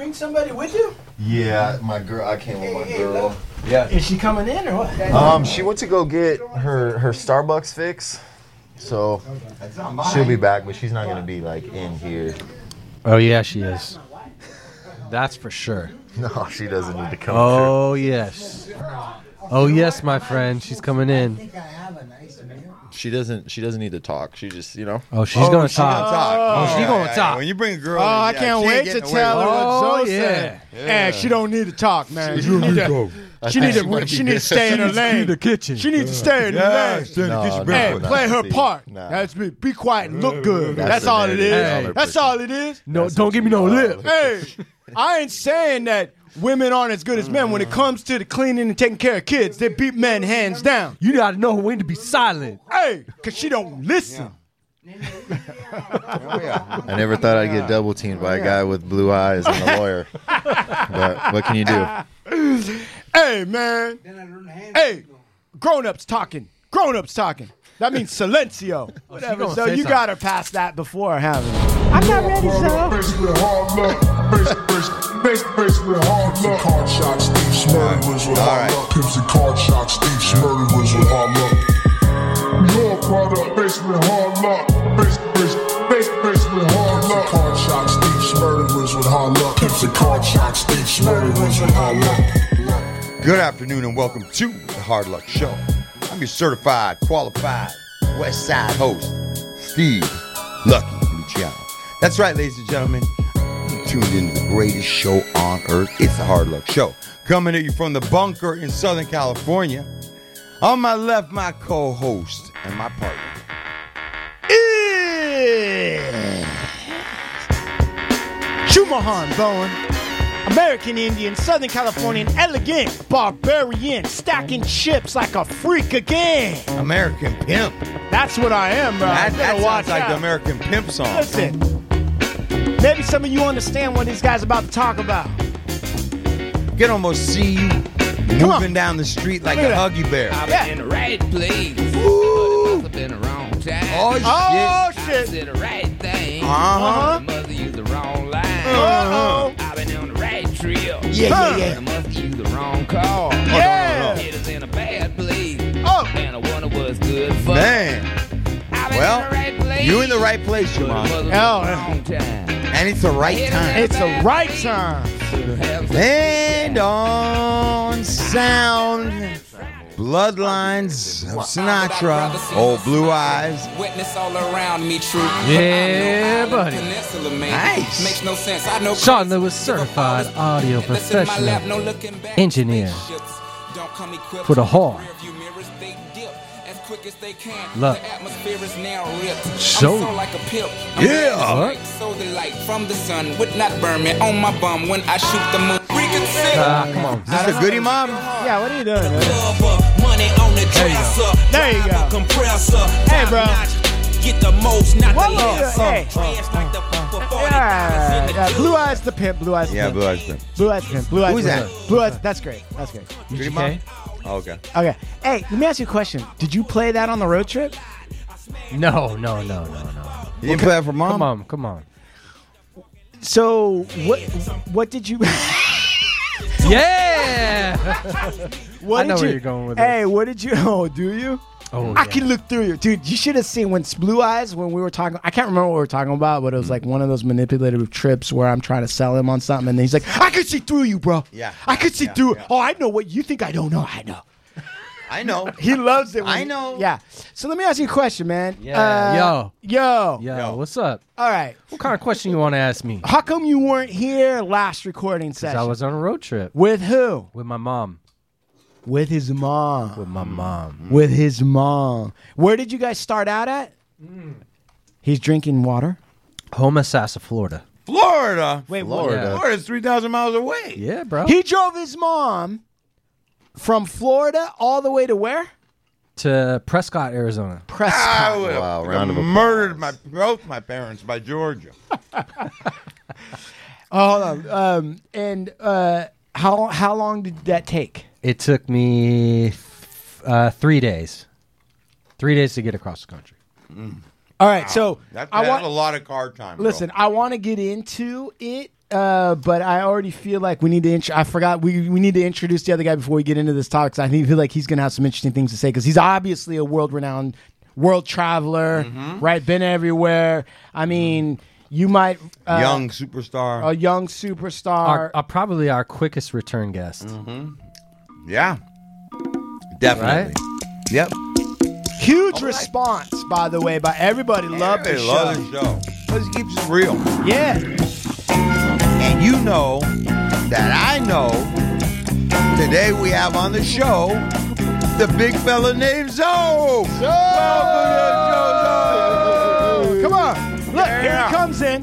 bring somebody with you? Yeah, my girl. I came with my Hey, hey, girl. look. Yeah. Is she coming in or what? Um, she went to go get her her Starbucks fix, so she'll be back, but she's not gonna be like in here. Oh yeah, she is. That's for sure. No, she doesn't need to come. Oh yes. Oh yes, my friend. She's coming in. She doesn't. She doesn't need to talk. She just, you know. Oh, she's gonna oh, talk. talk. Oh, oh she gonna talk. When you bring a girl, Oh, in, I yeah, can't she ain't wait to away tell her it. what Oh, Zoe yeah. said. Hey, she don't need to talk, man. She need to, she need to, she need to stay in her lane. the kitchen. She needs to stay in Yeah, her lane. stay in the No, kitchen, no, Hey, no. play her See, part. nah. That's me. Be quiet and look good. That's That's, the all it narrative. is. Hey. That's all it is. No, don't give me no lip. Hey, I ain't saying that women aren't as good as men. When it comes to the cleaning and taking care of kids, they beat men hands down. You gotta know when to be silent. Hey, cause she don't listen. Yeah. I never thought I'd get double teamed by a guy with blue eyes and a lawyer. but what can you do? Hey, man. Hey, grown ups talking. Grown ups talking. That means silencio. Oh, Whatever. gonna So you got her past that before, haven't you? I'm not ready, so. Hard luck. Hard luck. Card shots, thieves, murderers with hard luck. Pimps and card shots, thieves, murderers with hard luck. We all product, basically hard luck. Bas- bas- bas- Basically hard luck. Card shots, thieves, murderers with hard luck. Pimps and card shots, thieves, murderers with hard luck. Good afternoon and welcome to the Hard Luck Show. I'm your certified, qualified West Side host, Steve Lucky Luciano. That's right, ladies and gentlemen. You tuned into the greatest show on earth. It's the Hard Luck Show. Coming at you from the bunker in Southern California. On my left, my co-host and my partner. Chumahan Bowen. American Indian, Southern Californian, elegant, barbarian, stacking chips like a freak again. American Pimp. That's what I am, bro. That, that better watch sounds like out. the American Pimp song. Listen, maybe some of you understand what these guys about to talk about. can almost see you Come on. moving down the street like a at Huggy Bear. I've Yeah. been in the right place, but it must have been the wrong time. Oh, shit. Oh, I shit. said the right thing. Uh-huh. I must used the wrong line. Uh-oh. I've been on the right trail. Yeah, yeah, I must have used the wrong car. Yeah. It is in a bad place. Oh. And I wonder what's good for. Man, well, in the right you in the right place, but Jamal. must Oh. the wrong time. And it's the right time. It's the right time. And on sound, bloodlines of Sinatra, old blue eyes. Witness all around me, true. Yeah, buddy. Nice. Makes no sense. I know. Sean Lewis, certified audio Listen to my lap, no professional engineer Don't come for the hall. Quick as they can. Look. The atmosphere is now ripped. So- I'm so like a pimp. I'm Yeah. red So the light from the sun would not burn me on my bum when I shoot the moon. Reconsider. Ah, come on. Is this a goodie, mom? Yeah, what are you doing, man? Money on the dresser. There you go. Compressor. Hey, bro. Get the most, not Whoa, the whoa, less. hey. Trash like the Yeah, yeah, Blue Eyes the pimp. Blue Eyes the Yeah, pimp. blue eyes. Pimp. Blue Eyes the pimp. Blue Eyes Who's the that? Blue Eyes. That's great. That's great. Goodie, mom? Oh, okay. Okay. Hey, let me ask you a question. Did you play that on the road trip? No, no, no, no, no. You didn't play that for mom? Come on, come on. So what? What did you? Yeah. What I know did where you, you're going with Hey, what did you? Oh, do you? Oh, I yeah. can look through you, dude. You should have seen when Blue Eyes when we were talking. I can't remember what we were talking about, but it was like one of those manipulative trips where I'm trying to sell him on something, and he's like, "I could see through you, bro. Yeah, I could see yeah, through. yeah. Oh, I know what you think. I don't know. I know. I know. He loves it. when I he- know. Yeah. So let me ask you a question, man. Yeah. Uh, Yo. Yo. Yo, Yo. what's up? All right. What kind of question you want to ask me? How come you weren't here last recording session? Because session? I was on a road trip with who? with my mom. With his mom. With my mom. with his mom. Where did you guys start out at? He's drinking water. Homosassa, Florida. Florida. Wait, Florida. Florida's 3,000 miles away. Yeah, bro. He drove his mom from Florida all the way to where? to Prescott, Arizona. I Prescott. would have Wow, round of applause. murdered my both my parents by Georgia. Oh, hold on. Um, and uh, how how long did that take? It took me uh, three days. Three days to get across the country. All right, so That's, I want a lot of car time. bro. listen. I want to get into it uh, but I already feel like we need to. Int- I forgot we we need to introduce the other guy before we get into this talk. 'cause I think feel like he's gonna have some interesting things to say because he's obviously a world renowned world traveler, Mm-hmm. right? Been everywhere. I mean, you might uh, Young superstar. a young superstar. Our, uh, probably our quickest return guest. Yeah. Definitely. Yep. Huge response, by the way, by everybody. Love the Everybody show. loves the show. Because he keeps it real. Yeah. And you know that I know today we have on the show the big fella named Zoe. Welcome to Come on. Look, here he comes in.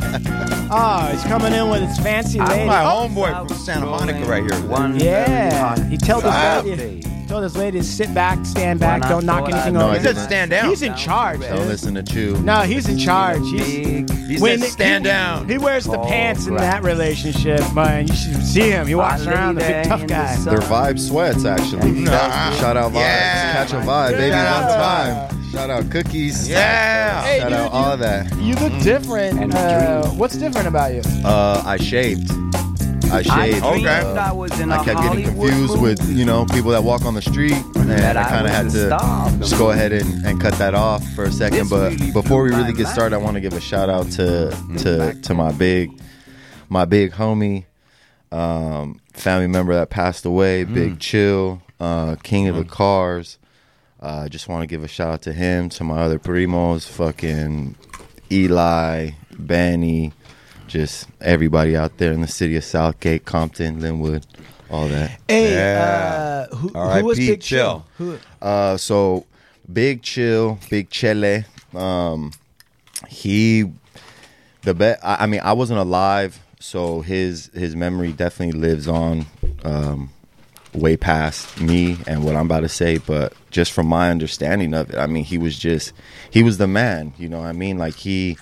Oh, he's coming in with his fancy lady. I'm lady. my Oh, homeboy from Santa Monica right here. One yeah. He told his Wow. lady, told his lady to sit back, stand back, don't knock anything I over. He said stand down. He's in charge, Don't dude. listen to Chew. No, he's in charge. He's, He when said stand he, down. He wears the pants in that relationship, man. You should see him. He walks around, the big tough guy. They're vibe sweats, actually. Nah. Shout out vibes. Yeah. Catch a vibe, baby, Yeah. one time. Shout out cookies. Yeah. Hey, Shout dude, out all of that. You look different. Uh, what's different about you? Uh, I shaved. I shaved. Okay. Uh, I was in I a kept getting Hollywood confused with, you know, people that walk on the street, and That I I kind of had to star of just go ahead and, and cut that off for a second. This But really before we really my get started, I want to give a shout out to to to my big my big homie, um, family member that passed away, Big Chill, uh, King of the Cars. Uh, I just want to give a shout out to him, to my other primos, fucking Eli, Benny, just everybody out there in the city of Southgate, Compton, Lynwood, all that. Hey, Yeah. uh, who, who R.I.P. was Big Chill. Chill? Who, Uh, so Big Chill, Big Chele, um, he the bet. I, I mean, I wasn't alive, so his his memory definitely lives on, um, way past me and what I'm about to say. But just from my understanding of it, I mean, he was just he was the man. You know, what I mean, like he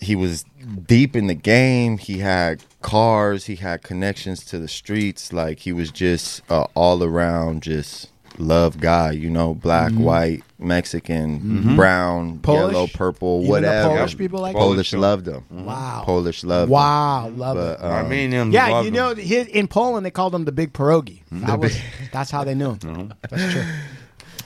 he was deep in the game. He had cars. He had connections to the streets. Like he was just uh, all around, just love guy. You know, black, mm-hmm. white, Mexican, mm-hmm. brown, Polish? yellow, purple, Even the whatever. Polish people like that? Polish loved them. Mm-hmm. wow. Polish loved Wow. Love him. it. But, I um, mean, Yeah, love you know, he, in Poland they called them the Big Pierogi. That was, that's how they knew him. Uh-huh. That's true.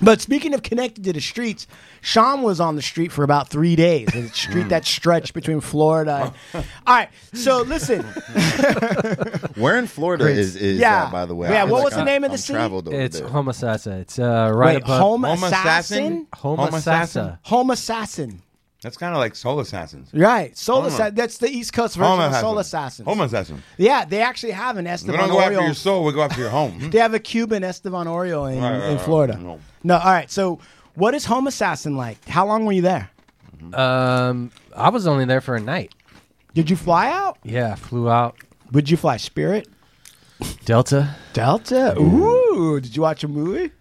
But speaking of connected to the streets, Sean was on the street for about three days. The street that stretched between Florida. And, all right, so listen. where in Florida is is Yeah. that? By the way, Yeah, I feel what was the I'm- name of the I'm city? Traveled over It's there. Homosassa. It's uh, right Wait, above Home Home Assassin? Home Home Assassin. Home Assassin. That's kind of like Soul Assassins. Right. Soul Home- Assassin. That's the East Coast version Home of Soul Assassins. Home Assassin. Yeah, they actually have an We Esteban don't go after your soul. We go after your home. They have a Cuban Esteban Oriole in, Right, right, in right. Florida. No. No, all right. So, what is Home Assassin like? How long were you there? Um, I was only there for a night. Did you fly out? Yeah, I flew out Would you fly Spirit? Delta. Delta? Ooh. Did you watch a movie?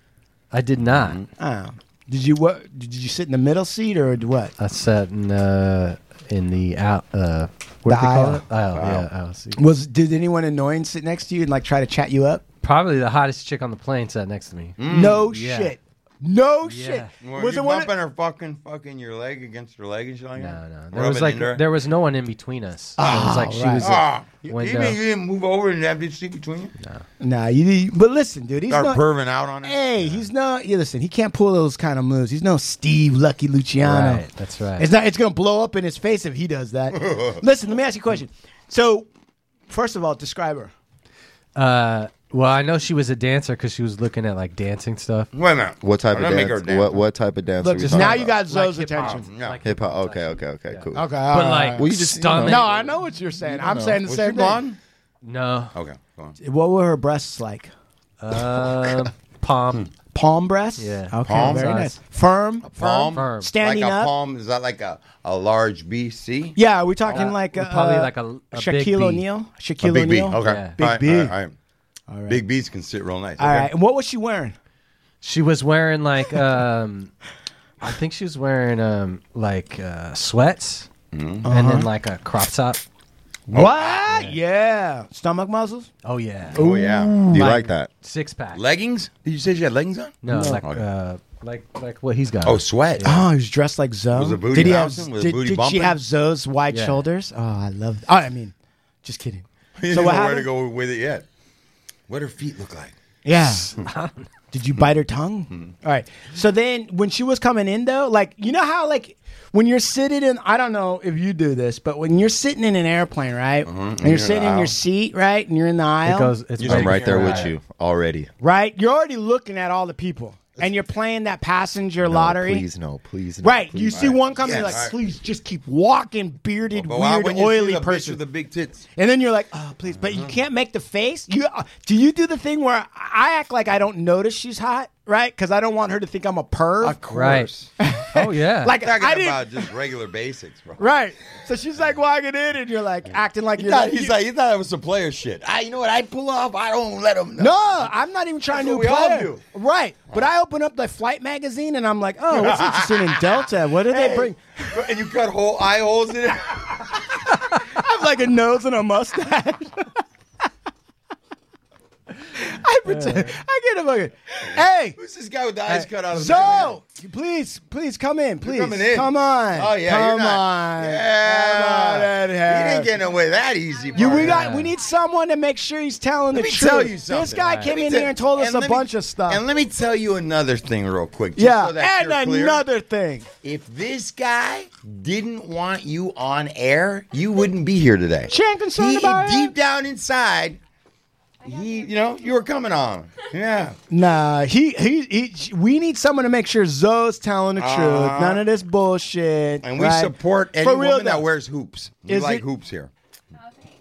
I did not. Oh. Did you what? Did you sit in the middle seat or what? I sat in uh, in the out. Uh, what The do they call aisle. it? Aisle. Yeah, aisle seat. Was did anyone annoying sit next to you and like try to chat you up? Probably the hottest chick on the plane sat next to me. no yeah. shit. No Yeah. shit. Were Was you it one? bumping her fucking fucking your leg against her leg and shit like No, that? no. There Rubbing was like into her? there was no one in between us. it was like she was. Ah, a you, window. you mean you didn't move over and have this seat between you? No. Nah, you. Did. But listen, dude. He's Start not. perving out on her. Hey, he's not. Yeah, listen. He can't pull those kind of moves. He's no Steve Lucky Luciano. Right, that's right. It's not. It's gonna blow up in his face if he does that. listen, let me ask you a question. So, first of all, describe her. Uh, well, I know she was a dancer because she was looking at like dancing stuff. Wait a minute. What type I'm of gonna make her dance? dance. What what type of dance? Look, are we just talking now you about? got Zoe's Like hip-hop. attention. Yeah. Like hip hop. Okay, okay, okay, Yeah. cool. Okay, But like Well, you just- you stomach. no, I know what you're saying. I'm saying the Was same she thing. blonde? No. Okay, go on. What were her breasts like? Um, palm. Palm breasts. Yeah. Okay. Palm very size. nice. Firm. Palm? Firm. Standing like a up. palm? Is that like a, a large BC? Yeah, are we talking like well, uh, probably like a- a big Shaquille B. O'Neal. A Shaquille big B. O'Neal. Okay. Yeah. Big B. All right, all right. All right. Big B's can sit real nice. All okay? right. And what was she wearing? She was wearing like um, I think she was wearing um like uh, sweats Mm-hmm. and then like a crop top. What? Yeah. Stomach muscles. Oh yeah, Oh, yeah. Do you like that? six pack. Leggings? Did you say she had leggings on? no, No. like Okay. uh, like like what he's got. Oh, sweat. Oh, he was dressed like Zoe. Was it booty did he have? bouncing? Was Did, booty did she have Zoe's wide Yeah. shoulders? Oh, I love. Oh, I mean, just kidding. You So don't what know where to happened? go with it yet. What her feet look like? Yeah. Did you bite her tongue? Hmm. All right. So then, when she was coming in, though, like you know how like when you're sitting in, I don't know if you do this, but when you're sitting in an airplane, right, uh-huh. and you're you're in sitting in your aisle. seat, right, and you're in the aisle, it goes. It's I'm right there with you already. right, you're already looking at all the people, and you're playing that passenger No, lottery. Please no, please no. Right, please you see no. one coming, Yes. you're like, Alright. please just keep walking, bearded, But why weird, when you see oily the bitch person. with the big tits? And then you're like, oh, please. But you can't make the face. You uh, Do you do the thing where I act like I don't notice she's hot, right? Because I don't want her to think I'm a perv. Of Right. Oh yeah. Like, Talking I didn't. about just regular basics, bro. Right. So she's like walking in, and you're like acting like He you're thought, like, he's like, he thought it was some player shit. I, you know what? I pull off. I don't let him know. No, I'm not even trying That's to what we all do. Right. But I open up the flight magazine and I'm like, oh, what's interesting in Delta? What do they bring? And you cut whole eye holes in it. I have like a nose and a mustache. I pretend. I get a fucking. Hey, Who's this guy with the eyes cut out of the Zoe, please, please come in, please. coming in. Come on. Oh yeah, come you're not. on. Yeah, Come on, he Ed didn't get away that easy. You, bro. we got. We need someone to make sure he's telling Let the me truth. tell you something. This guy Let came me in tell- here and told us a let me- bunch of stuff. And let me tell you another thing real quick. Just yeah, so that and you're clear. another thing. If this guy didn't want you on air, you wouldn't be here today. She ain't concerned He- about it. deep down inside, he, you know, you were coming on. Yeah. Nah, he, he he. We need someone to make sure Zoe's telling the truth. Uh-huh. None of this bullshit. And we right? support any For real, woman that wears hoops. We Is like it- hoops here.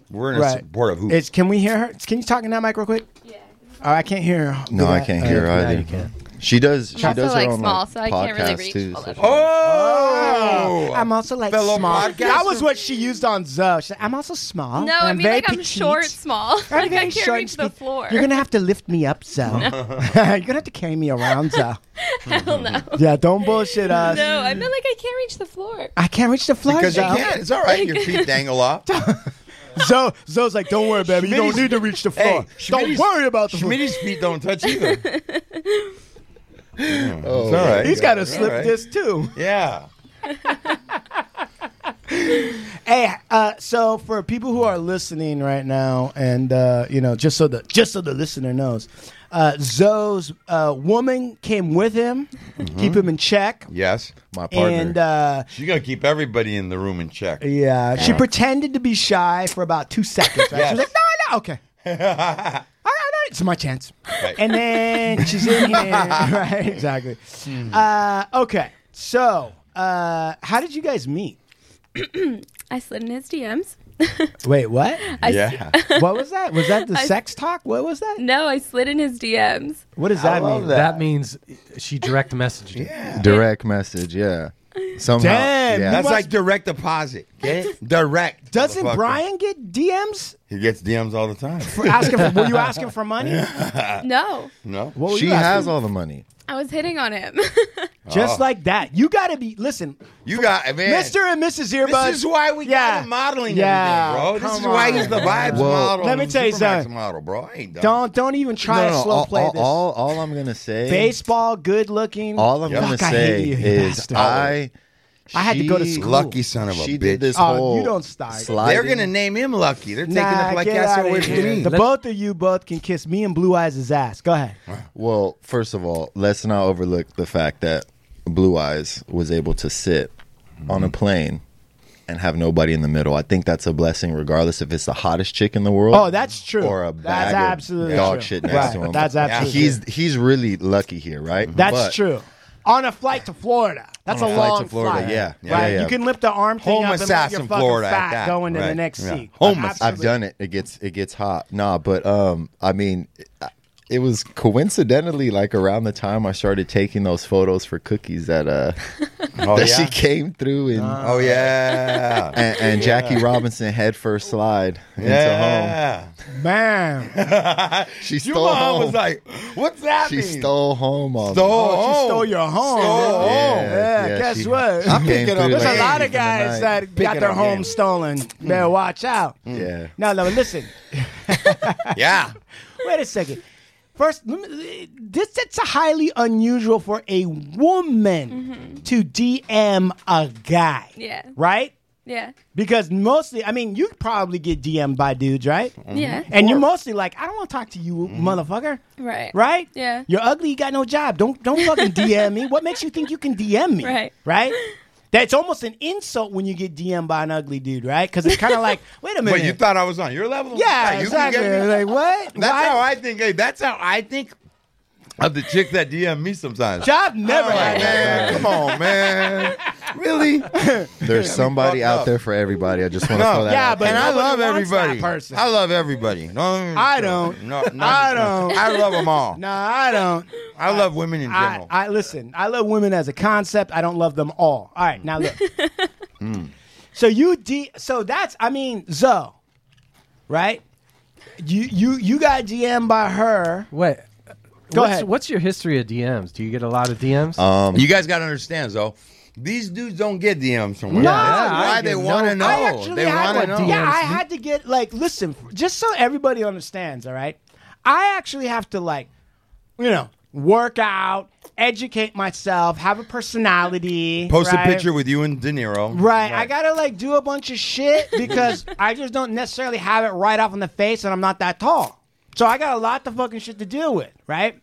We're in a Right. support of hoops. It's, can we hear her? Can you talk in that mic real quick? Yeah. Oh, I can't hear her. No, I can't hear her Uh, either. you can. She does. She also, does her like, own small, like, so I can't really reach too. so of oh! I'm also like Fellow small. podcaster. That was what she used on Zoe. She said, I'm also small. No, I mean very like I'm short, small. I'm like I can't short reach the floor. You're gonna have to lift me up, Zoe. You're gonna have to carry me around, Zoe. Hell no. Yeah, don't bullshit us. No, I meant like I can't reach the floor. I can't reach the floor, Because you can't. It's all right. Your feet dangle off. Zoe, Zoe's like, don't worry, baby. You don't need to reach the floor. Hey, don't worry about the floor. Schmitty's feet don't touch either. Oh, all right. He's got to slip right. this too. Yeah. Hey, uh, so for people who are listening right now, and uh, you know, just so the just so the listener knows, uh, Zoe's uh, woman came with him, keep him in check, Yes. my partner. and uh, She's gonna keep everybody in the room in check. yeah, she pretended to be shy for about two seconds. Right? She was like, "No, no, okay." it's my chance. Right. And then she's in here, right? Exactly. Uh, okay, so uh, how did you guys meet? I slid in his DMs. Wait, what? I s- yeah. What was that? Was that the I- sex talk? What was that? no, I slid in his DMs. What does that mean? That means she direct messaged you. direct message. Yeah. Somehow. Damn, Yeah. That's must- like direct deposit. Get it? Direct. Doesn't. Brian get DMs He gets DMs all the time. for asking? For, were you asking for money? No, No. What were she you asking? has all the money. I was hitting on him. just Oh. like that. You got to be. Listen, You got man. Mr. and Mrs. Earbud. This is why we Yeah. got him modeling Yeah, everything, bro. This come is why on. he's the vibes Well, model. let me and tell you Supermax something. model, bro. I ain't done. Don't don't even try No, to slow all, play all, this. all, all I'm gonna say. Baseball, good looking. All I'm Yep. gonna Fuck, I say you, you is bastard. I. I had to go to she- school. Lucky son of a She bitch. did this Oh, whole. you don't start. Sliding. They're gonna name him Lucky. They're taking Nah, the get Placasa outta away from here. me. The both of you both can kiss me and Blue Eyes' ass. Go ahead. Well, first of all, let's not overlook the fact that Blue Eyes was able to sit on a mm-hmm. plane and have nobody in the middle. I think that's a blessing, regardless if it's the hottest chick in the world. Oh, that's true. Or a That's bag of absolutely dog true. shit next Right. to him. That's absolutely He's true. he's really lucky here, right? That's But- true. On a flight to Florida. That's a a flight long to Florida, flight. yeah. Yeah, right. yeah. You can lift the arm thing Home up and let your fucking Florida at fat that. go into the next Yeah. seat. Home I've done it. It gets it gets hot. Nah, but um, I mean, it was coincidentally like around the time I started taking those photos for cookies that uh Oh that yeah. she came through and Oh yeah. and, and Jackie Robinson head first slide into home. Man. home. She Your stole mom home. was like, "What's that she mean?" stole home all Stole Oh, home. she stole your home. Stole home. Yeah, Yeah, guess she- what? she came picking up through There's a lot of guys night. that got their up home game. stolen. Better watch out. Yeah. No, no, listen. Yeah. Wait a second. First, let me- this it's highly unusual for a woman mm-hmm. to DM a guy, Yeah. right? Yeah. Because mostly, I mean, you probably get DM'd by dudes, right? Mm-hmm. Yeah. And you're mostly like, I don't want to talk to you, mm-hmm. motherfucker. Right. Right? Yeah. You're ugly. You got no job. Don't don't fucking DM me. What makes you think you can DM me? Right. Right. That's almost an insult when you get DM'd by an ugly dude, right? Because it's kind of like, wait a minute. But you thought I was on your level? yeah, you can exactly. Like what? That's Why- how I think. Hey, that's how I think of the chick that DM me sometimes. Job never I'm had like, that. man, come on, man. Really? There's somebody out up. there for everybody. I just want to No. throw that Yeah, out but and. I love everybody. person. I love everybody. No, I don't. No, not I don't. I love them all. No, I don't. I love women in I, general. I listen. I love women as a concept. I don't love them all. All right, now look. Hmm. So you d. So that's. I mean, Zoe, right? You you you got DM by her. Wait. Go what's, ahead. What's your history of DMs? Do you get a lot of DMs? Um, you guys got to understand, though. These dudes don't get DMs from women. No, That's why they want to know. I actually they had want to one. know. Yeah, I had to get like listen, just so everybody understands. All right, I actually have to like, you know, work out, educate myself, have a personality. Post right? a picture with you and De Niro. Right. I gotta like do a bunch of shit because I just don't necessarily have it right off in the face, and I'm not that tall. So I got a lot of fucking shit to deal with, right?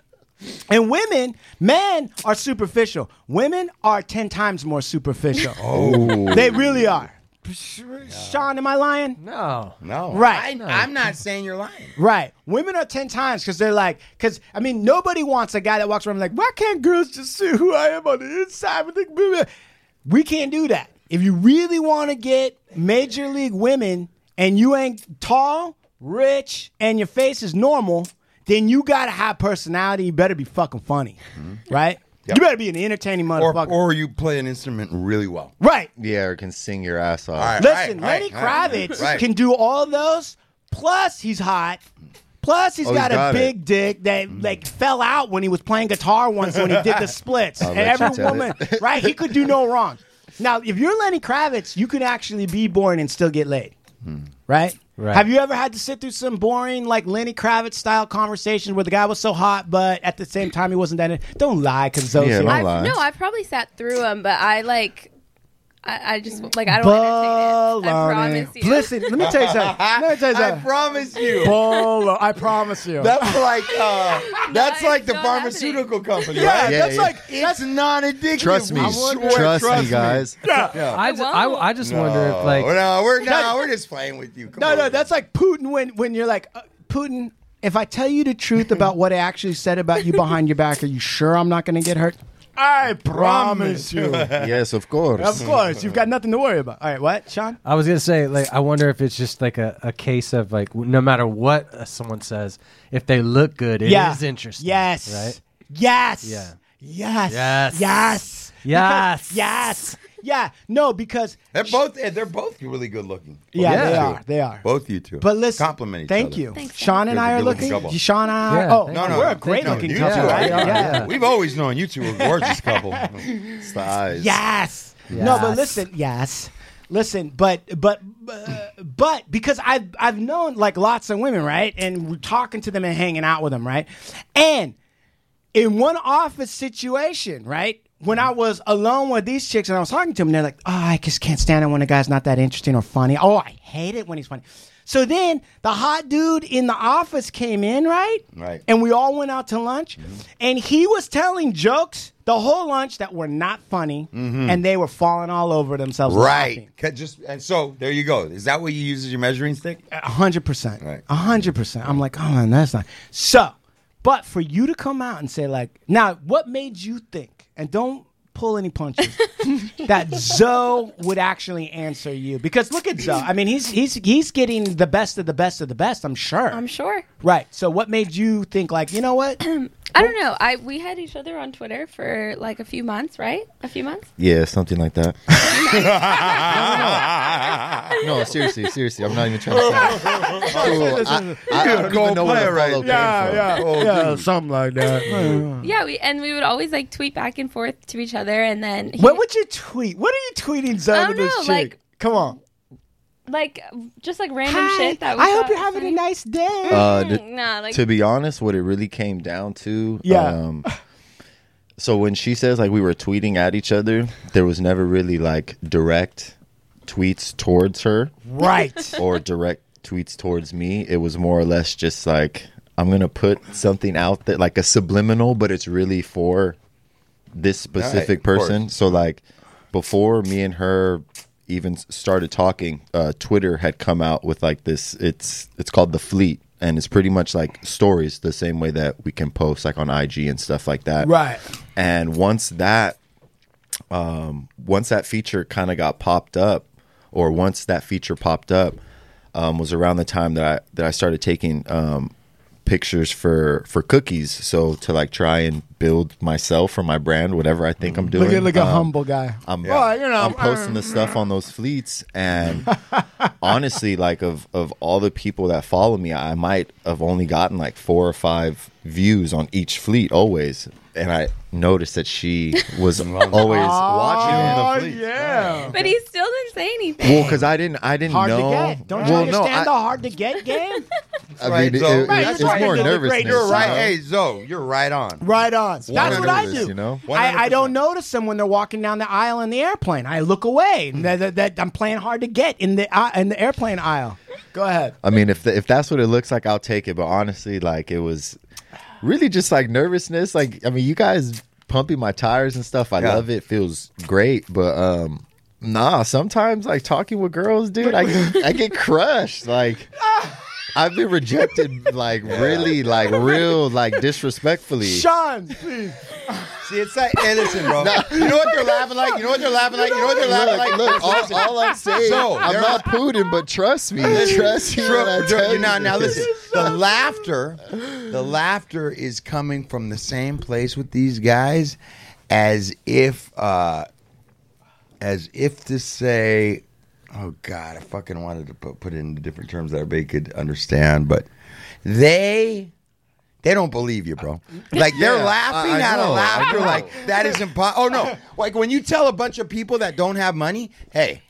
And women, men are superficial. Women are ten times more superficial. Oh. They really are. Sean, am I lying? no. No. Right. I, I'm not saying you're lying. Right. Women are 10 times because they're like, because, I mean, nobody wants a guy that walks around like, why can't girls just see who I am on the inside? with the-" We can't do that. If you really want to get major league women and you ain't tall, rich, and your face is normal, then you got to have personality. You better be fucking funny. Right? Yep. You better be an entertaining Mm-hmm. Or, motherfucker. or you play an instrument really well. right. yeah, or can sing your ass off. All right. Listen, right, Lenny right, Kravitz right. can do all of those. Plus, he's hot. Plus, he's Oh, he's got a got big it. dick that like fell out when he was playing guitar once when he did the splits. I'll and let you every tell woman, it. right? He could do no wrong. Now, if you're Lenny Kravitz, you can actually be born and still get laid, right? Right. Have you ever had to sit through some boring, like Lenny Kravitz style conversations where the guy was so hot, but at the same time he wasn't that? In- Don't lie, because those. Yeah, don't I've, lie. no, I probably sat through them, but I like, I, I just like I don't entertain it. I promise you. Listen, let me tell you something. Let me tell you I something. promise you. Bolo, I promise you. That's like uh, that's it's like the not pharmaceutical company, yeah, right? Yeah, that's yeah. like It's not addictive. Trust me. I swear, Trust, me, guys. Yeah. I, just, I, I just wonder if like no, we're no, we're just playing with you. Come no, on. no. That's like Putin when when you're like uh, Putin. If I tell you the truth about what I actually said about you behind your back, are you sure I'm not going to get hurt? I promise you. yes, of course. of course, you've got nothing to worry about. All right, what, Sean? I was gonna say, like, I wonder if it's just like a, a case of like, no matter what uh, someone says, if they look good, it is yeah. interesting. Yes. Right. Yes. Yeah. Yes. Yes. Yes. Yes. Because- yes. Yeah. No, because They're both eh, they're both really good looking. yeah, Yeah. they are. They are. Both you two. But listen, compliment each thank other. you. Thanks, Sean and You're I a are good-looking looking. Sean and I. Yeah, oh, No, no, we're a great thank looking you. couple, Yeah, right? we are, yeah. yeah. We've always known you two are a gorgeous couple. It's the eyes. Yes. No, but listen, yes. Listen, but but uh, but because I've I've known like lots of women, right? And we're talking to them and hanging out with them, right? And in one office situation, right? When I mm-hmm. was alone with these chicks and I was talking to them, they're like, "Oh, I just can't stand it when a guy's not that interesting or funny. Oh, I hate it when he's funny." So then the hot dude in the office came in, right? Right. And we all went out to lunch, mm-hmm. and he was telling jokes the whole lunch that were not funny, mm-hmm. and they were falling all over themselves. right. Just and so there you go. Is that what you use as your measuring stick? A hundred percent. Right. A hundred percent. I'm like, oh man, that's not. So, but for you to come out and say like, now, what made you think? And don't pull any punches. that Zoe would actually answer you because look at Zoe. I mean, he's he's he's getting the best of the best of the best. I'm sure. I'm sure. right. So, what made you think like, you know what? I don't know. I we had each other on Twitter for like a few months, right? A few months. Yeah, something like that. no, seriously, seriously. I'm not even trying to say. Cool. I, I, I don't even know where the right fellow came from. Oh, yeah, dude. something like that. Yeah, we and we would always like tweet back and forth to each other, and then he, what would you tweet? What are you tweeting, Zoe, I to this know, chick? like- Come on. Like just like random shit that we I hope you're was having a nice day. Uh, d- Nah, like to be honest, what it really came down to, Yeah. Um, so when she says like we were tweeting at each other, there was never really like direct tweets towards her right. or direct tweets towards me. It was more or less just like I'm gonna put something out there, like a subliminal, but it's really for this specific of course. person. So like before me and her even started talking, uh, Twitter had come out with like this. It's it's called the Fleet, and it's pretty much like stories, the same way that we can post like on IG and stuff like that. Right. And once that, um, once that feature kind of got popped up, or once that feature popped up, um, was around the time that I that I started taking um, pictures for for cookies. So to like try and build myself or my brand, whatever I think I'm doing. Look at a um, humble guy. I'm, Well, you know, I'm posting the stuff on those fleets, and honestly, like of of all the people that follow me, I might have only gotten like four or five views on each fleet always, and I noticed that she was always watching on Oh the fleet. yeah. but he still didn't say anything. Well, because I didn't, I didn't Hard know. to get. Don't you well, understand no, the I, hard to get game? I right, mean, it- so- it- Right, it's you're right. more You're the nervousness. great- You're right. you know? Hey, Zoe, you're right on. right on. That's what I nervous, do. you know? I, I 100%. don't notice them when they're walking down the aisle in the airplane. I look away. Hmm. That, that, that I'm playing hard to get in the uh, in the airplane aisle. Go ahead. I mean, if if that's what it looks like, I'll take it. But honestly, like it was really just like nervousness. Like I mean, you guys pumping my tires and stuff. I Yeah. love it. Feels great. But um, nah. Sometimes like talking with girls, dude, I I get crushed. Like. I've been rejected like really like real like disrespectfully. Sean, please. See, it's like, hey, listen, bro. You know what they're laughing like? You know what they're laughing like? You know what they're laughing like? Look, all, all I'm saying, So, I'm they're not Putin, but trust me, trust me. when I True, tell true. you now, now listen. The laughter, the laughter is coming from the same place with these guys, as if, uh, as if to say, "Oh God, I fucking wanted to put, put it into different terms that everybody could understand," but they. They don't believe you, bro. Like they're Yeah, laughing I- I at a know, I laughter, like that is impossible. Oh no! Like when you tell a bunch of people that don't have money, hey,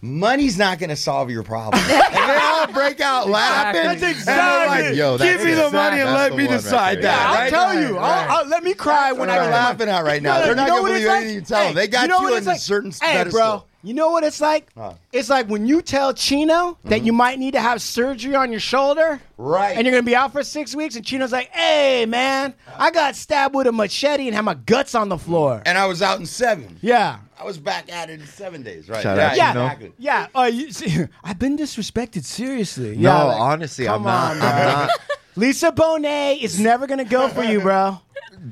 money's not going to solve your problem. and they all break out laughing. That's exactly- like, Yo, give that's me the money and That's let me one right decide that. Yeah, I'll tell you. Right. I'll, I'll- let me cry when what I they're get my- laughing at right now. No, They're not gonna believe it's like? anything you tell them. They got know you in it's a certain Hey, pedestal. bro. You know what it's like? It's like when you tell Chino that you might need to have surgery on your shoulder. Right. And you're going to be out for six weeks, and Chino's like, hey, man, I got stabbed with a machete and had my guts on the floor. And I was out in seven. yeah. I was back at it in seven days. Right. Shout yeah, out, Yeah. Chino. exactly. Yeah. Uh, you, see, I've been disrespected, seriously. No, yeah, like, honestly, I'm not. on, I'm not. Lisa Bonet is never going to go for you, bro.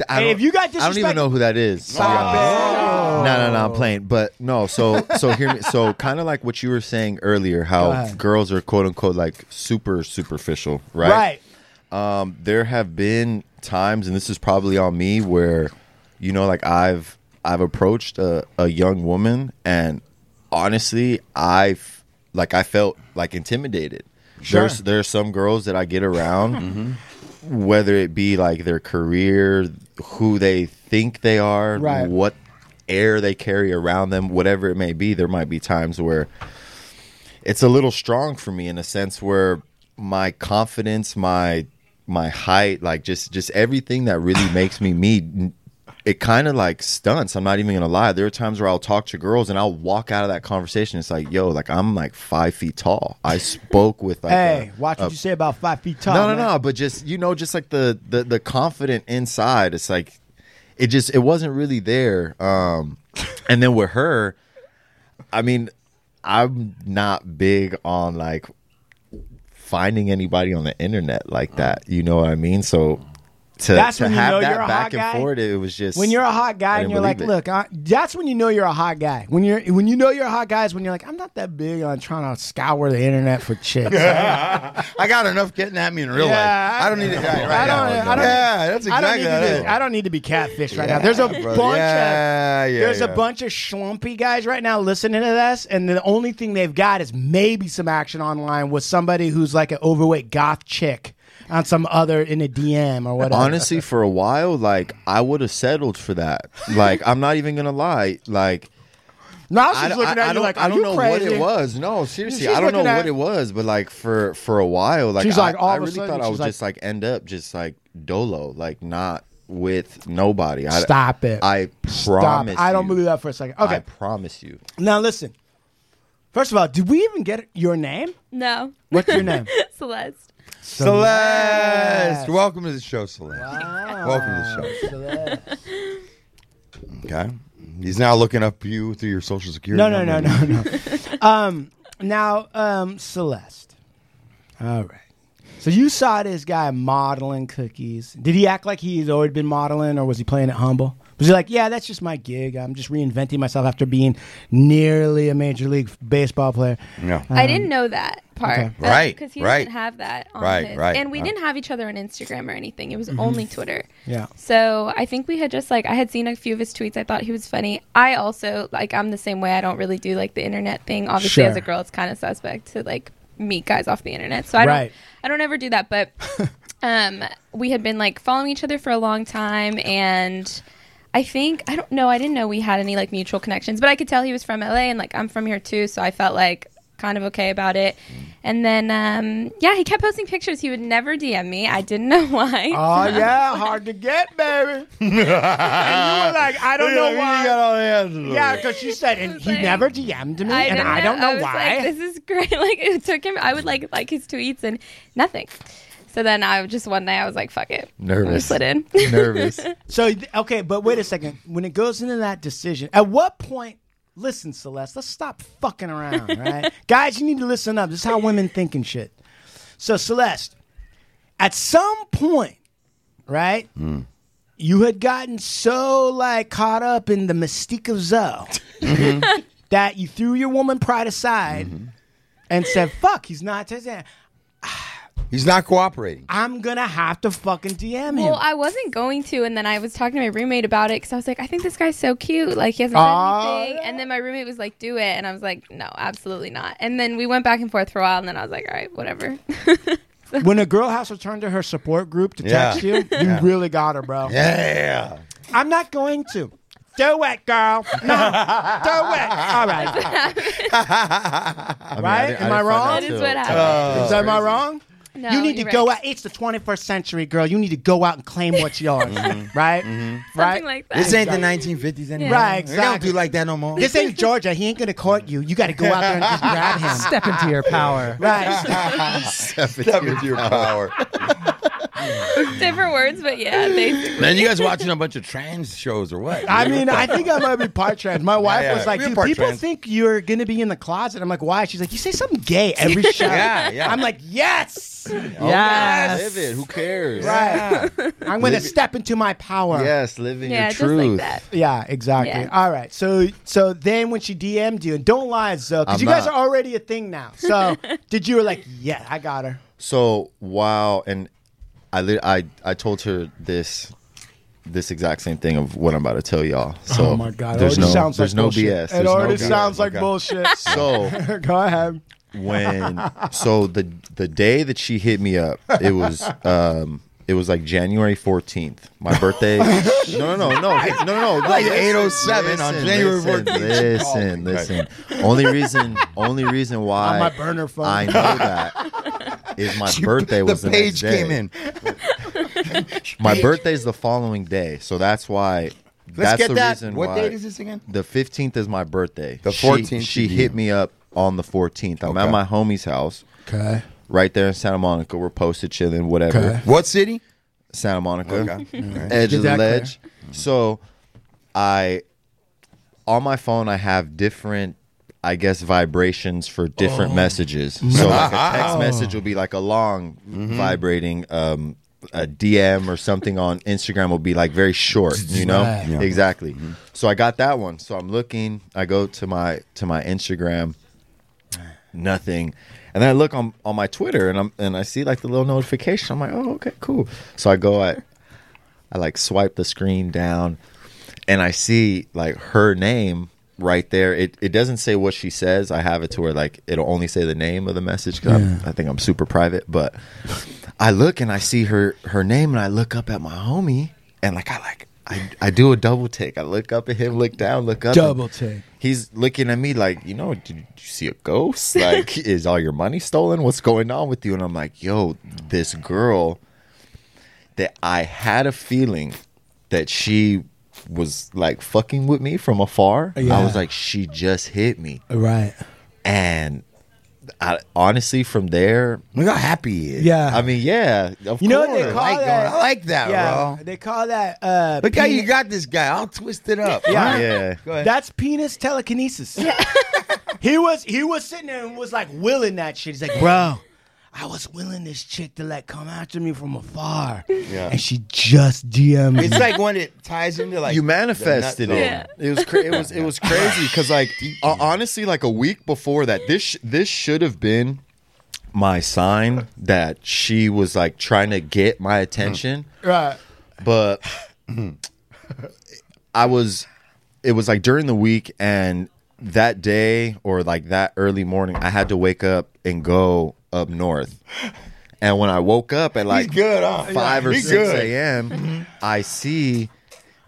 I Hey, don't- if you got I don't even disrespect- know who that is. to be Stop honest. it. No, no, no, I'm playing. But no, so so hear me. So kind of like what you were saying earlier, Go how ahead. girls are quote unquote like super superficial, right? Right. Um, there have been times, and this is probably on me, where you know, like I've I've approached a, a young woman, and honestly, I've like I felt like intimidated. Sure. There's there's some girls that I get around, mm-hmm. whether it be like their career, who they think they are, Right. what air they carry around them, whatever it may be. There might be times where it's a little strong for me in a sense where my confidence, my my height, like just just everything that really makes me me, it kind of like stunts. I'm not even gonna lie. There are times where I'll talk to girls and I'll walk out of that conversation. It's like, yo, like I'm like five feet tall. I spoke with like, Hey, a- watch what you say about five feet tall. no, no, man. no. But just you know, just like the the the confident inside. It's like it just it wasn't really there. Um, and then with her, I mean, I'm not big on like finding anybody on the internet like that. You know what I mean? So to That's to when you know that you're a hot back guy? forth, it was just When you're a hot guy and you're like, it. look, I, that's when you know you're a hot guy. When you're when you know you're a hot guy is when you're like, I'm not that big on trying to scour the internet for chicks. I got enough getting at me in real Yeah, life. I don't need it. Right, right, I don't. yeah. I don't. Yeah, that's I don't exactly need to. I don't need to be catfished right now. There's a bro. bunch Yeah, of yeah, there's a bunch of schlumpy guys right now listening to this, and the only thing they've got is maybe some action online with somebody who's like an overweight goth chick on some other in a DM or whatever. honestly for a while like i would have settled for that like i'm not even gonna lie like Now she's I, looking I, at I you don't, like, I don't you know crazy? what it was. No, seriously, She's I don't know at- what it was. But like for for a while, like She's I, like, all I of a really sudden, thought I she's would like- just like end up just like dolo, like not with nobody. I, Stop it. I Stop. promise. I don't you. believe that for a second. Okay, I promise you. Now listen. First of all, did we even get your name? No. What's your name? Celeste. Celeste. Welcome to the show, Celeste. Welcome to the show. Okay. He's now looking up you through your social security. No, no, no, number. no, no. um, now, um, Celeste. All right. So you saw this guy modeling cookies. Did he act like he's always been modeling, or was he playing it humble? Was he like, yeah, that's just my gig. I'm just reinventing myself after being nearly a major league baseball player. No. I didn't know that part. okay. Right, Because he right. doesn't have that on Right, his. right. And we Uh. didn't have each other on Instagram or anything. It was only Twitter. Yeah. So I think we had just like I had seen a few of his tweets. I thought he was funny. I also like I'm the same way. I don't really do like the internet thing. Obviously, as a girl, it's kind of suspect to like meet guys off the internet. So I Right. don't I don't ever do that. But um, we had been like following each other for a long time, and I think I don't know. I didn't know we had any like mutual connections, but I could tell he was from LA, and like I'm from here too. So I felt like kind of okay about it. And then um, yeah, he kept posting pictures. He would never DM me. I didn't know why. Oh yeah, hard to get, baby. and you were like, I don't know You why. got all the answers. Yeah, because she said, and he like- never DM'd me, and didn't I don't know I was why. Like, this is great. Like it took him. I would like like his tweets and nothing. So then I just one day I was like, fuck it. Nervous. I slid in. Nervous. So okay, but wait a second. When it goes into that decision, at what point? Listen, Celeste, let's stop fucking around, right? Guys, you need to listen up. This is how women think and shit. So, Celeste, at some point, right? Hmm. You had gotten so like caught up in the mystique of Zoe mm-hmm. that you threw your woman pride aside mm-hmm. and said, "Fuck, he's not." Tarzan. He's not cooperating. I'm gonna have to fucking DM him. Well, I wasn't going to, and then I was talking to my roommate about it because I was like, I think this guy's so cute. Like he hasn't said Oh, anything. And then my roommate was like, Do it, and I was like, No, absolutely not. And then we went back and forth for a while, and then I was like, All right, whatever. when a girl has to turn to her support group to Yeah. text you, you really got her, bro. Yeah. I'm not going to. Do it, girl. No, do it. All right. I mean, Right? didn't- Am I didn't find wrong? out That is till- what till- happened. Is that am I wrong? No, you need to you're go right. out. It's the 21st century, girl. You need to go out and claim what's yours. Mm-hmm. Right? Mm-hmm. Something Right? like that. This ain't the 1950s anymore. Right, They don't do like that no more. this ain't Georgia. He ain't gonna court you. You got to go out there and just grab him. Step into your power. Right. Step into your power. Different words, but yeah, basically. Man, you guys watching a bunch of trans shows or what? I mean, I think I might be part trans. My wife yeah. was like, We're dude, people trans." think you're going to be in the closet. I'm like, why? She's like, you say something gay every show. Yeah, yeah. I'm like, yes. Oh, yes. Live it. Who cares? Right. I'm going to step into my power. Yes, living yeah, your just truth. like that. Yeah, exactly. Yeah. All right. So so then when she DM'd you, and don't lie, Zoe, because I'm you guys not. are already a thing now. So did you were like, yeah, I got her. So wow, and I I I told her this this exact same thing of what I'm about to tell y'all. So oh my god, it there's no sounds there's like no bullshit. BS. It There's no already BS. sounds like Okay. bullshit. So Go ahead. when so the the day that she hit me up, it was um it was like January 14th. My birthday. no, no, no, no, no, no, no. Like listen, 807 on January listen, 14th. she called Listen, listen. Only reason, only reason why On my burner phone. I know that is my birthday was the the, page next day. came in. My birthday's the following day, so that's why. Let's that's get the that. reason What date is this again? The fifteenth is my birthday. The 14th She, you hit me up on the fourteenth. I'm at my homie's house, Okay. right there in Santa Monica. We're posted chilling, whatever. Okay. What city? Santa Monica, Okay. Edge of the that clear. ledge. So, I on my phone I have different. I guess vibrations for different messages. So like a text message will be like a long vibrating um, a DM or something on Instagram will be like very short, you know? Yeah. Exactly. So I got that one. So I'm looking, I go to my to my Instagram, nothing. And then I look on, on my Twitter and I'm and I see like the little notification. I'm like, oh, okay, cool. So I go, I I like swipe the screen down and I see like her name right there. It it doesn't say what she says. I have it to where like it'll only say the name of the message because I think I'm super private. But I look and I see her her name and I look up at my homie and like I like I, I do a double take. I look up at him, look down, look up. Double take. He's looking at me like, you know, did you see a ghost? Like, is all your money stolen? What's going on with you? And I'm like, yo, this girl that I had a feeling that she was like fucking with me from afar. Yeah. I was like, she just hit me. Right. And I, honestly, from there, Look how happy he is. Yeah. I mean, yeah, of You know what they course. call I like, that? I like that, yeah. bro. They call that. Uh, Look how you got this guy. all twisted up. Yeah. Yeah. Go ahead. That's penis telekinesis. he was he was sitting there and was like willing that shit. He's like, bro, I was willing this chick to like come after me from afar. Yeah. And she just DM'd me. It's like when it ties into like you manifested it. Yeah. It was cra- it was it was crazy because like uh, honestly, like a week before that, this sh- this should have been my sign that she was like trying to get my attention, right. but I was it was like during the week and that day or like that early morning, I had to wake up and go up north. And when I woke up at like good, huh? five or He's six good. a.m., mm-hmm. I see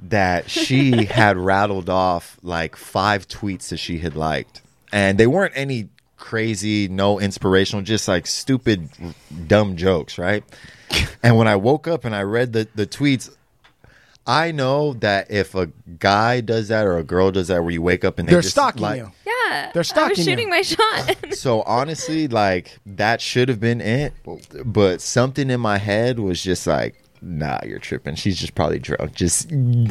that she had rattled off like five tweets that she had liked, and they weren't any crazy, no inspirational, just like stupid, dumb jokes, right? And when I woke up and I read the the tweets. I know that if a guy does that or a girl does that, where you wake up and they They're just stalking like, you. Yeah. They're I stalking was you. shooting my shot. so honestly, like that should have been it, but something in my head was just like, "Nah, you're tripping. She's just probably drunk. Just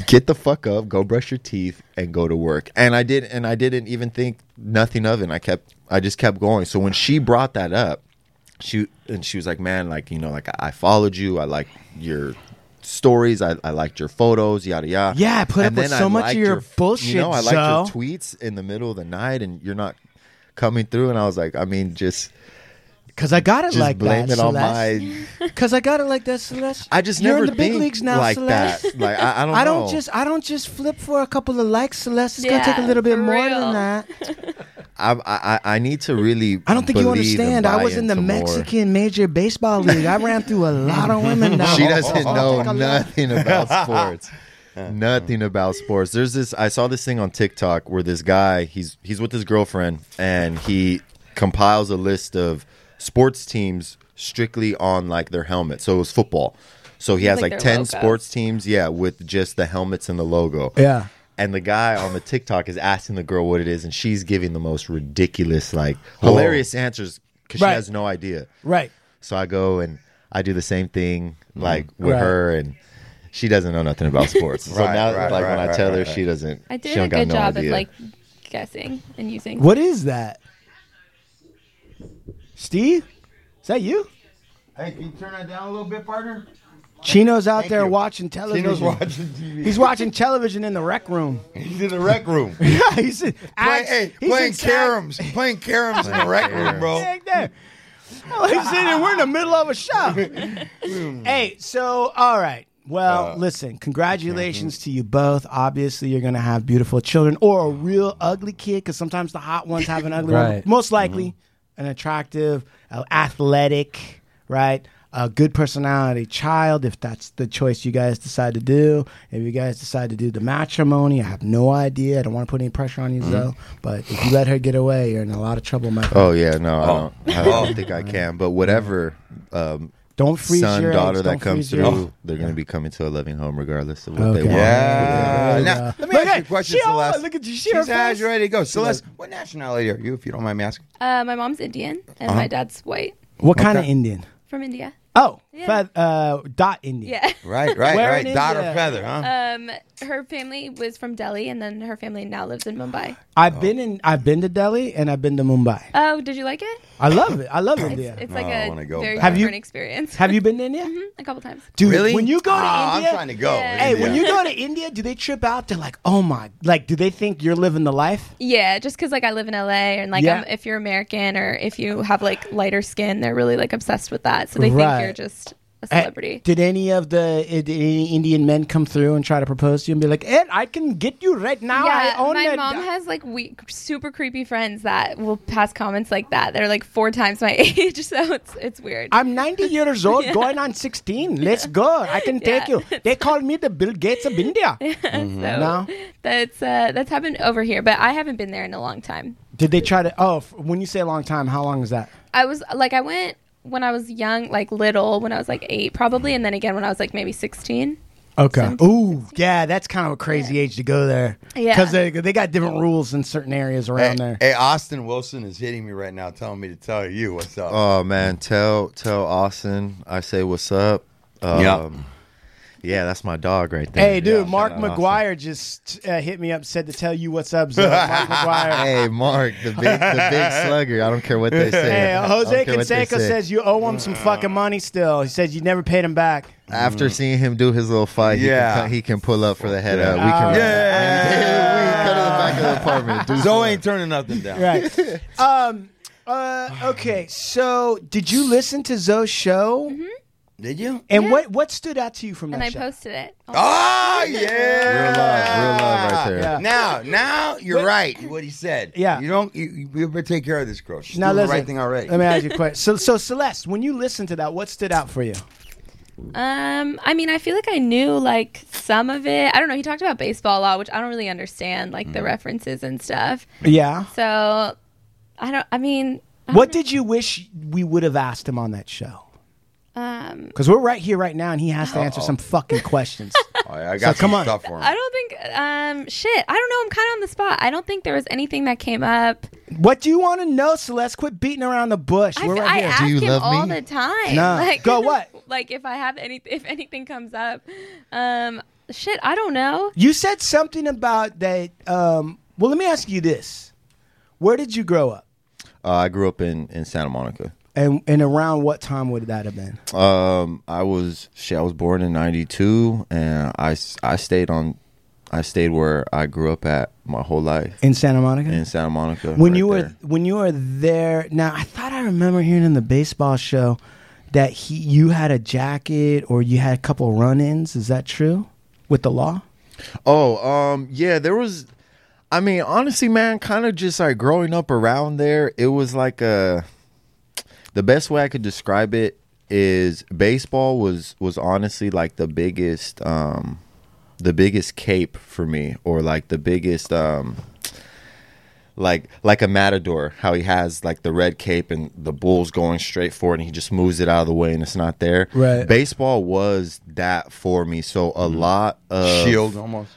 get the fuck up, go brush your teeth, and go to work." And I did, and I didn't even think nothing of it. And I kept, I just kept going. So when she brought that up, she and she was like, "Man, like you know, like I, I followed you. I like your." Stories, I, I liked your photos, yada yada. Yeah, I put And up with so I much of liked your bullshit, You know, I liked Zo. your tweets in the middle of the night, and you're not coming through. And I was like, I mean, just Cause I got it just like blame that. it on Celeste. my. Cause I got it like that, Celeste. I just You're never in the big leagues now, like Celeste. that. Like I, I don't. I don't know. just I don't just flip for a couple of likes, Celeste. It's gonna take a little bit more real. than that. I, I I need to really. I don't think you understand. I was in the into more. Mexican Major Baseball League. I ran through a lot of women. Now She doesn't know take a lot. nothing about sports. nothing about sports. There's this. I saw this thing on TikTok where this guy he's he's with his girlfriend and he compiles a list of sports teams strictly on like their helmet. So it was football. So he has Like like, ten logo. sports teams, yeah, with just the helmets and the logo. Yeah. And the guy on the TikTok is asking the girl what it is, and she's giving the most ridiculous, like hilarious answers because Right. she has no idea. Right. So I go and I do the same thing mm. like with Right. her and she doesn't know nothing about sports. so now right, like right, when I right, tell her right, she doesn't I she did don't a got good no job idea. of like guessing and using. What is that? Steve? Is that you? Hey, can you turn that down a little bit, partner? Chino's out Thank there you. watching television. Tino's watching TV. He's watching television in the rec room. He's in the rec room. yeah, he's in, Play, act- hey, he's playing in sack- caroms. Playing caroms in the rec room, bro. Back there. Oh, he's sitting there. We're in the middle of a show. hey, so all right. Well, uh, listen. Congratulations to you both. Obviously, you're gonna have beautiful children, or a real ugly kid, because sometimes the hot ones have an ugly one. Most likely, mm-hmm. An attractive, uh, athletic, right? A good personality child, if that's the choice you guys decide to do. If you guys decide to do the matrimony, I have no idea. I don't want to put any pressure on you, Zo. But if you let her get away, you're in a lot of trouble, my friend. Oh yeah, no, I don't I don't think I can. But whatever um Don't freeze son, your daughter eggs. that Don't comes freeze your they're gonna be coming to a loving home regardless of what Okay. they want. Yeah. Yeah. Now, let me Look ask you a question, she all- look at you. She She's her eyes face. ready to go. Celeste, what nationality are you, if you don't mind me asking? Uh, my mom's Indian and Uh-huh. my dad's white What kind of Indian? from India. Oh, Yeah. feath- uh, dot Indian. Yeah. Right, right, Where right. in Dot or India? feather, huh? Um, her family was from Delhi, and then her family now lives in Mumbai. I've been in. I've been to Delhi and I've been to Mumbai. Oh, did you like it? I love it. I love It's, India. it's like Oh, I a wanna go very back. Have you- different experience. Have you been to India? Mhm, a couple times. Dude, really? when you go to Ah, India, I'm trying to go. Yeah. hey, when you go to India, do they trip out? They're like, oh my, like, do they think you're living the life? Yeah, just because like I live in LA, and like Yeah. I'm, if you're American or if you have like lighter skin, they're really like obsessed with that. So they Right. think you're just a celebrity. Did any of the eh, did any Indian men come through and try to propose to you and be like, Ed, I can get you right now. yeah, I own my it." mom has like we- super creepy friends that will pass comments like that. They're like four times my age, so it's it's weird. I'm 90 years old, Yeah. going on 16. Let's go. I can take you. They call me the Bill Gates of India. so No? that's uh, that's happened over here, but I haven't been there in a long time. Did they try to? Oh, f- when you say a long time, how long is that? I was like I went when I was young, like little, when I was like eight, probably, and then again when I was like maybe sixteen. Okay. Ooh, yeah, that's kind of a crazy age to go there. Yeah. Because they, they got different rules in certain areas Hey, around there. hey, Austin Wilson is hitting me right now, telling me to tell you what's up. Oh man, tell tell Austin I say what's up. Um, Yep. Yeah, that's my dog right there. Hey, dude, Yeah, Mark shout out McGwire just uh, hit me up, said to tell you what's up, Zo. Mark McGwire. Hey, Mark, the big the big slugger. I don't care what they say. Hey, Jose don't care what they Canseco say. says you owe him some fucking money still. He says you never paid him back. after seeing him do his little fight, he, Yeah. can, he can pull up for the head up. We can Yeah. we can go to the back of the apartment. Do Zo some- ain't turning nothing down. Right. um. Uh. Okay. So, did you listen to Zo's show? Did you? And Yeah. what what stood out to you from And that I show? posted it. Oh yeah, Real love, real love right there. Yeah. Now, now you're right. What he said. Yeah. You don't. You, you better take care of this girl. She's Now doing the listen, right thing already. Let me ask you a question. So, so Celeste, when you listened to that, what stood out for you? Um, I mean, I feel like I knew like some of it. I don't know. He talked about baseball a lot, which I don't really understand, like the references and stuff. Yeah. So, I don't. I mean, I What don't did you wish we would have asked him on that show? Know. Um, Because we're right here, right now, and he has to answer some fucking questions. Oh, yeah, I got So, come some on. stuff for him. I don't think. Um, shit. I don't know. I'm kind of on the spot. I don't think there was anything that came up. what do you want to know, Celeste? Quit beating around the bush. I, We're right I here. ask Do you him love all me? the time. No. Like, Go what? like if I have any, if anything comes up, um, shit. I don't know. You said something about that. Um, well, let me ask you this: Where did you grow up, Uh, I grew up in, in Santa Monica. And and around what time would that have been? Um, I was shit, I was born in '92, and I I stayed on, I stayed where I grew up at my whole life In Santa Monica. in Santa Monica. when right you were there. when you were there. Now, I thought I remember hearing in the baseball show that he you had a jacket or you had a couple run-ins. Is that true with the law? Oh, um, yeah, there was. I mean, honestly, man, kind of just like growing up around there. It was like a. The best way I could describe it is baseball was was honestly like the biggest, um, the biggest cape for me, or like the biggest, um, like like a matador, how he has like the red cape and the bull's going straight forward, and he just moves it out of the way, and it's not there. Right. Baseball was that for me. So a lot of Shield almost.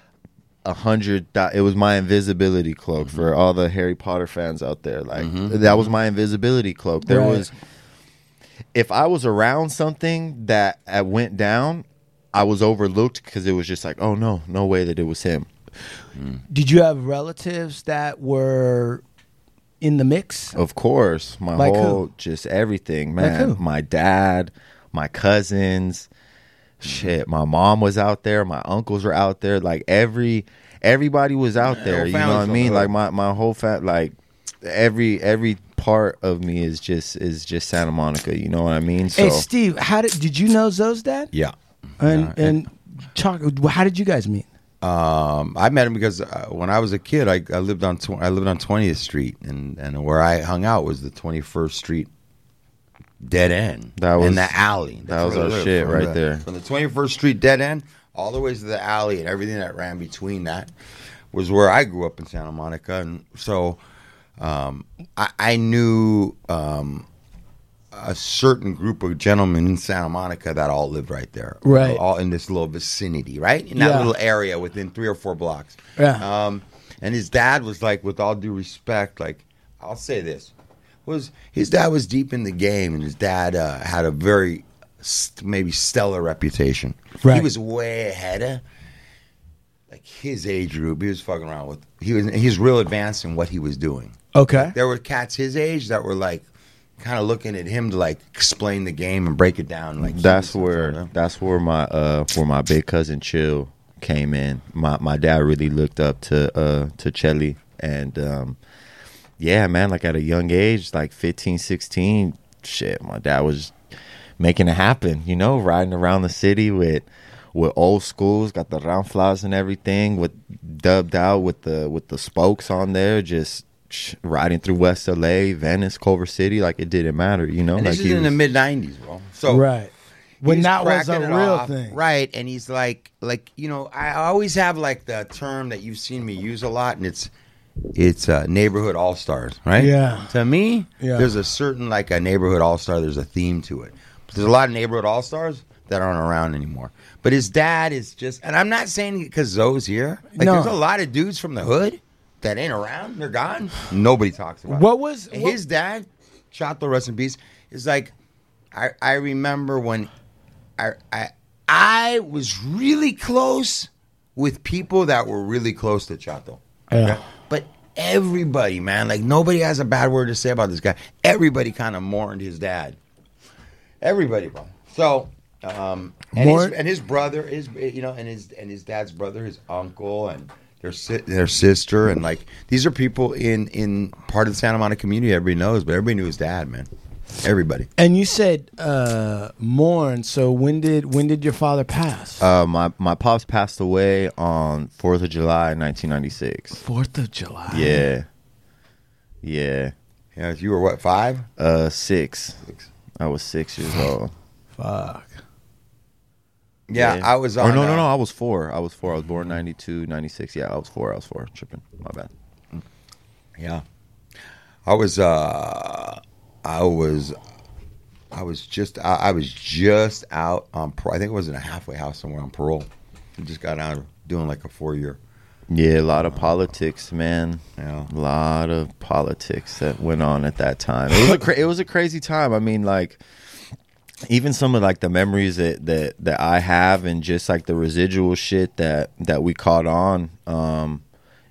A hundred. It was my invisibility cloak for all the Harry Potter fans out there. Like mm-hmm. that was my invisibility cloak. There Right. was, if I was around something that went down, I was overlooked because it was just like, oh no, no way that it was him. Mm. Did you have relatives that were in the mix? Of course, my Like who? whole just everything, Like man. who? My dad, my cousins, shit. My mom was out there. My uncles were out there. Like every everybody was out there. You know what I mean? Like my my whole fat like every every part of me is just is just Santa Monica. You know what I mean? So Hey, Steve, how did did you know Zo's dad? Yeah. And and talk. How did you guys meet? Um, I met him because uh, when I was a kid, I, I lived on tw- I lived on Twentieth Street, and and where I hung out was the Twenty First Street dead end. That was- in the alley. that was our shit right the- there. From the Twenty First Street dead end all the way to the alley and everything that ran between that was where I grew up in Santa Monica, and so um, I, I knew um, a certain group of gentlemen in Santa Monica that all lived right there, Right. All in this little vicinity, right in that Yeah. little area within three or four blocks. Yeah. Um, and his dad was like, with all due respect, like I'll say this was his dad was deep in the game, and his dad uh, had a very st- maybe stellar reputation. Right. He was way ahead of like his age group. He was fucking around with. He was he was real advanced in what he was doing. Okay. There were cats his age that were like kind of looking at him to like explain the game and break it down. Like that's where like that. that's where my uh where my big cousin Chill came in. My my dad really looked up to uh to Chelly and um yeah, man, like at a young age, like 15, 16, shit, my dad was making it happen. You know, riding around the city with with old schools, got the round flowers and everything, with dubbed out with the with the spokes on there, just riding through West LA, Venice, Culver City, like it didn't matter. You know, And like this is he in the mid '90s, bro. So right. When that was a real off, thing. right? And he's like, like you know, I always have like the term that you've seen me use a lot, and it's it's uh, neighborhood all stars, right? Yeah. To me, Yeah. there's a certain like a neighborhood all star. There's a theme to it. But there's a lot of neighborhood all stars that aren't around anymore. But his dad is just, and I'm not saying because Zo's here. Like, No. there's a lot of dudes from the hood that ain't around. They're gone. Nobody talks about. What it. was- what- his dad? Chato, rest in peace. Is like, I I remember when I I I was really close with people that were really close to Chato. Yeah. But everybody, man, like nobody has a bad word to say about this guy. Everybody kind of mourned his dad. Everybody, bro. So, um, and, his, and his brother, his you know, and his and his dad's brother, his uncle, and their si- their sister, and like these are people in in part of the Santa Monica community. Everybody knows, but everybody knew his dad, man. Everybody. And you said uh mourn. So when did when did your father pass? Uh, my my pops passed away on Fourth of July, nineteen ninety six. Fourth of July. Yeah, yeah. Yeah, you were what five? Uh, six. I was six years old. Fuck. Yeah, I was on. Or no, uh, no, no. I was four. I was four. I was born 92, 96. Yeah, I was four. I was four. Tripping. My bad. Yeah. I was uh I was I was just I, I was just out on par- I think it was in a halfway house somewhere on parole. I just got out doing like a four year. Yeah, a lot of politics, man. Yeah. A lot of politics that went on at that time. It was a cra- it was a crazy time. I mean, like even some of like the memories that that that I have and just like the residual shit that that we caught on um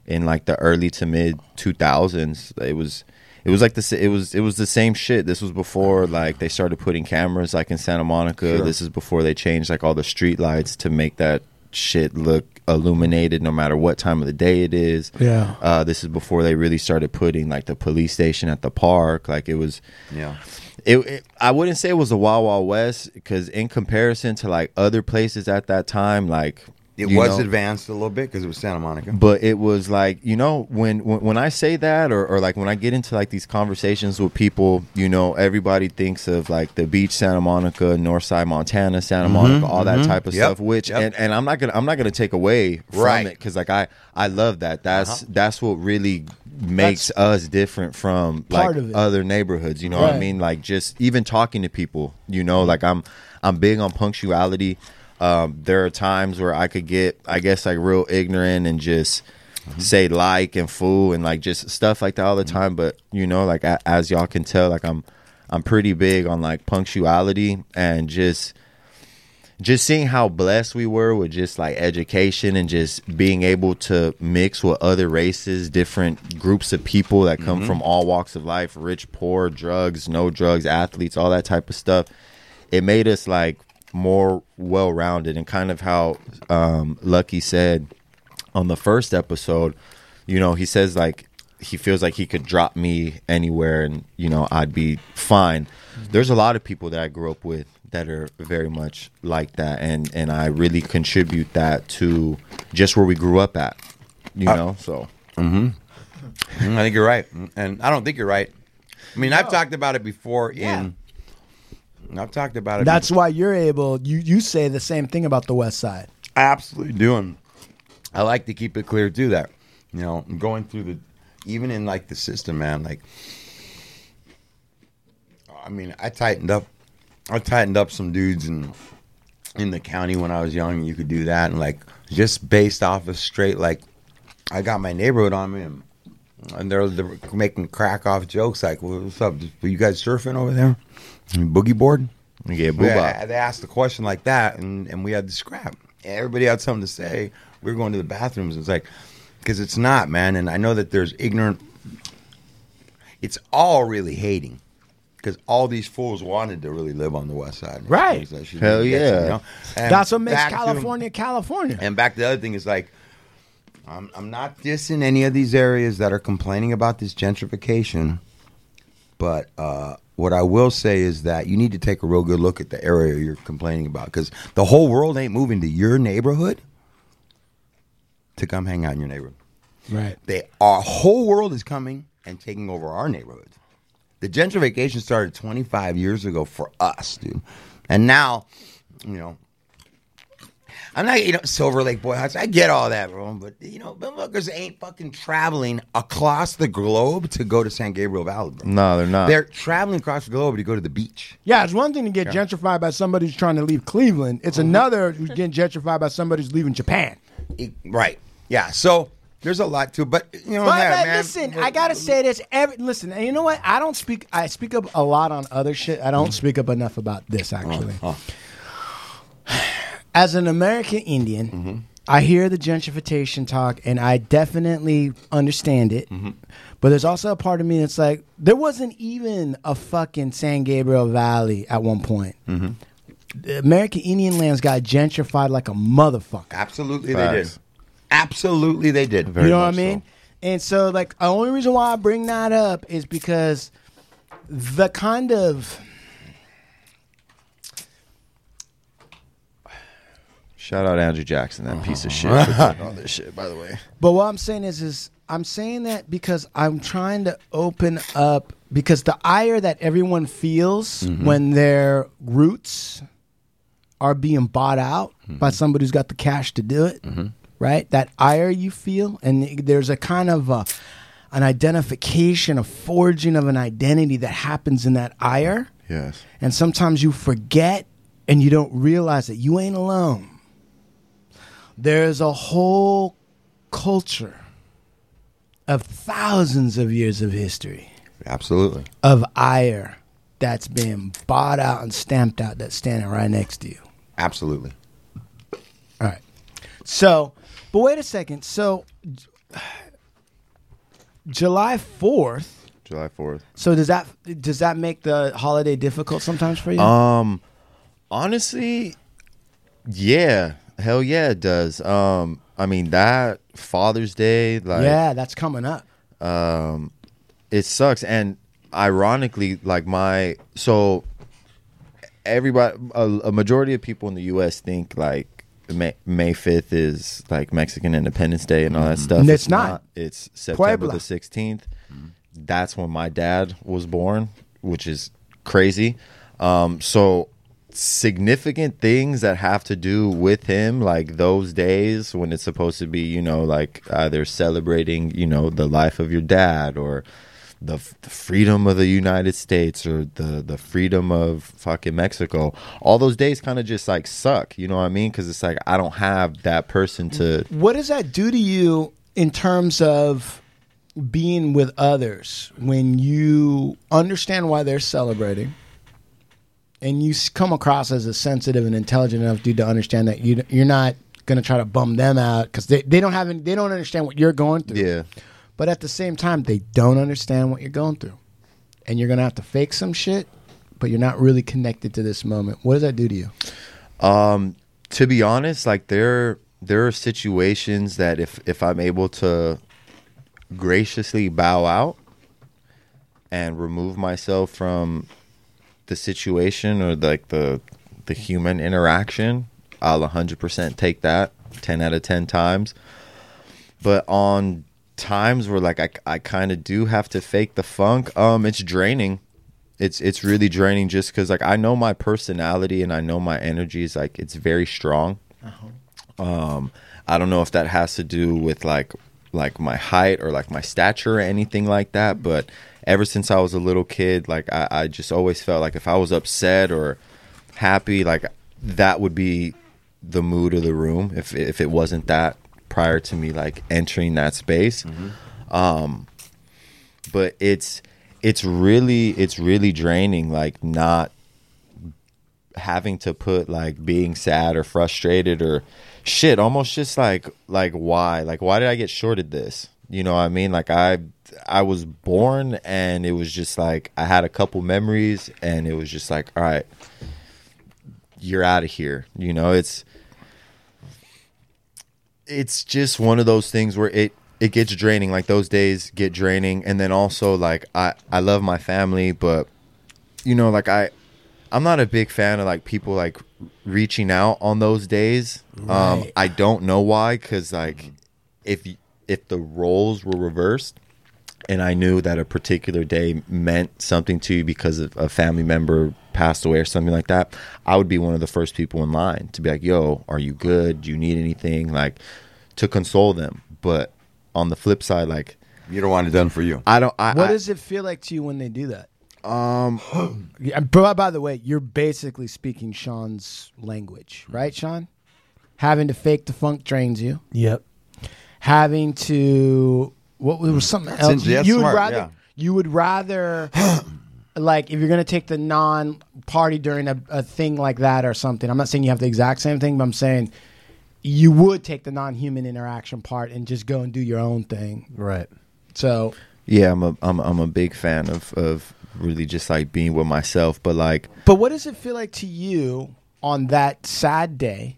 in like the early to mid 2000s. It was it was like this. it was it was the same shit. This was before like they started putting cameras like in Santa Monica. Sure. This is before they changed like all the street lights to make that shit look illuminated no matter what time of the day it is. Yeah. Uh, this is before they really started putting like the police station at the park. Like it was Yeah. it, it I wouldn't say it was a Wild Wild West because in comparison to like other places at that time, like It you was know, advanced a little bit because it was Santa Monica. but it was like you know when when, when I say that or, or like when I get into like these conversations with people, you know, everybody thinks of like the beach, Santa Monica, Northside, Montana, Santa Monica, all that type of Mm-hmm. Yep. stuff. Which Yep. and, and I'm not gonna I'm not gonna take away from Right. it because like I I love that. That's Uh-huh. that's what really makes us different from like Part of it. other neighborhoods. You know what I mean? Like just even talking to people. You know, like I'm I'm big on punctuality. Um, there are times where I could get, I guess, like real ignorant and just mm-hmm. say like and fool and like just stuff like that all the mm-hmm. time. But you know, like a, as y'all can tell, like I'm I'm pretty big on like punctuality and just just seeing how blessed we were with just like education and just being able to mix with other races, different groups of people that come mm-hmm. from all walks of life, rich, poor, drugs, no drugs, athletes, all that type of stuff. It made us like more well rounded and kind of how um, Lucky said on the first episode, you know, he says like he feels like he could drop me anywhere and you know I'd be fine. There's a lot of people that I grew up with that are very much like that and and I really contribute that to just where we grew up at. You know, so Mm, I think you're right, and I don't think you're right. I mean, I've talked about it before. In I've talked about it. That's why you're able. You you say the same thing about the West Side. I absolutely do, and I like to keep it clear too. That you know, going through the even in like the system, man. Like, I mean, I tightened up. I tightened up some dudes in in the county when I was young. You could do that, and like just based off of straight like, I got my neighborhood on me, and, and they're, they're making crack off jokes like, "What's up? Were you guys surfing over there? Boogie board?" yeah, Yeah, booba. they asked a question like that, and, and we had to scrap. Everybody had something to say. We were going to the bathrooms. It's like, because it's not, man. And I know that there's ignorant. It's all really hating, because all these fools wanted to really live on the west side. Right. So she Hell didn't get to, yeah. That's what makes back to- California California. and back to the other thing is like, I'm I'm not dissing any of these areas that are complaining about this gentrification. But uh, what I will say is that you need to take a real good look at the area you're complaining about because the whole world ain't moving to your neighborhood to come hang out in your neighborhood. Right. They, our whole world is coming and taking over our neighborhoods. The gentrification started 25 years ago for us, dude. And now, you know, I'm not, you know, Silver Lake Boy I get all that, bro. But, you know, motherfuckers ain't fucking traveling across the globe to go to San Gabriel Valley, bro. No, they're not. They're traveling across the globe to go to the beach. Yeah, it's one thing to get gentrified by somebody who's trying to leave Cleveland. It's mm-hmm. another who's getting gentrified by somebody who's leaving Japan. E- Right. Yeah. So there's a lot to. But, you know, But, yeah, but man, listen, I gotta say this. Every listen, and you know what? I don't speak. I speak up a lot on other shit. I don't mm-hmm. speak up enough about this. Actually, uh-huh. As an American Indian, mm-hmm. I hear the gentrification talk, and I definitely understand it. Mm-hmm. But there's also a part of me that's like, there wasn't even a fucking San Gabriel Valley at one point. Mm-hmm. The American Indian lands got gentrified like a motherfucker. Absolutely, they did. Absolutely, they did. Very you know what I mean? so. And so, like, the only reason why I bring that up is because the kind of Shout out Andrew Jackson, that piece of shit. Uh-huh. for putting all this shit, by the way. But what I'm saying is, is I'm saying that because I'm trying to open up because the ire that everyone feels mm-hmm. when their roots are being bought out mm-hmm. by somebody who's got the cash to do it, mm-hmm. right? That ire you feel, and there's a kind of a, an identification, a forging of an identity that happens in that ire. Yes. And sometimes you forget and you don't realize that you ain't alone. There's a whole culture of thousands of years of history Absolutely. of ire that's been bought out and stamped out that's standing right next to you. Absolutely. All right. So, but wait a second. So, July 4th. July 4th. So does that does that make the holiday difficult sometimes for you? Um, honestly, yeah, hell yeah, it does. Um, I mean that Father's Day, like, yeah, that's coming up. um, it sucks. And ironically, like my so everybody, a, a majority of people in the U.S. think like May, May 5th is like Mexican Independence Day and all that stuff. And it's not. It's September Puebla. the 16th. That's when my dad was born, which is crazy. Um, so significant things that have to do with him, like those days when it's supposed to be, you know, like either celebrating, you know, the life of your dad or the, the freedom of the United States or the the freedom of fucking Mexico. All those days kind of just like suck, you know what I mean? Because it's like I don't have that person to. What does that do to you in terms of being with others when you understand why they're celebrating and you come across as a sensitive and intelligent enough dude to understand that you, you're not going to try to bum them out because they, they don't have any, they don't understand what you're going through. Yeah. But at the same time, they don't understand what you're going through. And you're going to have to fake some shit, but you're not really connected to this moment. What does that do to you? Um, to be honest, like there there are situations that if if I'm able to graciously bow out and remove myself from the situation or like the the human interaction, I'll 100% take that 10 out of 10 times. But on times where like I, I kind of do have to fake the funk, um it's draining it's it's really draining just because like I know my personality and I know my energy is like it's very strong. Um, I don't know if that has to do with like like my height or like my stature or anything like that, but ever since I was a little kid, like I, I just always felt like if I was upset or happy, like that would be the mood of the room. If if it wasn't that prior to me like entering that space, um, but it's it's really it's really draining like not having to put like being sad or frustrated or shit almost just like like why? Like why did i get shorted this? You know what i mean? Like i i was born and it was just like i had a couple memories and it was just like all right you're out of here you know it's it's just one of those things where it it gets draining. Like those days get draining, and then also like I I love my family, but you know like I I'm not a big fan of like people like reaching out on those days. Um, I don't know why, because like if if the roles were reversed, and I knew that a particular day meant something to you because of a family member passed away or something like that, I would be one of the first people in line to be like, "Yo, are you good? Do you need anything?" Like to console them. But on the flip side, like You don't want it done for you. I don't. I, What I, does it feel like to you when they do that? Um, by, by the way, you're basically speaking Sean's language, right, Sean? Having to fake the funk drains you. Yep. Having to what was something else? in- you would smart, rather yeah. you would rather like if you're gonna take the non party during a, a thing like that or something. I'm not saying you have the exact same thing, but I'm saying you would take the non human interaction part and just go and do your own thing. Right. So yeah, I'm a I'm I'm a big fan of of really just like being with myself. But like But what does it feel like to you on that sad day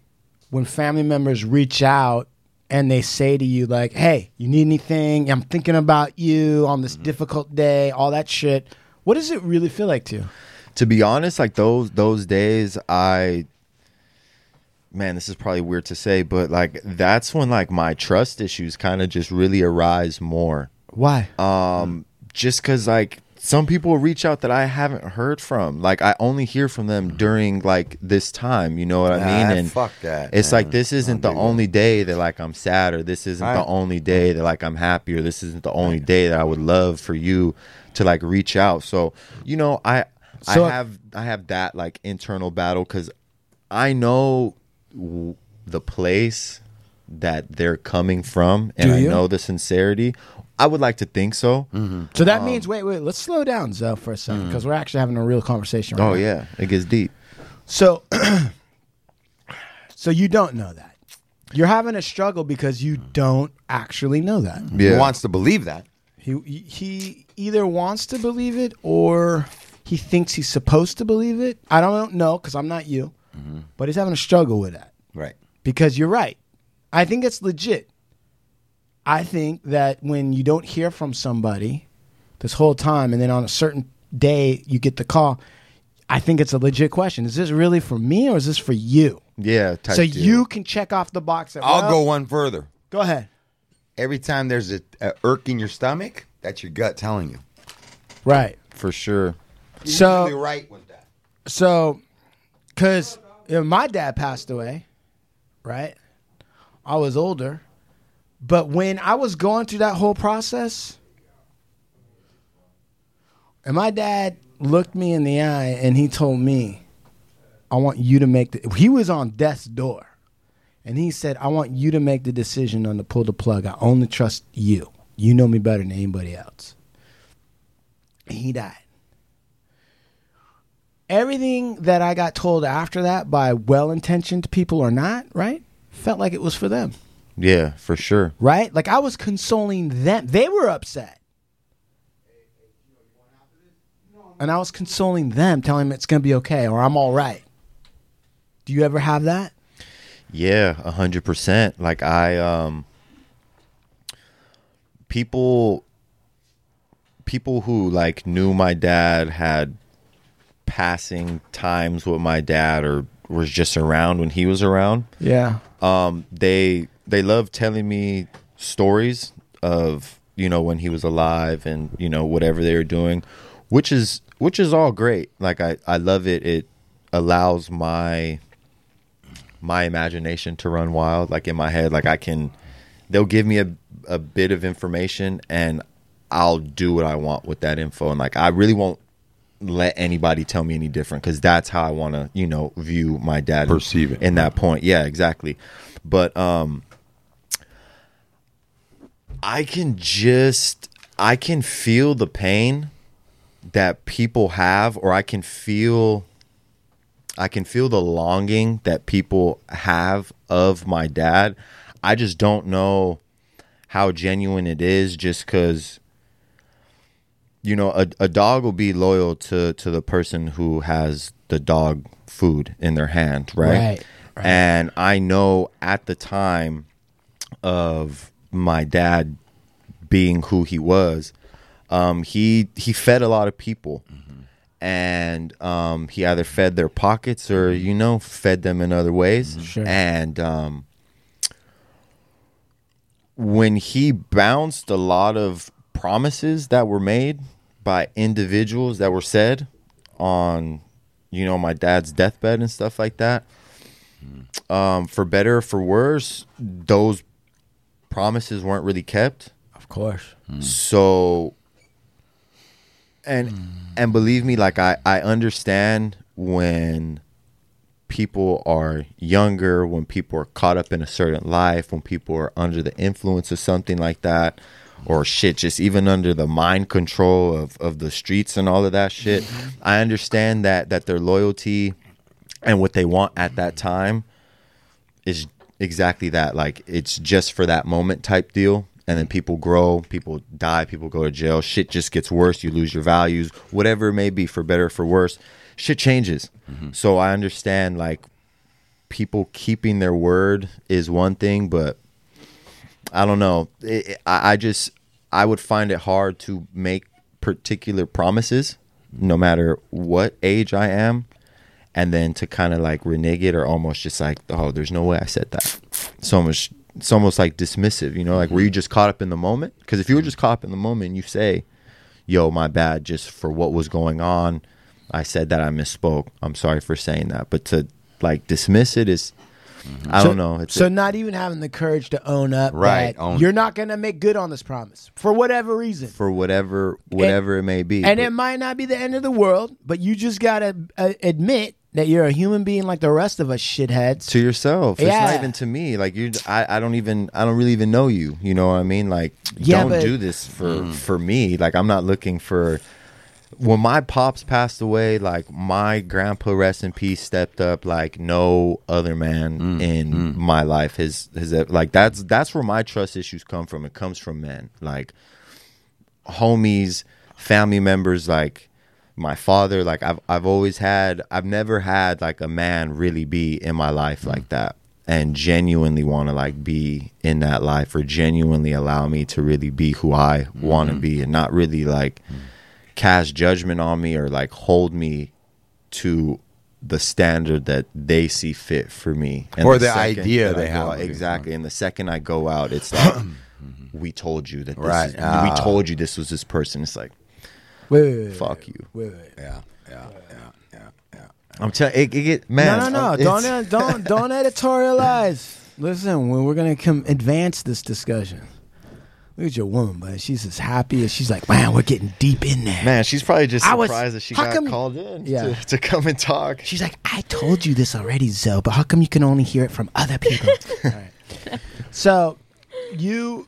when family members reach out and they say to you like, "Hey, you need anything? I'm thinking about you on this difficult day." All that shit. What does it really feel like to you? to be honest, like those those days, I man, this is probably weird to say, but like that's when like my trust issues kind of just really arise more. Why? Um, just because like some people reach out that I haven't heard from. Like I only hear from them during like this time. You know what I Nah, mean? Ah, and fuck that, It's man. like this isn't the Don't that. only day that like I'm sad, or this isn't the only day that like I'm happy, or this isn't the only day that I would love for you to like reach out. So you know, I So- I have I have that like internal battle because I know w- the place that they're coming from, and I know the sincerity. I would like to think so. Mm-hmm. So that um, means wait, wait. Let's slow down, Zo, for a second mm. because we're actually having a real conversation. Right Oh now. yeah, it gets deep. So, so you don't know that. You're having a struggle because you don't actually know that. Yeah. He wants to believe that. He he either wants to believe it or he thinks he's supposed to believe it. I don't know because I'm not you, mm-hmm. but he's having a struggle with that Right. because you're right. I think it's legit. I think that when you don't hear from somebody this whole time and then on a certain day you get the call, I think it's a legit question. Is this really for me or is this for you? Yeah. Type so deal. you can check off the box. That, I'll well, go one further. Go ahead. Every time there's a, a irk in your stomach, that's your gut telling you. Right. for sure. You're So- right with that. So, because my dad passed away, right? I was older. But when I was going through that whole process, and my dad looked me in the eye and he told me, I want you to make the. He was on death's door. And he said, I want you to make the decision on to pull the plug. I only trust you. You know me better than anybody else. And he died everything that I got told after that by well intentioned people or not, right? Felt like it was for them, Yeah, for sure. right? Like I was consoling them. They were upset. And I was consoling them, telling them it's going to be okay or I'm all right. Do you ever have that? Yeah, a hundred percent. Like I, um, people, people who like knew my dad had passing times with my dad or was just around when he was around. Yeah. um, they they love telling me stories of you know when he was alive and you know whatever they were doing, which is which is all great. Like I I love it. It allows my my imagination to run wild. Like in my head, like I can. They'll give me a a bit of information and I'll do what I want with that info. And like I really won't let anybody tell me any different because that's how I want to, you know, view my dad. in- Perceive it. in that point. Yeah, exactly. But um, I can just I can feel the pain that people have, or I can feel I can feel the longing that people have of my dad. I just don't know how genuine it is just because you know a, a dog will be loyal to to the person who has the dog food in their hand right, Right, and i know at the time of my dad being who he was, um, he he fed a lot of people, and um, he either fed their pockets or you know fed them in other ways. Sure. And um, when he bounced a lot of promises that were made by individuals that were said on, you know, my dad's deathbed and stuff like that. Um, for better or for worse, those promises weren't really kept. Of course. Hmm. So and and believe me like I I understand when people are younger, when people are caught up in a certain life, when people are under the influence of something like that or shit just even under the mind control of of the streets and all of that shit. Mm-hmm. I understand that that their loyalty and what they want at that time is exactly that. Like it's just for that moment type deal. And then people grow, people die, people go to jail. Shit just gets worse. You lose your values, whatever it may be, for better or for worse. Shit changes. Mm-hmm. So I understand like people keeping their word is one thing, but I don't know. It, it- I, I just I would find it hard to make particular promises, no matter what age I am, and then to kind of like renege it or almost just like, oh, there's no way I said that. So much. It's almost like dismissive, you know, like were you just caught up in the moment? Because if you were just caught up in the moment, you say, "Yo, my bad," just for what was going on. I said that I misspoke. I'm sorry for saying that, but to like dismiss it is, I So- don't know. It's so not even having the courage to own up Right, own- you're not going to make good on this promise for whatever reason. for whatever whatever it may be. and but- it might not be the end of the world, but you just got to uh, admit that you're a human being like the rest of us shitheads. to yourself. It's Yeah. not even to me. Like you, I, I don't even, I don't really even know you. You know what I mean? Like, Yeah, don't but- do this for mm. for me. Like, I'm not looking for. When my pops passed away, like my grandpa, rest in peace, stepped up like no other man mm. in mm. my life. His his like that's that's where my trust issues come from. It comes from men, like homies, family members, like my father. Like I've I've always had I've never had like a man really be in my life like mm. that and genuinely want to like be in that life or genuinely allow me to really be who I want to mm-hmm. be and not really like mm. cast judgment on me or like hold me to the standard that they see fit for me. Or the second idea they have out- exactly. And the second I go out it's like mm-hmm. we told you that this Right. is- Ah. we told you this was this person. It's like Wait, wait, wait, fuck you wait, wait. Yeah, yeah, yeah, yeah, yeah. I'm telling it, it get man no, no, no! Don't don't don't editorialize. Listen, we're gonna come advance this discussion, look at your woman, but she's as happy as she's like, man, we're getting deep in there. Man, she's probably just I was- surprised that she got come- called in Yeah. to, to come and talk. She's like, I told you this already, Zo, but how come you can only hear it from other people? Right. So you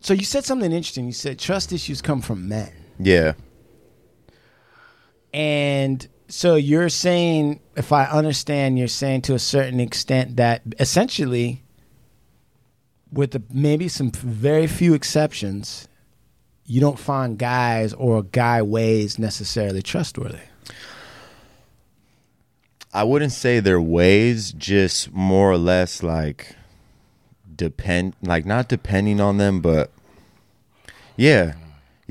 so you said something interesting. You said trust issues come from men. Yeah. And so you're saying, if I understand, you're saying to a certain extent that essentially, with the, maybe some very few exceptions, you don't find guys or guy ways necessarily trustworthy. I wouldn't say their ways, just more or less like depend like not depending on them, but yeah.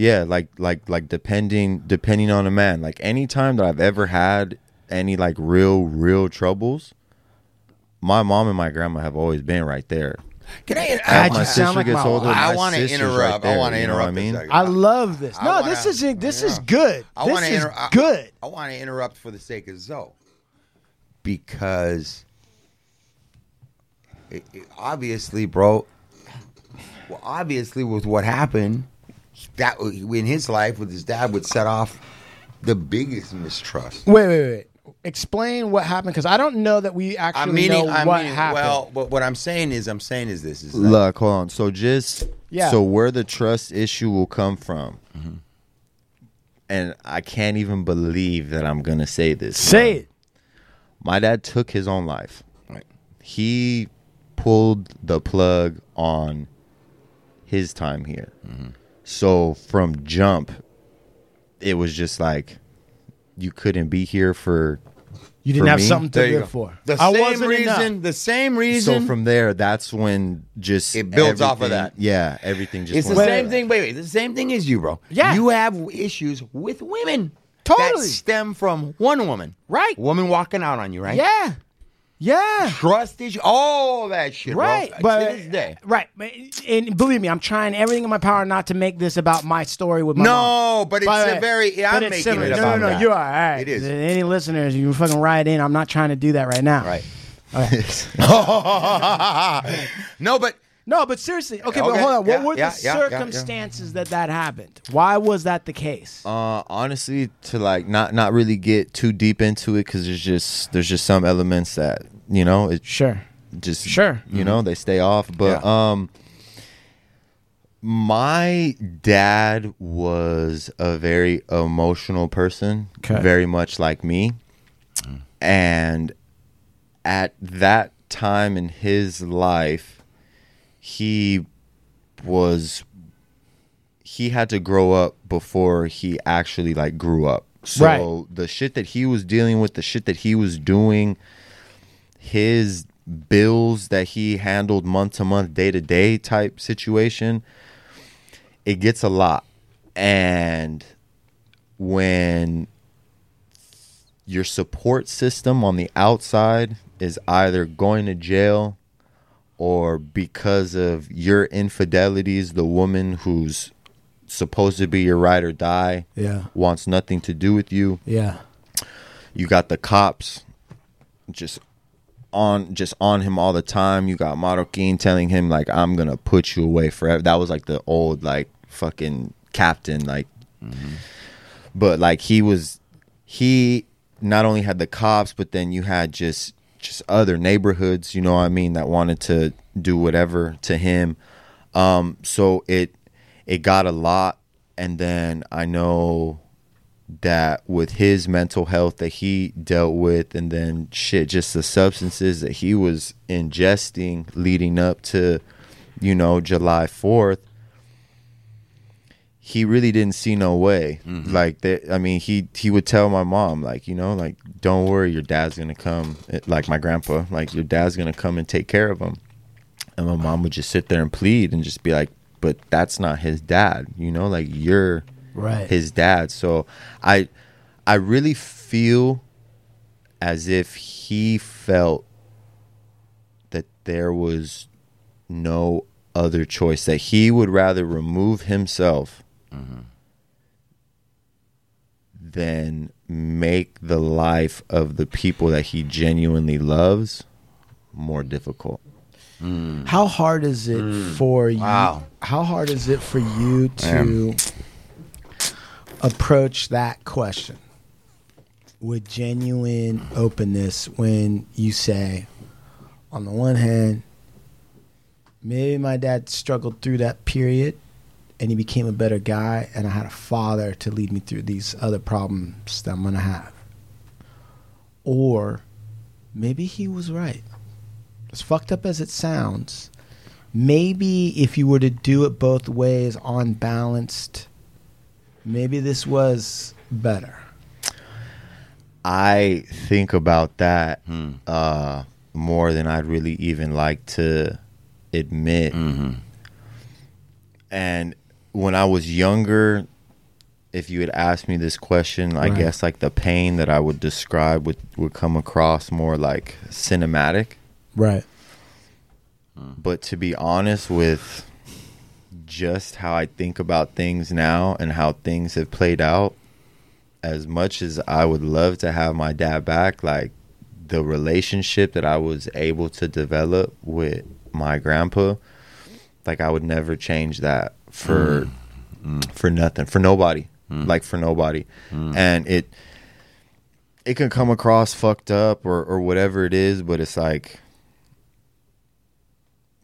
Yeah, like like like depending depending on a man. Like anytime that I've ever had any like real, real troubles, my mom and my grandma have always been right there. Can I? God, I, you my sound sister like gets my older. wife. I want to sister's right interrupt. I want to you what interrupt. I mean? I love this. No, wanna- this isn't. This is good. I this wanna is inter- I- good. I want to interrupt for the sake of Zo because it, it- obviously, bro. Well, obviously, with what happened, that in his life with his dad would set off the biggest mistrust. Wait, wait, wait. Explain what happened because I don't know that we actually I'm meaning, know I'm what meaning, happened. well, but what I'm saying is, I'm saying is this is like, Look, hold on. So just Yeah. So where the trust issue will come from, Mm-hmm. and I can't even believe that I'm gonna say this. Say it. My dad took his own life. Right. He pulled the plug on his time here. Mm-hmm. So from jump, it was just like you couldn't be here for You didn't for have me. something to There you live go. for. The I same wasn't reason. enough. The same reason. So from there, that's when just It builds off of everything- that. Yeah, everything just it's the went- same thing. Wait, wait. The same thing as you, bro. Yeah. You have issues with women. Totally. That stem from one woman. Right. Woman walking out on you, right? Yeah. Yeah. Trust issue. All that shit. bro. Right, To but this day. right, and believe me, I'm trying everything in my power not to make this about my story with my mom. No, but it's the a very. but I'm making similar. it no, about no, no. You are all right. It is. Any listeners, you fucking ride in. I'm not trying to do that right now. Right. Okay. no, but no, but seriously, okay, but hold on. yeah, what were yeah, the yeah, yeah, yeah. circumstances that that happened? Why was that the case? Uh, honestly, to like not not really get too deep into it because there's just there's just some elements that you know it sure just Sure. you know they stay off. But um, my dad was a very emotional person, Okay. very much like me, and at that time in his life, he was he had to grow up before he actually like grew up. So Right. the shit that he was dealing with, the shit that he was doing, his bills that he handled month to month, day to day type situation, it gets a lot. And when your support system on the outside is either going to jail or because of your infidelities, the woman who's supposed to be your ride or die Yeah. wants nothing to do with you. Yeah. You got the cops just on just on him all the time. You got Marroquin telling him like I'm gonna put you away forever. That was like the old like fucking captain like but like he was he not only had the cops but then you had just just other neighborhoods you know what i mean that wanted to do whatever to him um so it it got a lot and then i know that with his mental health that he dealt with and then shit just the substances that he was ingesting leading up to you know july 4th he really didn't see no way. Mm-hmm. Like that, I mean, he he would tell my mom, like you know, like don't worry, your dad's gonna come. Eh, like my grandpa, like your dad's gonna come and take care of him. And my mom would just sit there and plead and just be like, but that's not his dad, you know, like you're Right. his dad. So I I really feel as if he felt that there was no other choice that he would rather remove himself mm-hmm. than make the life of the people that he genuinely loves more difficult. How hard is it mm. for you? Wow. How hard is it for you to approach that question with genuine openness when you say, on the one hand, maybe my dad struggled through that period and he became a better guy, and I had a father to lead me through these other problems that I'm going to have. Or maybe he was right as fucked up as it sounds, maybe if you were to do it both ways on balanced, maybe this was better. I think about that uh, more than I'd really even like to admit. And when I was younger, if you had asked me this question, I guess like the pain that I would describe would, would come across more like cinematic. Right. But to be honest with just how I think about things now and how things have played out, as much as I would love to have my dad back, like the relationship that I was able to develop with my grandpa, like I would never change that for mm. Mm. for nothing, for nobody. Mm. Like for nobody. And it it can come across fucked up or, or whatever it is, but it's like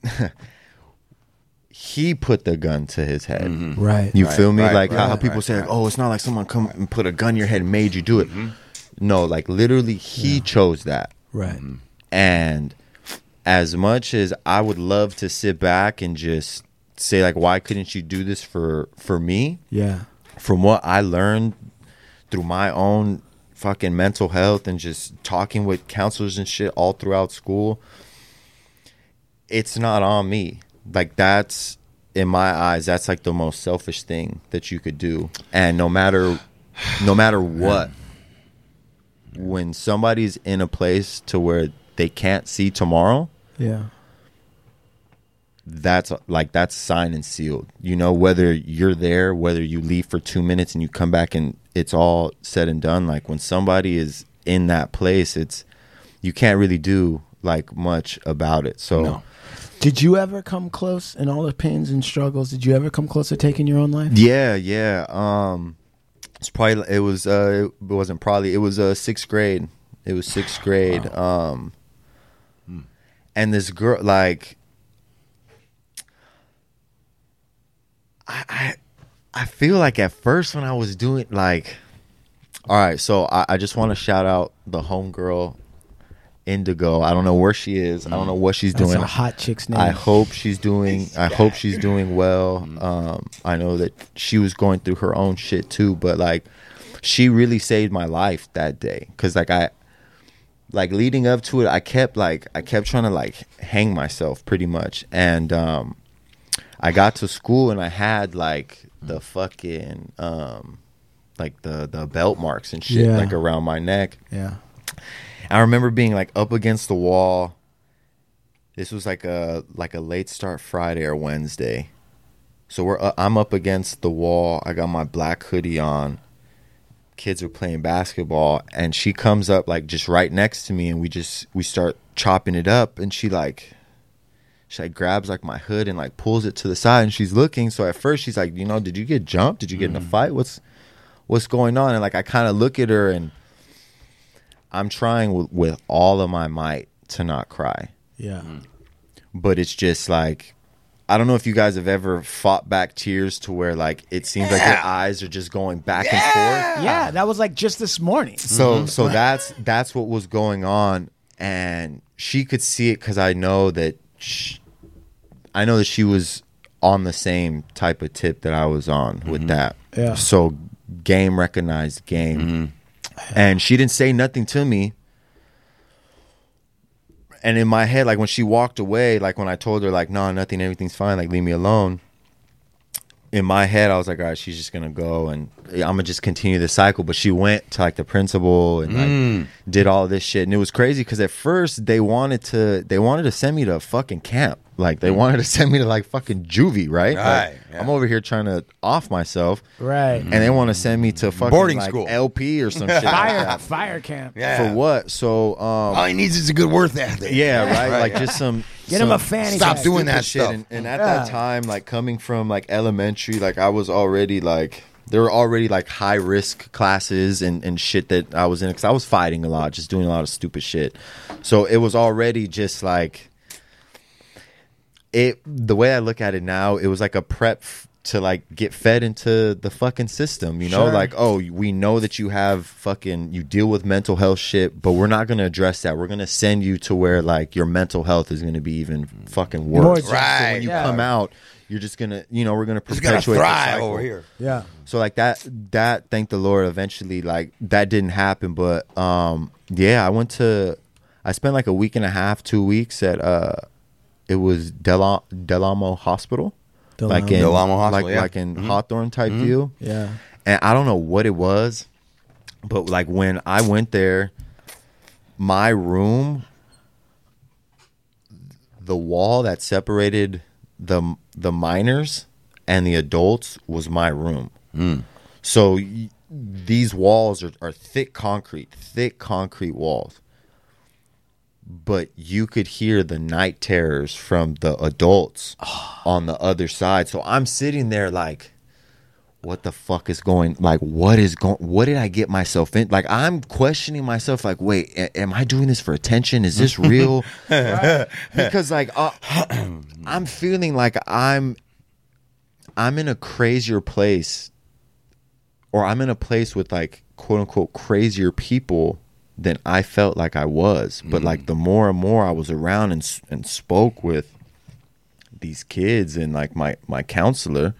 he put the gun to his head. Mm-hmm. Right. You Right, feel me? right, like how, right, how people right, say, like, right. "Oh, it's not like someone come and put a gun in your head and made you do it." Mm-hmm. No, like literally, he chose that. Right. Mm-hmm. And as much as I would love to sit back and just say, like, "Why couldn't you do this for for me?" Yeah. From what I learned through my own fucking mental health and just talking with counselors and shit all throughout school it's not on me like that's in my eyes that's like the most selfish thing that you could do and no matter no matter what when somebody's in a place to where they can't see tomorrow Yeah. that's like that's signed and sealed. You know, whether you're there, whether you leave for two minutes and you come back and it's all said and done. Like when somebody is in that place, it's you can't really do like much about it. So No. Did you ever come close in all the pains and struggles? Did you ever come close to taking your own life? yeah, yeah. Um, it's probably it was uh it wasn't probably it was uh sixth grade. It was sixth grade. Um, and this girl like I, I I feel like at first when I was doing like all right, so I, I just want to shout out the homegirl Indigo. I don't know where she is. I don't know what she's That's doing. a hot chick's name. I hope she's doing. I hope she's doing well. Um, I know that she was going through her own shit too, but like, she really saved my life that day. Cause like I, like leading up to it, I kept like I kept trying to like hang myself pretty much, and um, I got to school and I had like the fucking um, like the the belt marks and shit Yeah. like around my neck. Yeah. I remember being like up against the wall. This was like a like a late start Friday or Wednesday. So we're uh, I'm up against the wall. I got my black hoodie on. Kids are playing basketball and she comes up like just right next to me and we just we start chopping it up and she like she like grabs like my hood and like pulls it to the side and she's looking so at first she's like you know did you get jumped did you get in a fight what's what's going on and like i kind of look at her and i'm trying with, with all of my might to not cry. Yeah. Mm-hmm. but it's just like i don't know if you guys have ever fought back tears to where like it seems like your eyes are just going back and forth. Yeah, that was like just this morning. so mm-hmm. so that's that's what was going on, and she could see it because I know that sh I know that she was on the same type of tip that I was on with mm-hmm. that. Yeah. So game recognized game, and she didn't say nothing to me. And in my head, like when she walked away, like when I told her, like, no, nothing, everything's fine, like leave me alone in my head, I was like, all right, she's just gonna go and I'm gonna just continue the cycle. But she went to like the principal and like mm. did all this shit, and it was crazy because at first they wanted to they wanted to send me to a fucking camp, like they wanted to send me to like fucking juvie, right? Like, Right, yeah. I'm over here trying to off myself, Right. and they want to send me to fucking Boarding like, school. LP or some shit. like Fire that. fire camp. Yeah. For what? So um, All he needs is a good worth ethic. yeah, right. Right, Like yeah. just some Get him some a fanny Stop pack. doing that shit. stuff. And, and at Yeah. that time, like coming from like elementary, like I was already like there were already like high risk classes and and shit that I was in because I was fighting a lot, just doing a lot of stupid shit. So it was already just like it. The way I look at it now, it was like a prep. f- to like get fed into the fucking system, you know, Sure. like oh, we know that you have fucking you deal with mental health shit, but we're not gonna address that. We're gonna send you to where like your mental health is gonna be even fucking More worse. just- So Right. when you Yeah. come out, you're just gonna, you know, we're gonna Just gonna perpetuate thrive cycle. over here. Yeah. So like that, that thank the Lord. Eventually, like that didn't happen, but um, yeah, I went to, I spent like a week and a half, two weeks at uh, it was Del Delamo Hospital, Del like in Del Amo Hospital, like yeah. like in mm-hmm. Hawthorne type mm-hmm. view, Yeah. and I don't know what it was, but like when I went there, my room, the wall that separated the the minors and the adults was my room. Mm. So y- these walls are, are thick concrete, thick concrete walls. But you could hear the night terrors from the adults on the other side. So I'm sitting there like, what the fuck is going like what is going what did i get myself in? Like i'm questioning myself like wait a- am i doing this for attention? Is this real? Because like uh, i'm feeling like i'm i'm in a crazier place or i'm in a place with like quote unquote crazier people than i felt like i was but like the more and more i was around and and spoke with these kids and like my my counselor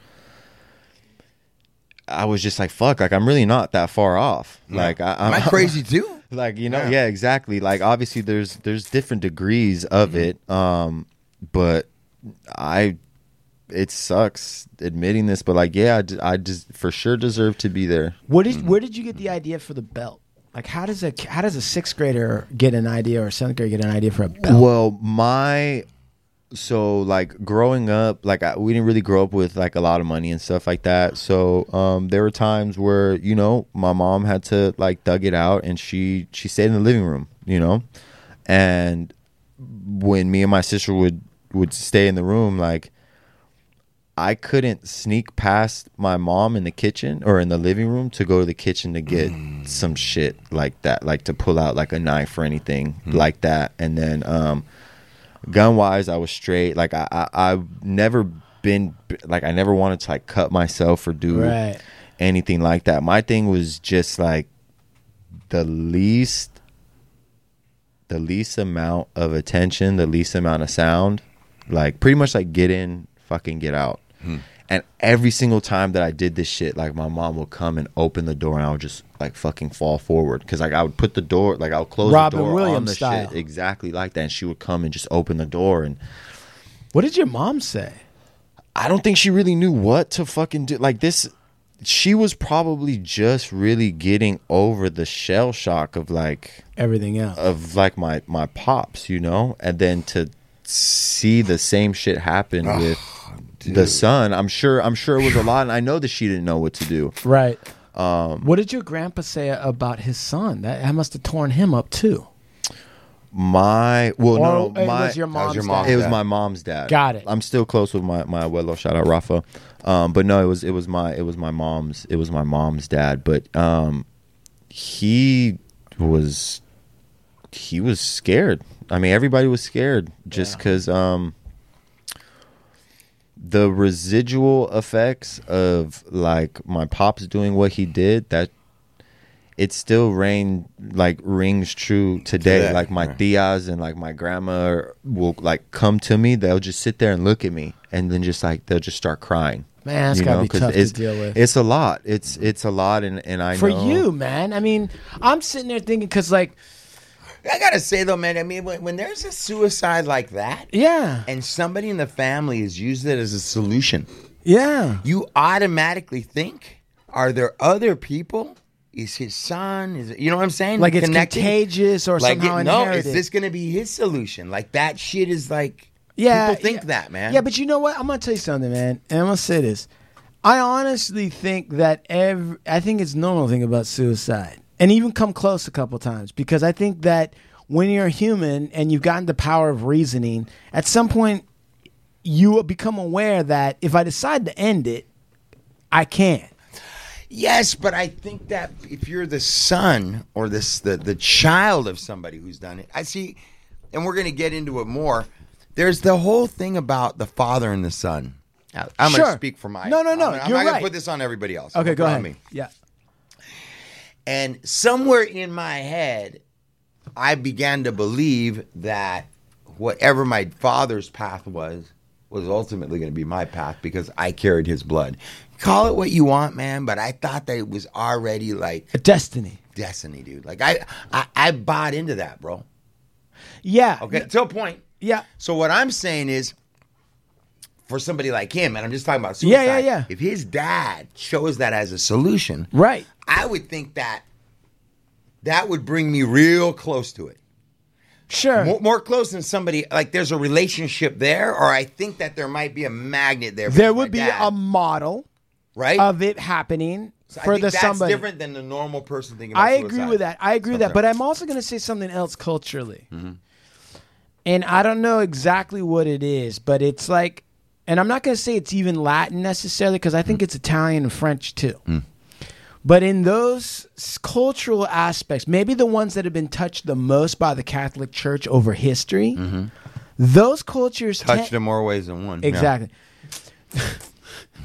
I was just like, fuck, like I'm really not that far off. Like I, Am I crazy too? like you know Yeah. yeah. exactly like obviously there's there's different degrees of Mm-hmm. it um but i it sucks admitting this but like yeah I d- I, just for sure deserve to be there What did where did you get the idea for the belt? Like how does a how does a sixth grader get an idea or a seventh grader get an idea for a belt? well my so like growing up like I, we didn't really grow up with like a lot of money and stuff like that so um there were times where you know my mom had to like dug it out and she she stayed in the living room you know and when me and my sister would would stay in the room like I couldn't sneak past my mom in the kitchen or in the living room to go to the kitchen to get some shit like that, like to pull out like a knife or anything like that. And then um gun wise, I was straight. Like I, I I've never been like I never wanted to like cut myself or do Right. anything like that. My thing was just like the least the least amount of attention, the least amount of sound, like pretty much like get in, fucking get out. And every single time that I did this shit, like my mom would come and open the door, and I would just like fucking fall forward because like I would put the door, like I would close Robin the door on the style. shit exactly like that, and she would come and just open the door, and What did your mom say? I don't think she really knew what to fucking do. Like this, she was probably just really getting over the shell shock of like Everything else. of like my my pops, you know, and then to see the same shit happen with the son. I'm sure. I'm sure it was a lot, and I know that she didn't know what to do. Right. Um, what did your grandpa say about his son? That, that must have torn him up too. My well, Or no, no, it was your mom's your dad? mom's it was my mom's dad. Got it. I'm still close with my my abuelo. Shout out Rafa. Um, but no, it was it was my it was my mom's it was my mom's dad. But um, he was he was scared. I mean, everybody was scared just because um, the residual effects of like my pops doing what he did that it still rain like rings true today. Today, like my right. tias and like my grandma will like come to me. They'll just sit there and look at me, and then just like they'll just start crying. Man, that's gotta be 'cause tough to it's, deal with. It's a lot. It's it's a lot, and and I For know you, man. I mean, I'm sitting there thinking because, like, I gotta say though, man. I mean, when, when there's a suicide like that, yeah, and somebody in the family has used it as a solution, yeah, you automatically think, are there other people? Is his son? Is it, you know what I'm saying? like it's contagious or Like, somehow it- no, inherited. is this going to be his solution? Like that shit is like, Yeah, people think yeah. that, man. Yeah, but you know what? I'm gonna tell you something, man. And I'm gonna say this. I honestly think that every I think it's normal thing about suicide. And even come close a couple times because I think that when you're human and you've gotten the power of reasoning, at some point you will become aware that if I decide to end it, I can't. Yes, but I think that if you're the son or this the the child of somebody who's done it, I see, and we're going to get into it more. There's the whole thing about the father and the son. I'm going to speak for my. No, no, no, I'm, I'm you're not going to put this on everybody else. Okay, go put it on ahead. me. Yeah. And somewhere in my head, I began to believe that whatever my father's path was, was ultimately going to be my path because I carried his blood. Call it what you want, man, but I thought that it was already like A destiny. destiny, dude. Like I, I, I bought into that, bro. Yeah. Okay, to a point. Yeah. So what I'm saying is, for somebody like him, and I'm just talking about Yeah, suicide. yeah, yeah. If his dad chose that as a solution, Right. I would think that that would bring me real close to it. Sure. More, more close than somebody like there's a relationship there, or I think that there might be a magnet there. there would be dad, a model right of it happening So I for think the that's somebody. different than the normal person thinking. About I agree suicide. with that. I agree with that. But I'm also going to say something else culturally. Mm-hmm. And I don't know exactly what it is, but it's like, and I'm not going to say it's even Latin necessarily because I Mm. think it's Italian and French too. But in those cultural aspects, maybe the ones that have been touched the most by the Catholic Church over history, those cultures Mm-hmm. touched ten- in more ways than one. Yeah. Exactly.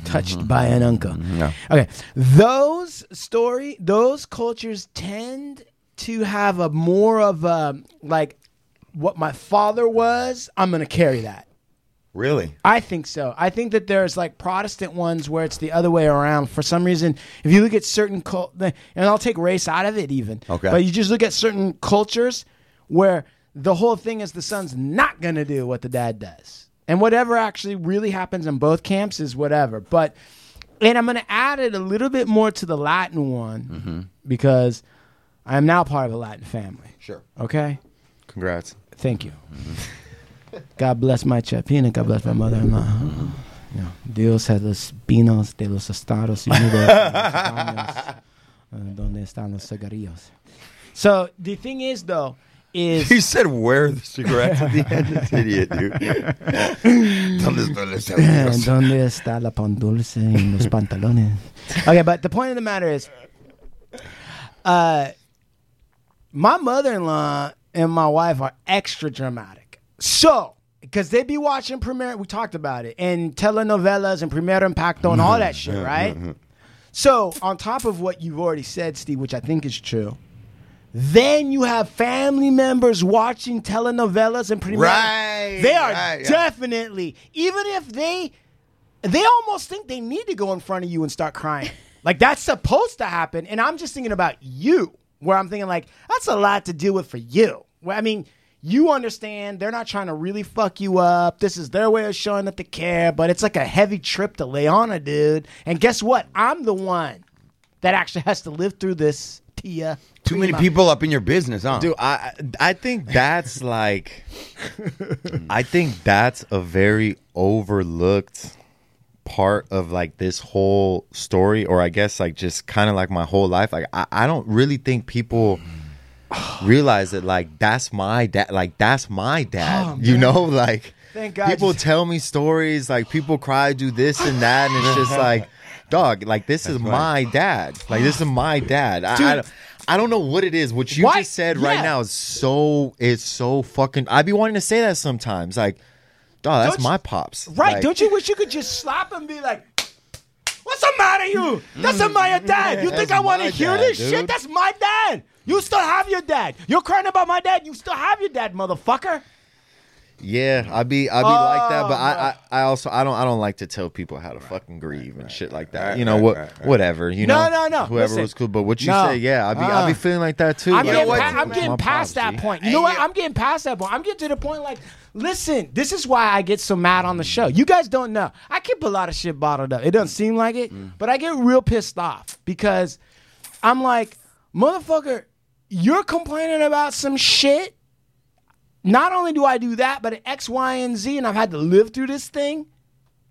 Touched by an uncle. Yeah. Okay. Those story, those cultures tend to have a more of a like what my father was, I'm gonna carry that. Really? I think so. I think that there's like Protestant ones where it's the other way around. For some reason, if you look at certain cult, and I'll take race out of it even. Okay. But you just look at certain cultures where the whole thing is the son's not going to do what the dad does. And whatever actually really happens in both camps is whatever. But, and I'm going to add it a little bit more to the Latin one mm-hmm. because I am now part of a Latin family. Sure. Okay? Congrats. Thank you. Mm-hmm. God bless my chapina. God bless my mother-in-law. Know, Dios es los pinos de los Estados Unidos. eh, donde están los cigarrillos. So the thing is, though, is He said, "Where the cigarettes at the end?" This idiot, dude. ¿Dónde están los cigarrillos? donde está la pan dulce en los pantalones. Okay, but the point of the matter is, uh, my mother-in-law and my wife are extra dramatic. So, because they be watching Primer, we talked about it, and telenovelas and Primer Impacto and all that mm-hmm. shit, right? Mm-hmm. So, on top of what you've already said, Steve, which I think is true, then you have family members watching telenovelas and Primer. Right, They are right, yeah. definitely, even if they, they almost think they need to go in front of you and start crying. like that's supposed to happen. And I'm just thinking about you, where I'm thinking like that's a lot to deal with for you. Well, I mean, you understand they're not trying to really fuck you up. This is their way of showing that they care, but it's like a heavy trip to lay on a dude. And guess what? I'm the one that actually has to live through this. Tia. Too many people up in your business, huh? Dude, I I think that's like I think that's a very overlooked part of like this whole story or I guess like just kind of like my whole life. Like I, I don't really think people realize that like that's my dad like that's my dad. Oh, you know, like Thank God people tell me stories, like people cry, do this and that, and it's just like Dog, like this is my dad. Like this is my dad. I, I, don't- I don't know what it is. What you Why- just said right now is so it's so fucking. i'd be wanting to say that sometimes. Like, dog, that's Don't you- my pops. Right? Like, don't you wish you could just slap and be like, "What's the matter, you? That's a my dad. Mm. You think I want to hear dad, this dude. shit? That's my dad. You still have your dad. You're crying about my dad. You still have your dad, motherfucker. Yeah, I be I be like that, but Oh, I, I I also I don't I don't like to tell people how to fucking grieve and shit like that. right, you know right, what right, right. whatever. You No, know, no, no. no. Whoever Listen. was cool, but what you No. say, yeah, I be I Uh-uh. be feeling like that too. I'm, Like, getting, what? pa- I'm getting pops, past that point. You know what? I'm getting past that point. I'm getting to the point like, listen, this is why I get so mad on the show. You guys don't know. I keep a lot of shit bottled up. It doesn't seem like it, Mm. but I get real pissed off because I'm like, motherfucker, you're complaining about some shit. Not only do I do that, but X, Y, and Z, and I've had to live through this thing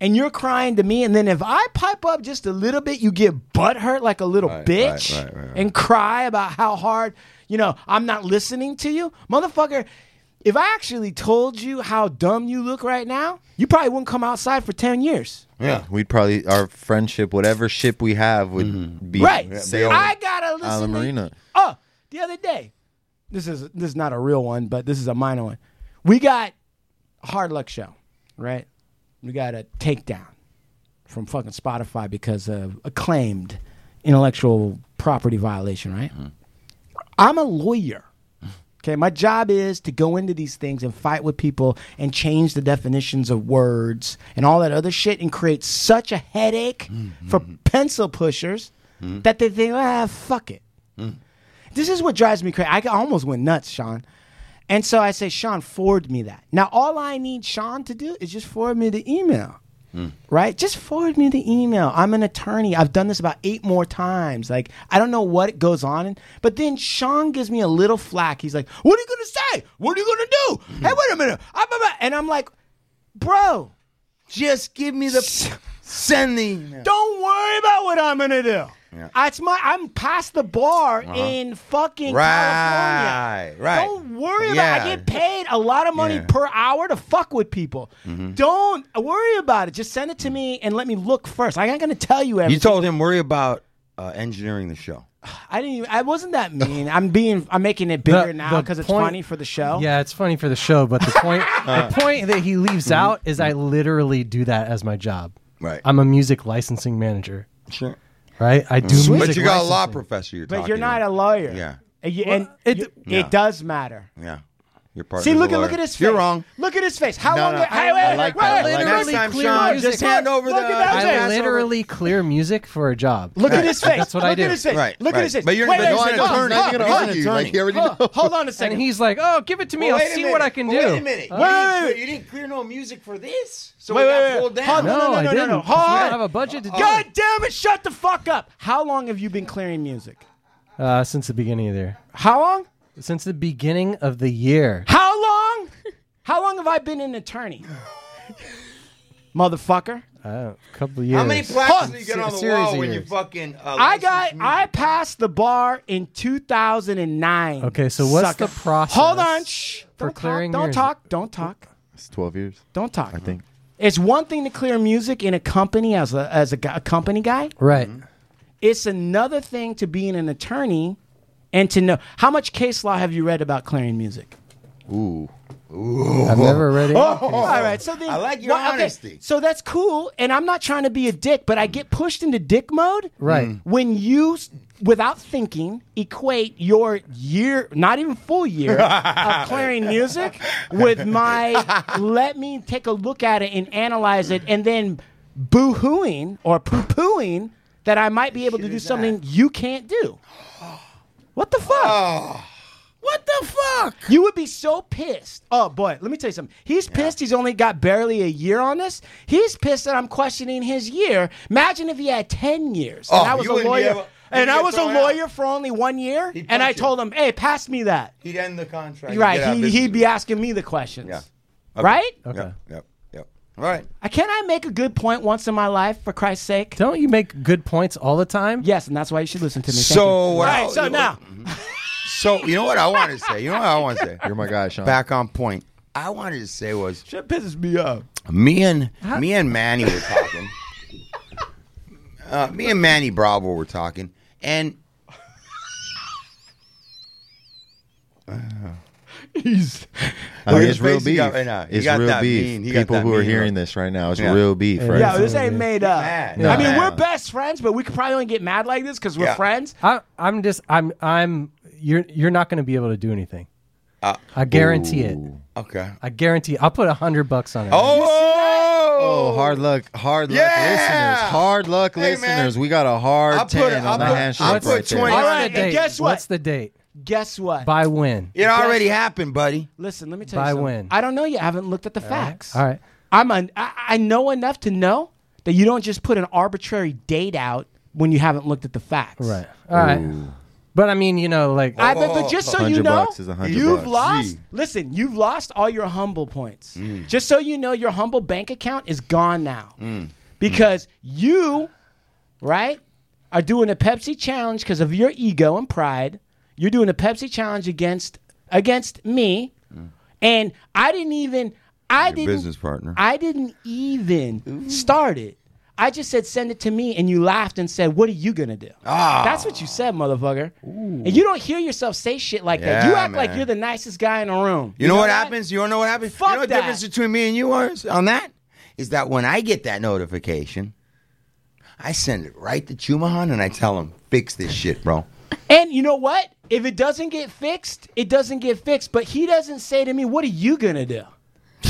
and you're crying to me, and then if I pipe up just a little bit, you get butt hurt like a little Right, bitch right, right, right, right. and cry about how hard, you know, I'm not listening to you. Motherfucker, if I actually told you how dumb you look right now, you probably wouldn't come outside for 10 years. Yeah. We'd probably our friendship, whatever ship we have, would mm-hmm. be Right. sailing I gotta listen. Island to- Marina. Oh, the other day, this is this is not a real one, but this is a minor one. We got a hard luck show, right? We got a takedown from fucking Spotify because of acclaimed intellectual property violation, right? Mm-hmm. I'm a lawyer. Okay, my job is to go into these things and fight with people and change the definitions of words and all that other shit and create such a headache mm-hmm. for pencil pushers mm-hmm. that they think, ah, fuck it. Mm. This is what drives me crazy. I almost went nuts, Sean. And so I say, Sean, forward me that. Now, all I need Sean to do is just forward me the email. Right? Just forward me the email. I'm an attorney. I've done this about eight more times. Like, I don't know what goes on. in- But then Sean gives me a little flack. He's like, What are you going to say? What are you going to do? Hey, wait a minute. Ah. And I'm like, Bro, Just give me the send the email. don't worry about what I'm going to do. It's my, I'm past the bar in fucking California. Right, right. Don't worry about Yeah. I get paid a lot of money Yeah. per hour to fuck with people. Mm-hmm. Don't worry about it. Just send it to me and let me look first. I'm not going to tell you everything. You told him worry about uh, engineering the show. I didn't. Even, I wasn't that mean. I'm being. I'm making it bigger The- now because it's funny for the show. Yeah, it's funny for the show, but the point Uh. the point that he leaves Mm-hmm. out is I literally do that as my job. Right. I'm a music licensing manager, Sure. Right? I do mm. music But you got a law licensing. professor you're but talking you're not to. a lawyer. Yeah. And, you, Well, and it- you- Yeah. it does matter. Yeah. Your partner's See, look at look at his face. You're wrong. Look at his face. How No, long? no, hey, I- wait, I wait, like wait, that. I wait, like wait, that. Next time, clear Sean, music. just hand over Look the. at that I face. literally clear music for a job. Look at his face. That's what Look I do. At his face. Right, Look right. at his face. But you're- wait, but wait, no a one second. attorney. Hold, He's gonna hold, argue. hold, Like, he already hold, hold on a And second. he's like, "Oh, give it to me. I'll wait a see minute. what I can do." Wait a minute. You, Wait, didn't, wait, clear- wait. you didn't clear no music for this, so Wait, we wait, got wait. pulled down. Hold No, No, no, no, I no, didn't. no. 'cause we Hold don't have a budget to do God damn it! Shut the fuck up. How long have you been clearing music? it. Uh, since the beginning of the year. How long? Since the beginning of the year. How long? How long have I been an attorney? Motherfucker. Uh, a couple years. How many plaques Huh. do you get on the Series wall of when you years. fucking? Uh, I license got music? I passed the bar in 2009. Okay, so what's Sucker. the process Hold on. Shh. for Don't clearing talk. Don't talk. Don't talk. It's 12 years, Don't talk. I think. It's one thing to clear music in a company as a as a, gu- a company guy. Right. It's another thing to being an attorney and to know how much case law have you read about clearing music? Ooh. Ooh. I've never read it. Oh, All right, so then I like your well, okay, honesty. So that's cool, and I'm not trying to be a dick, but I get pushed into dick mode. Right. Mm. When you, without thinking, equate your year, not even full year, of clearing music with my let me take a look at it and analyze it, and then boo hooing or poo pooing that I might be able to do something you can't do. What the fuck? Ah. What the fuck? You would be so pissed. Oh boy, let me tell you something. He's pissed. He's only got barely a year on this. He's pissed that I'm questioning his year. Imagine if he had ten years Oh, and I was a lawyer. able- and I was a thrown out. lawyer for only one year, and I you. told him, "Hey, pass me that." He'd end the contract. right? Get out he, he'd be asking me the questions. Yeah. Right? Okay. Yep. Yep. Yep. All right. Uh, Can I make a good point once in my life, for Christ's sake? Don't you make good points all the time? Yes, and that's why you should listen to me. Thank So you. what right. I- so now, So you know what I wanted to say. You know what I want to say. You're my guy, Sean. Back on point. I wanted to say was shit pisses me off. me and me and Manny were talking. uh, me and Manny Bravo were talking, and He's I mean, it's real beef. got right now. He It's got real that beef. mean- he got People that who are mean hearing look. this right now, it's Yeah. real beef, right? Yeah, is. this ain't made up. mad. I mean, Yeah. we're best friends, but we could probably only get mad like this because we're Yeah. friends. I, I'm just. I'm. I'm. You're. You're not going to be able to do anything. Uh, I guarantee it. okay. I guarantee. I'll put a hundred bucks on it. Oh, Oh, hard luck, hard luck Yeah. listeners. Hard luck Hey, man. listeners. We got a hard I'll put 10 it- on the I'll put- handshake I'll right put there. 20 All What's right, the and guess what? What's the date? Guess what? By when? It already happened, buddy. Listen, let me tell By you something. when? I don't know You I haven't looked at the facts. All right. I'm a, I, I know enough to know that you don't just put an arbitrary date out when you haven't looked at the facts. Right. All right. But I mean, you know, like I, but, but oh, just so you 100 know, bucks is 100 you've bucks. lost. Gee. Listen, you've lost all your humble points. Mm. Just so you know, your humble bank account is gone now mm. Mm. because you, right, are doing a Pepsi challenge because of your ego and pride. You're doing a Pepsi challenge against against me, and I didn't even. I Your didn't. business partner. I didn't even start it. I just said send it to me, and you laughed and said, "What are you gonna do?" Ah. That's what you said, motherfucker. And you don't hear yourself say shit like that. You Yeah, act like man. you're the nicest guy in the room. You know, what happens? You don't know what happens? Fuck you know what that. difference between me and you are on that? Is that when I get that notification, I send it right to Chumahan and I tell him, fix this shit, bro. And you know what? If it doesn't get fixed, it doesn't get fixed. But he doesn't say to me, "What are you gonna do?"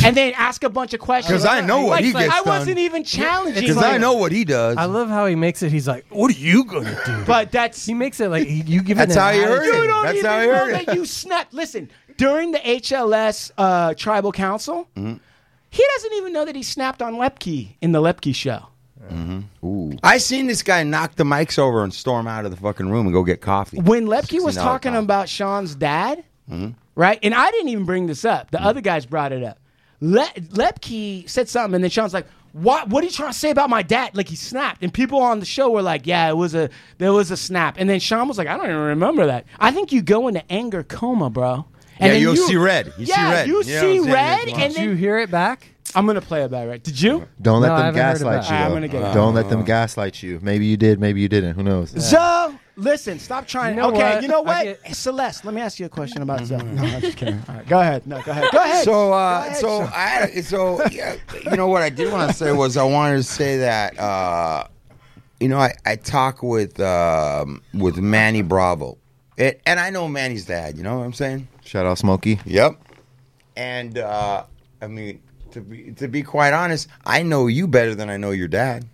And then ask a bunch of questions. 'Cause I know what Like, he gets I done. wasn't even challenging. Because him. I know what he does. I love how he makes it. He's like, "What are you gonna do?" But that's he makes it like he- you give That's it. an how you heard it. You don't That's even how I know heard it. that you snapped. Listen, during the HLS uh, Tribal Council, Mm-hmm. he doesn't even know that he snapped on Lepke in the Lepke show. I seen this guy knock the mics over and storm out of the fucking room and go get coffee. When Lepke was $16 talking coffee. about Sean's dad, Mm-hmm. right? And I didn't even bring this up. The other guys brought it up. Le- Lepke said something, and then Sean's like, "What? What are you trying to say about my dad?" Like he snapped, and people on the show were like, "Yeah, it was a there was a snap." And then Sean was like, "I don't even remember that." I think you go into anger coma, bro. And Yeah, you'll you- see red. You see yeah, red. you You know see what I'm saying? red, and then you hear it back? I'm gonna play it back. Right? Did you? Don't let No, I them haven't heard gaslight about you. it. I'm gonna get it. Don't let them gaslight you. Maybe you did, maybe you didn't. Who knows? Zo, listen, stop trying. You know okay, what? you know I what? get- Celeste, let me ask you a question about Zo. No, I'm just kidding. All right, go ahead. No, go ahead. Go ahead. So, uh, Go ahead, so Sean. I so yeah, you know what I did want to say was I wanted to say that uh, you know I, I talk with um, with Manny Bravo, it, and I know Manny's dad. You know what I'm saying? Shout out Smokey. Yep. and uh, I mean, to be to be quite honest, I know you better than I know your dad.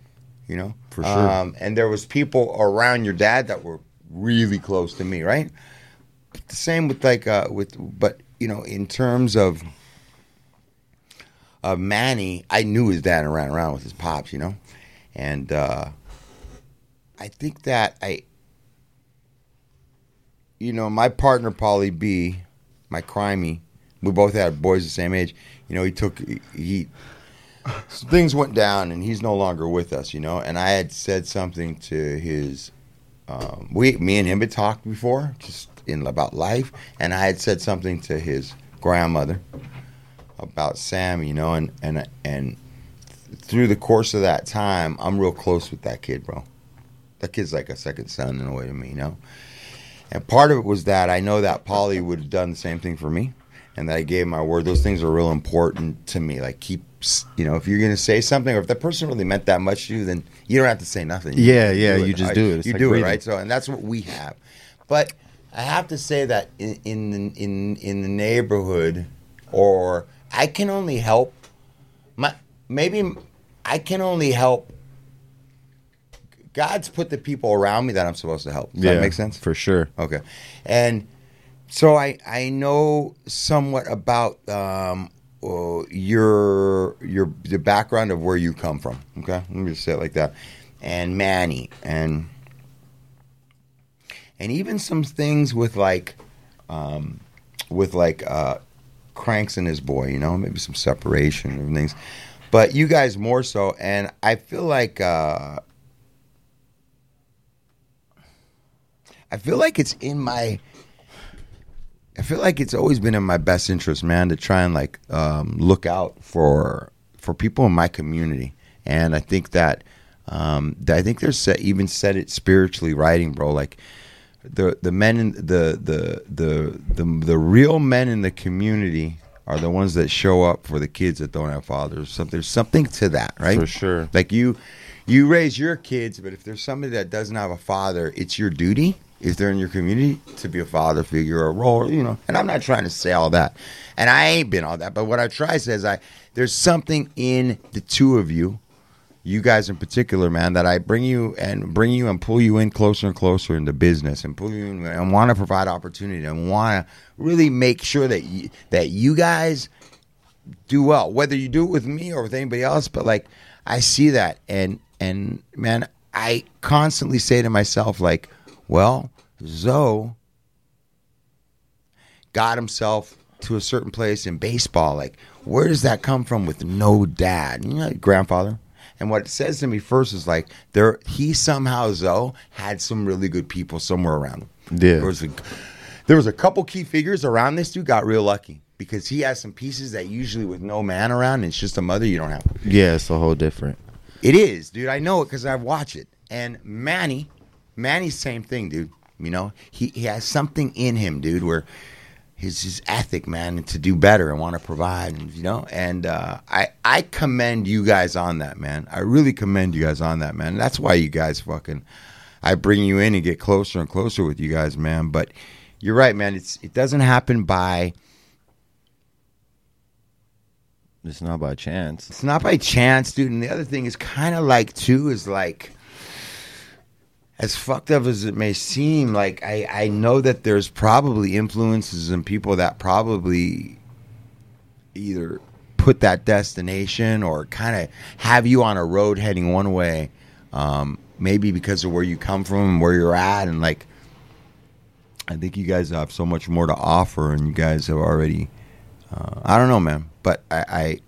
You know, For sure. Um, and there was people around your dad that were really close to me, right? the same with like uh with but you know in terms of of Manny, I knew his dad and ran around with his pops, you know, and uh I think that I, you know, my partner Polly B, my crimey, we both had boys the same age. You know, he took he things went down and he's no longer with us, you know. And I had said something to his um, we me and him had talked before, just in about life, and I had said something to his grandmother about Sam, you know, and and and through the course of that time, I'm real close with that kid, bro. That kid's like a second son in a way to me, you know. And part of it was that I know that Polly would have done the same thing for me, and that I gave my word. Those things are real important to me. Like keep, you know, if you're gonna say something, or if that person really meant that much to you, then you don't have to say nothing. You Yeah, do yeah, it, you just right? do it. You like do it, right? So, and that's what we have. But I have to say that in in the, in, in the neighborhood, or I can only help. My maybe I can only help. God's put the people around me that I'm supposed to help. Does that make sense? For sure. Okay, and so I I know somewhat about um, uh, your your the background of where you come from. Okay, let me just say it like that, and Manny and and even some things with like um, with like uh, Cranks and his boy. You know, maybe some separation and things, but you guys more so. And I feel like. Uh, I feel like it's in my. I feel like it's always been in my best interest, man, to try and like um, look out for for people in my community, and I think that um, I think there's set, even said it spiritually writing, bro. Like the the men in the the the the the real men in the community are the ones that show up for the kids that don't have fathers. So there's something to that, right? For sure. Like you, you raise your kids, but if there's somebody that doesn't have a father, it's your duty if they're in your community to be a father figure or role, you know. And I'm not trying to say all that, and I ain't been all that. But what I try to say is, I there's something in the two of you, you guys in particular, man, that I bring you and bring you and pull you in closer and closer into business and pull you in and want to provide opportunity and want to really make sure that you, that you guys do well, whether you do it with me or with anybody else. But like, I see that, and and man, I constantly say to myself, like, well, Zo got himself to a certain place in baseball. Like, where does that come from with no dad? You know, grandfather. And what it says to me first is like, there he somehow Zo had some really good people somewhere around him. Yeah. There was a there was a couple key figures around this dude got real lucky because he has some pieces that usually with no man around and it's just a mother you don't have. Yeah, it's a whole different. It is, dude. I know it because I watch it. And Manny, Manny's same thing, dude. You know, he, he has something in him, dude, where his his ethic, man, to do better and want to provide, and you know. And uh, I I commend you guys on that, man. I really commend you guys on that, man. That's why you guys fucking. I bring you in and get closer and closer with you guys, man. But you're right, man. It's it doesn't happen by It's not by chance. It's not by chance, dude. And the other thing is kind of like too is like as fucked up as it may seem, like I I know that there's probably influences and people that probably either put that destination or kind of have you on a road heading one way, um, maybe because of where you come from and where you're at, and like I think you guys have so much more to offer, and you guys have already. Uh, I don't know, man, but I, I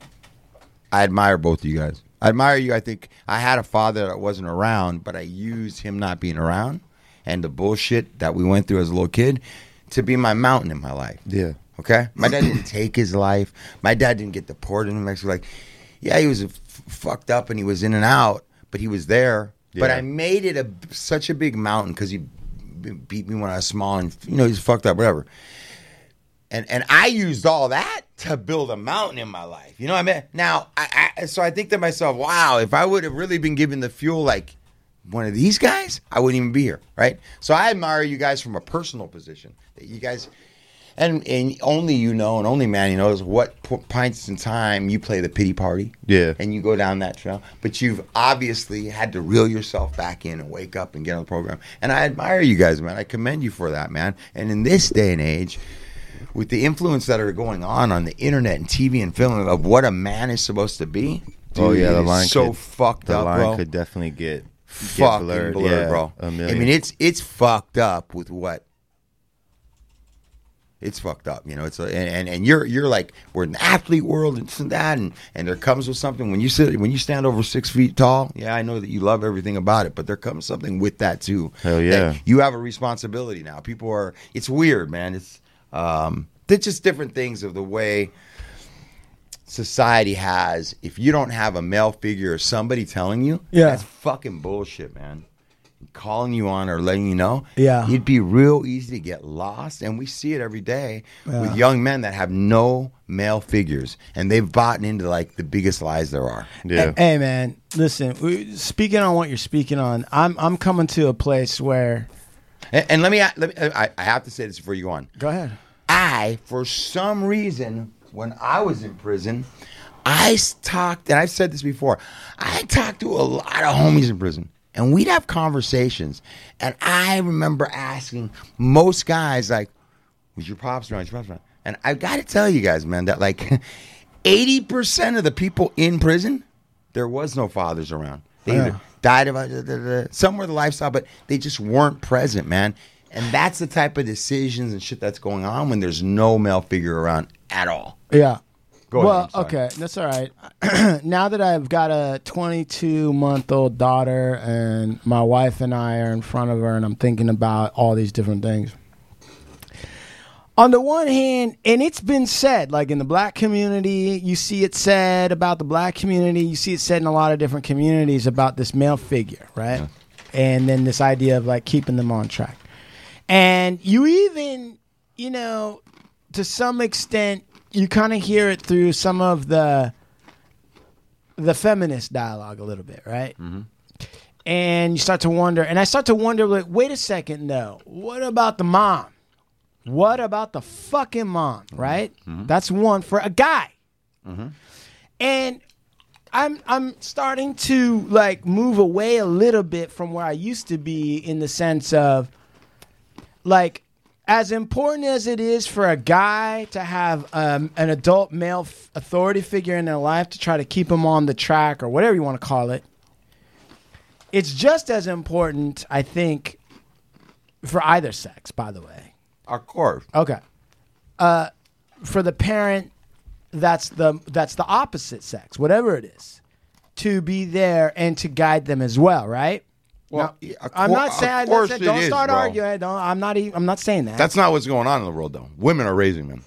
I admire both of you guys. I admire you. I think I had a father that wasn't around, but I used him not being around and the bullshit that we went through as a little kid to be my mountain in my life. Yeah. Okay. My dad didn't take his life. My dad didn't get deported in Mexico. Like, yeah, he was f- fucked up and he was in and out, but he was there. But I made it a such a big mountain because he beat me when I was small and you know he's fucked up, whatever and and I used all that to build a mountain in my life. You know what I mean? Now, I, I so I think to myself, wow, if I would have really been given the fuel like one of these guys, I wouldn't even be here, right? So I admire you guys from a personal position that you guys And and only you know, and only Manny knows what p- pints in time you play the pity party. Yeah. And you go down that trail. But you've obviously had to reel yourself back in and wake up and get on the program. And I admire you guys, man. I commend you for that, man. And in this day and age, with the influence that are going on on the internet and TV and film of what a man is supposed to be. oh yeah, the line so could, fucked the up, line bro could definitely get, get fucking blurred, blurred, yeah, bro. I mean, it's it's fucked up with what. It's fucked up, you know. It's a, and, and and you're you're like we're in the athlete world and this and that, and and there comes with something when you sit when you stand over six feet tall. Yeah, I know that you love everything about it, but there comes something with that too. Hell yeah. you have a responsibility now. People are. It's weird, man. It's um, they're just different things of the way society has. If you don't have a male figure or somebody telling you, Yeah. that's fucking bullshit, man. Calling you on or letting you know, Yeah. it'd be real easy to get lost, and we see it every day Yeah. with young men that have no male figures, and they've bought into like the biggest lies there are. yeah. Hey, man, listen. Speaking on what you're speaking on, I'm I'm coming to a place where. And, and let me, let me, I, I have to say this before you go on. Go ahead. I, for some reason, when I was in prison, I talked, and I've said this before, I talked to a lot of homies in prison, and we'd have conversations. And I remember asking most guys, like, was your pops around? Your pops around? And I've got to tell you guys, man, that like 80% of the people in prison, there was no fathers around. They either Yeah. Died of uh, da, da, da, some were the lifestyle, but they just weren't present, man. And that's the type of decisions and shit that's going on when there's no male figure around at all. Yeah. Go ahead, well, I'm okay, that's all right. now that I've got a 22 month old daughter and my wife and I are in front of her and I'm thinking about all these different things. On the one hand, and it's been said, like in the black community, you see it said about the black community, you see it said in a lot of different communities about this male figure, right? And then this idea of like keeping them on track. And you even, you know, to some extent, you kind of hear it through some of the the feminist dialogue a little bit, right? Mm-hmm. And you start to wonder, and I start to wonder, like, wait a second, though, what about the mom? What about the fucking mom, mm-hmm. right? Mm-hmm. That's one for a guy. Mm-hmm. And I'm I'm starting to like move away a little bit from where I used to be in the sense of like as important as it is for a guy to have um, an adult male f- authority figure in their life to try to keep him on the track or whatever you want to call it, it's just as important, I think, for either sex. By the way, Of course. okay, uh, for the parent that's the that's the opposite sex, whatever it is, to be there and to guide them as well, right? Well, Now, I'm not saying. I'm not course saying- it don't start bro. arguing. Don't. I'm not. Even, I'm not saying that. That's not what's going on in the world, though. Women are raising men.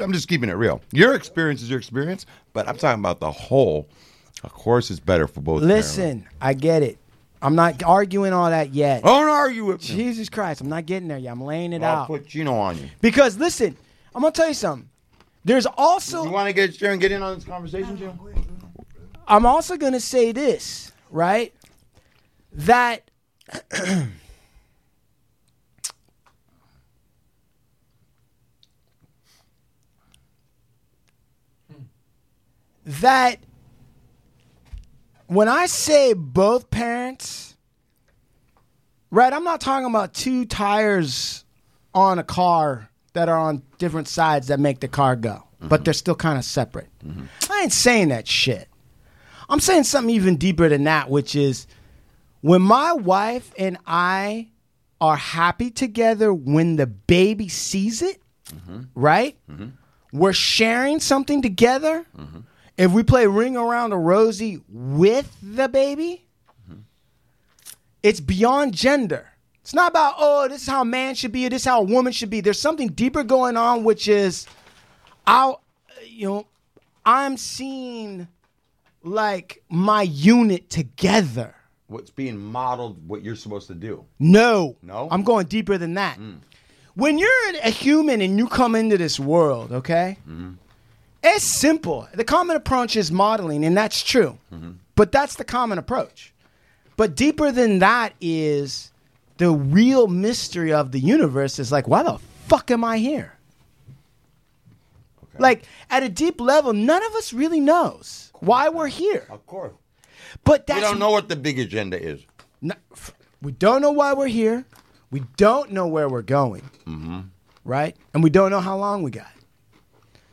I'm just keeping it real. Your experience is your experience, but I'm talking about the whole. Of course, it's better for both. parents. Listen, I get it. I'm not arguing all that yet. don't argue with me. Jesus Christ, I'm not getting there yet. I'm laying it I'll out. put Gino on you. because listen, I'm gonna tell you something. There's also You also want to get and get in on this conversation, Jim? I'm also gonna say this, right? That that when I say both right, I'm not talking about two tires on a car that are on different sides that make the car go, but mm-hmm. they're still kind of separate. Mm-hmm. I ain't saying that shit. I'm saying something even deeper than that, which is when my wife and I are happy together when the baby sees it, mm-hmm. right? We're sharing something together. If we play Ring Around a Rosie with the baby, it's beyond gender. It's not about, oh, this is how a man should be, or this is how a woman should be. There's something deeper going on, which is, I'll, you know, I'm seeing like my unit together. What's being modeled? What you're supposed to do? No. No? I'm going deeper than that. Mm. When you're a human and you come into this world, okay? Mm-hmm. It's simple. The common approach is modeling, and that's true. Mm-hmm. But that's the common approach. But deeper than that is the real mystery of the universe is like, why the fuck am I here? Like at a deep level, none of us really knows why we're here. Of course. But that's We don't know what the big agenda is. No, we don't know why we're here. We don't know where we're going. Mm-hmm. Right? And we don't know how long we got.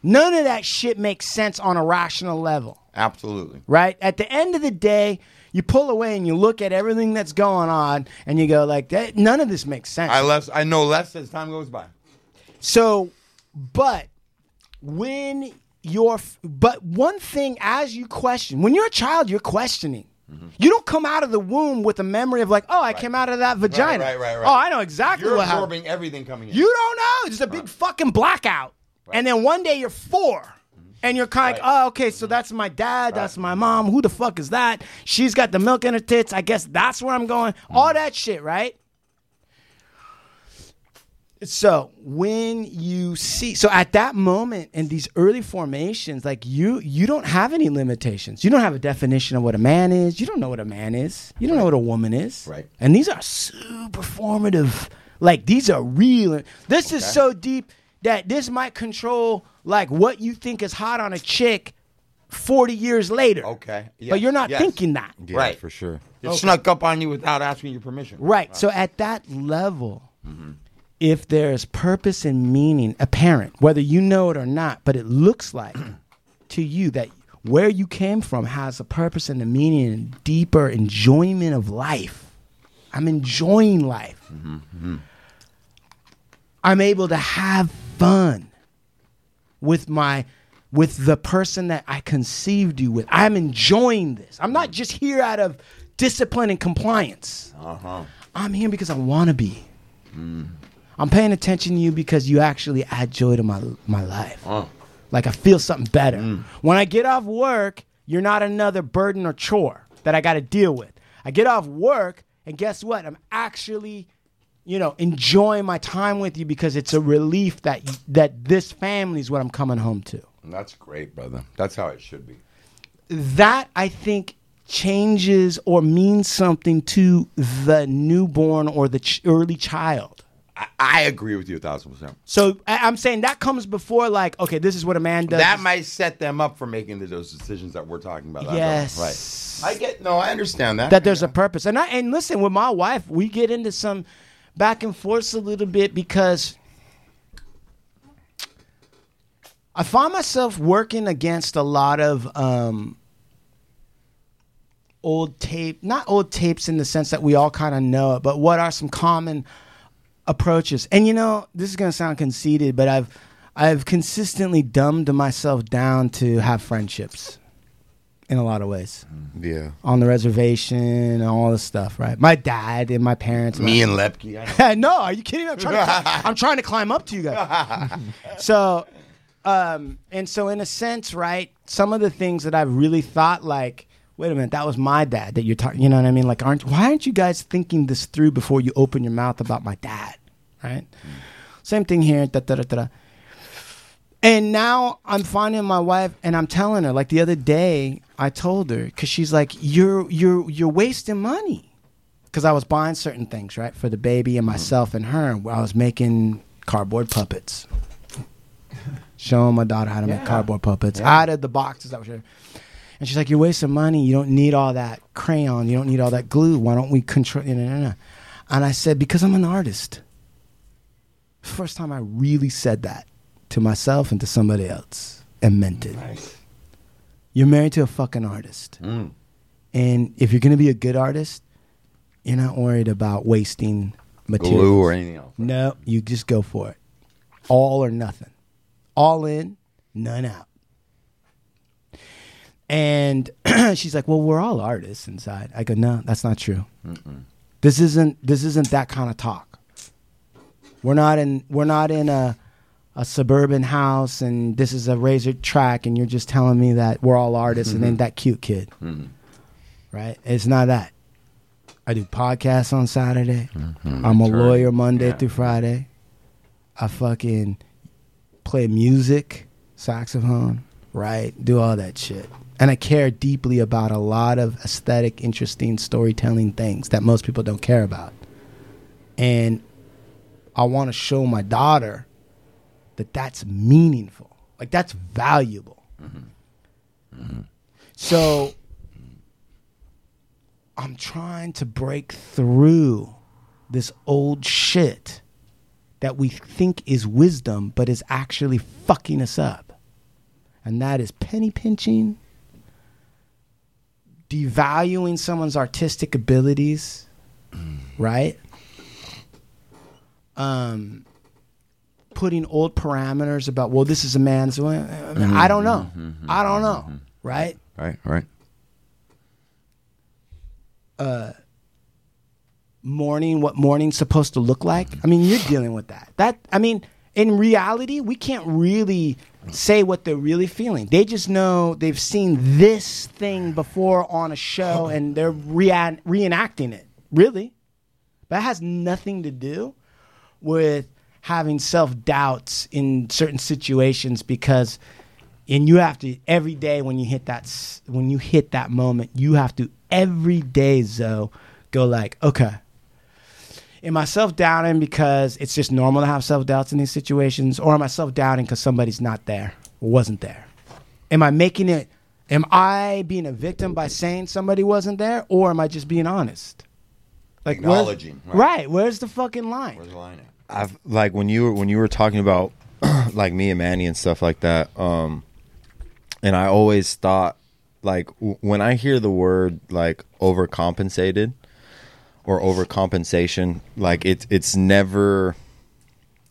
None of that shit makes sense on a rational level. Absolutely. Right? At the end of the day, you pull away and you look at everything that's going on and you go like that none of this makes sense. I less. I know less as time goes by. So, but when you're, but one thing as you question, when you're a child, you're questioning. Mm-hmm. You don't come out of the womb with a memory of like, oh, I came out of that vagina. right, right, right. Oh, I know exactly You're what happened. absorbing everything coming in. You don't know. It's a big fucking blackout. And then one day you're 4 And you're kind of like, oh, okay, so mm-hmm. that's my dad, that's my mom. Who the fuck is that? She's got the milk in her tits. I guess that's where I'm going. All mm-hmm. that shit, right? So when you see, so at that moment in these early formations, like you, you don't have any limitations. You don't have a definition of what a man is. You don't know what a man is. You don't know what a woman is. Right. And these are super formative. Like these are real. This is so deep that this might control like what you think is hot on a chick 40 years later. Okay. But you're not Yes. thinking that. Yeah, Right. for sure. It snuck up on you without asking your permission. Right. So at that level, mm-hmm. if there's purpose and meaning apparent, whether you know it or not, but it looks like to you that where you came from has a purpose and a meaning and deeper enjoyment of life. I'm enjoying life. Mm-hmm. Mm-hmm. I'm able to have fun with my with the person that I conceived you with. I'm enjoying this. I'm not just here out of discipline and compliance. Uh-huh. I'm here because I want to be. Mm. I'm paying attention to you because you actually add joy to my my life. Like I feel something better. When I get off work, you're not another burden or chore that I got to deal with. I get off work and guess what? I'm actually you know enjoying my time with you because it's a relief that that this family is what I'm coming home to. That's great, brother. That's how it should be. that I think changes or means something to the newborn or the ch- early child. I, I agree with you a thousand percent. So I- I'm saying that comes before like, okay, this is what a man does. That might set them up for making the- those decisions that we're talking about. Yes. Right. I get. No, I understand that. that there's a purpose. And I and listen, with my wife, we get into some back and forth a little bit because I find myself working against a lot of um, old tape, not old tapes in the sense that we all kind of know it, but what are some common approaches? And you know, this is going to sound conceited, but I've I've consistently dumbed myself down to have friendships in a lot of ways Yeah. on the reservation and all this stuff, right? My dad and my parents. Me and Lepke. No, are you kidding? I'm trying to, cli- I'm trying to climb up to you guys. so, um, and so in a sense, right? Some of the things that I've really thought, like, wait a minute, that was my dad that you're talking. You know what I mean? Like, aren't why aren't you guys thinking this through before you open your mouth about my dad? Right? Same thing here. Da, da, da, da. And now I'm finding my wife, and I'm telling her. Like the other day, I told her because she's like, "You're you're you're wasting money." Because I was buying certain things, right, for the baby and mm-hmm. myself and her. I was making cardboard puppets, showing my daughter how to make cardboard puppets out of the boxes that were. Shared. And she's like, "You're wasting money. You don't need all that crayon. You don't need all that glue. Why don't we control?" You know, no, no. And I said, "Because I'm an artist." First time I really said that to myself and to somebody else and meant it. You're married to a fucking artist. Mm. And if you're going to be a good artist, you're not worried about wasting material. Glue or anything else. No, you just go for it. All or nothing. All in, none out. And she's like, "Well, we're all artists inside." I go, "No, that's not true. This isn't this isn't that kind of talk. We're not in we're not in a a suburban house and this is a razor track and you're just telling me that we're all artists and then mm-hmm. that cute kid. Mm-hmm. Right? It's not that. I do podcasts on Saturday. Mm-hmm. I'm a lawyer Monday through Friday. I fucking play music, saxophone, right? Do all that shit. And I care deeply about a lot of aesthetic, interesting storytelling things that most people don't care about. And I want to show my daughter that that's meaningful. Like that's valuable. So I'm trying to break through this old shit that we think is wisdom, but is actually fucking us up. And that is penny pinching, devaluing someone's artistic abilities, right? Um, putting old parameters about, well, this is a man's. I, mean, mm-hmm. I don't know. Mm-hmm. I don't know, mm-hmm. right? Right, right. Uh, morning. what morning's supposed to look like i mean you're dealing with that that i mean in reality we can't really say what they're really feeling they just know they've seen this thing before on a show and they're reenacting it really that has nothing to do with having self-doubts in certain situations because and you have to every day when you hit that when you hit that moment you have to every day Zo go like okay am I self doubting because it's just normal to have self doubts in these situations, or am I self doubting because somebody's not there, or wasn't there? Am I making it? Am I being a victim by saying somebody wasn't there, or am I just being honest? Like Acknowledging, right. right? Where's the fucking line? Where's the line at? I've like when you were when you were talking about like me and Manny and stuff like that. Um, and I always thought like w- when I hear the word like overcompensated or overcompensation, like it's it's never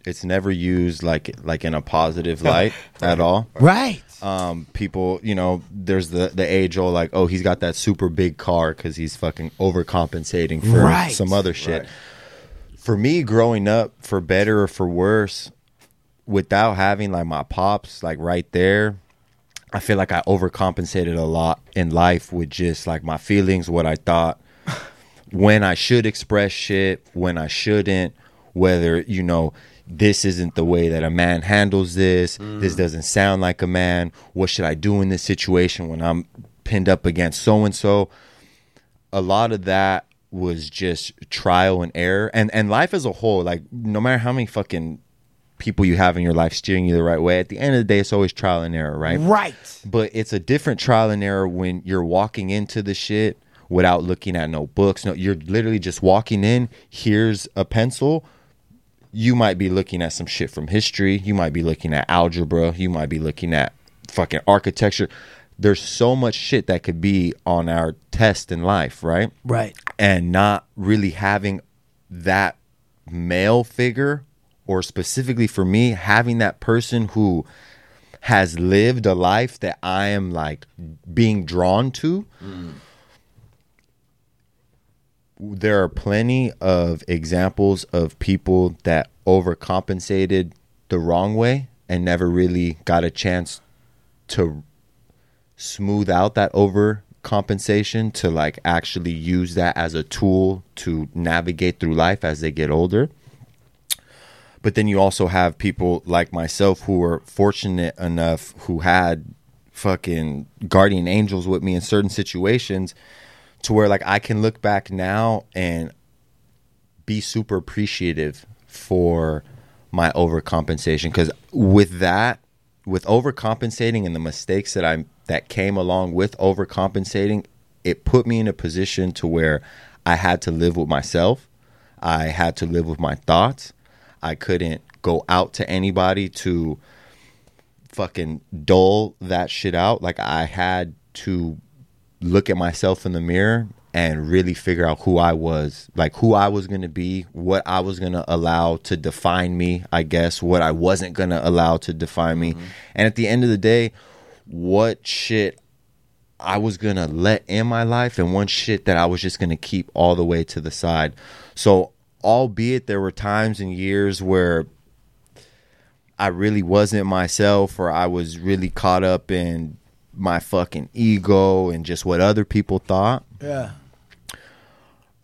it's never used like like in a positive light at all Right. um, people, you know, there's the the age old like, oh, he's got that super big car because he's fucking overcompensating for Right. some other shit. For me, growing up, for better or for worse, without having like my pops like right there, I feel like I overcompensated a lot in life with just like my feelings, what I thought, when I should express shit, when I shouldn't, whether, you know, this isn't the way that a man handles this, mm. this doesn't sound like a man, what should I do in this situation when I'm pinned up against so and so? A lot of that was just trial and error and and life as a whole like no matter how many fucking people you have in your life steering you the right way at the end of the day it's always trial and error right Right. but it's a different trial and error when you're walking into the shit without looking at no books. No, you're literally just walking in. Here's a pencil. You might be looking at some shit from history. You might be looking at algebra. You might be looking at fucking architecture. There's so much shit that could be on our test in life, right? Right. and not really having that male figure or specifically for me having that person who has lived a life that I am like being drawn to there are plenty of examples of people that overcompensated the wrong way and never really got a chance to smooth out that overcompensation to like actually use that as a tool to navigate through life as they get older. But then you also have people like myself who were fortunate enough who had fucking guardian angels with me in certain situations to where like I can look back now and be super appreciative for my overcompensation because with that with overcompensating and the mistakes that I that came along with overcompensating it put me in a position to where I had to live with myself. I had to live with my thoughts. I couldn't go out to anybody to fucking dull that shit out. Like I had to look at myself in the mirror and really figure out who I was, like who I was going to be, what I was going to allow to define me, I guess, what I wasn't going to allow to define me. Mm-hmm. And at the end of the day, what shit I was going to let in my life and one shit that I was just going to keep all the way to the side. So, albeit there were times and years where I really wasn't myself or I was really caught up in my fucking ego and just what other people thought. Yeah.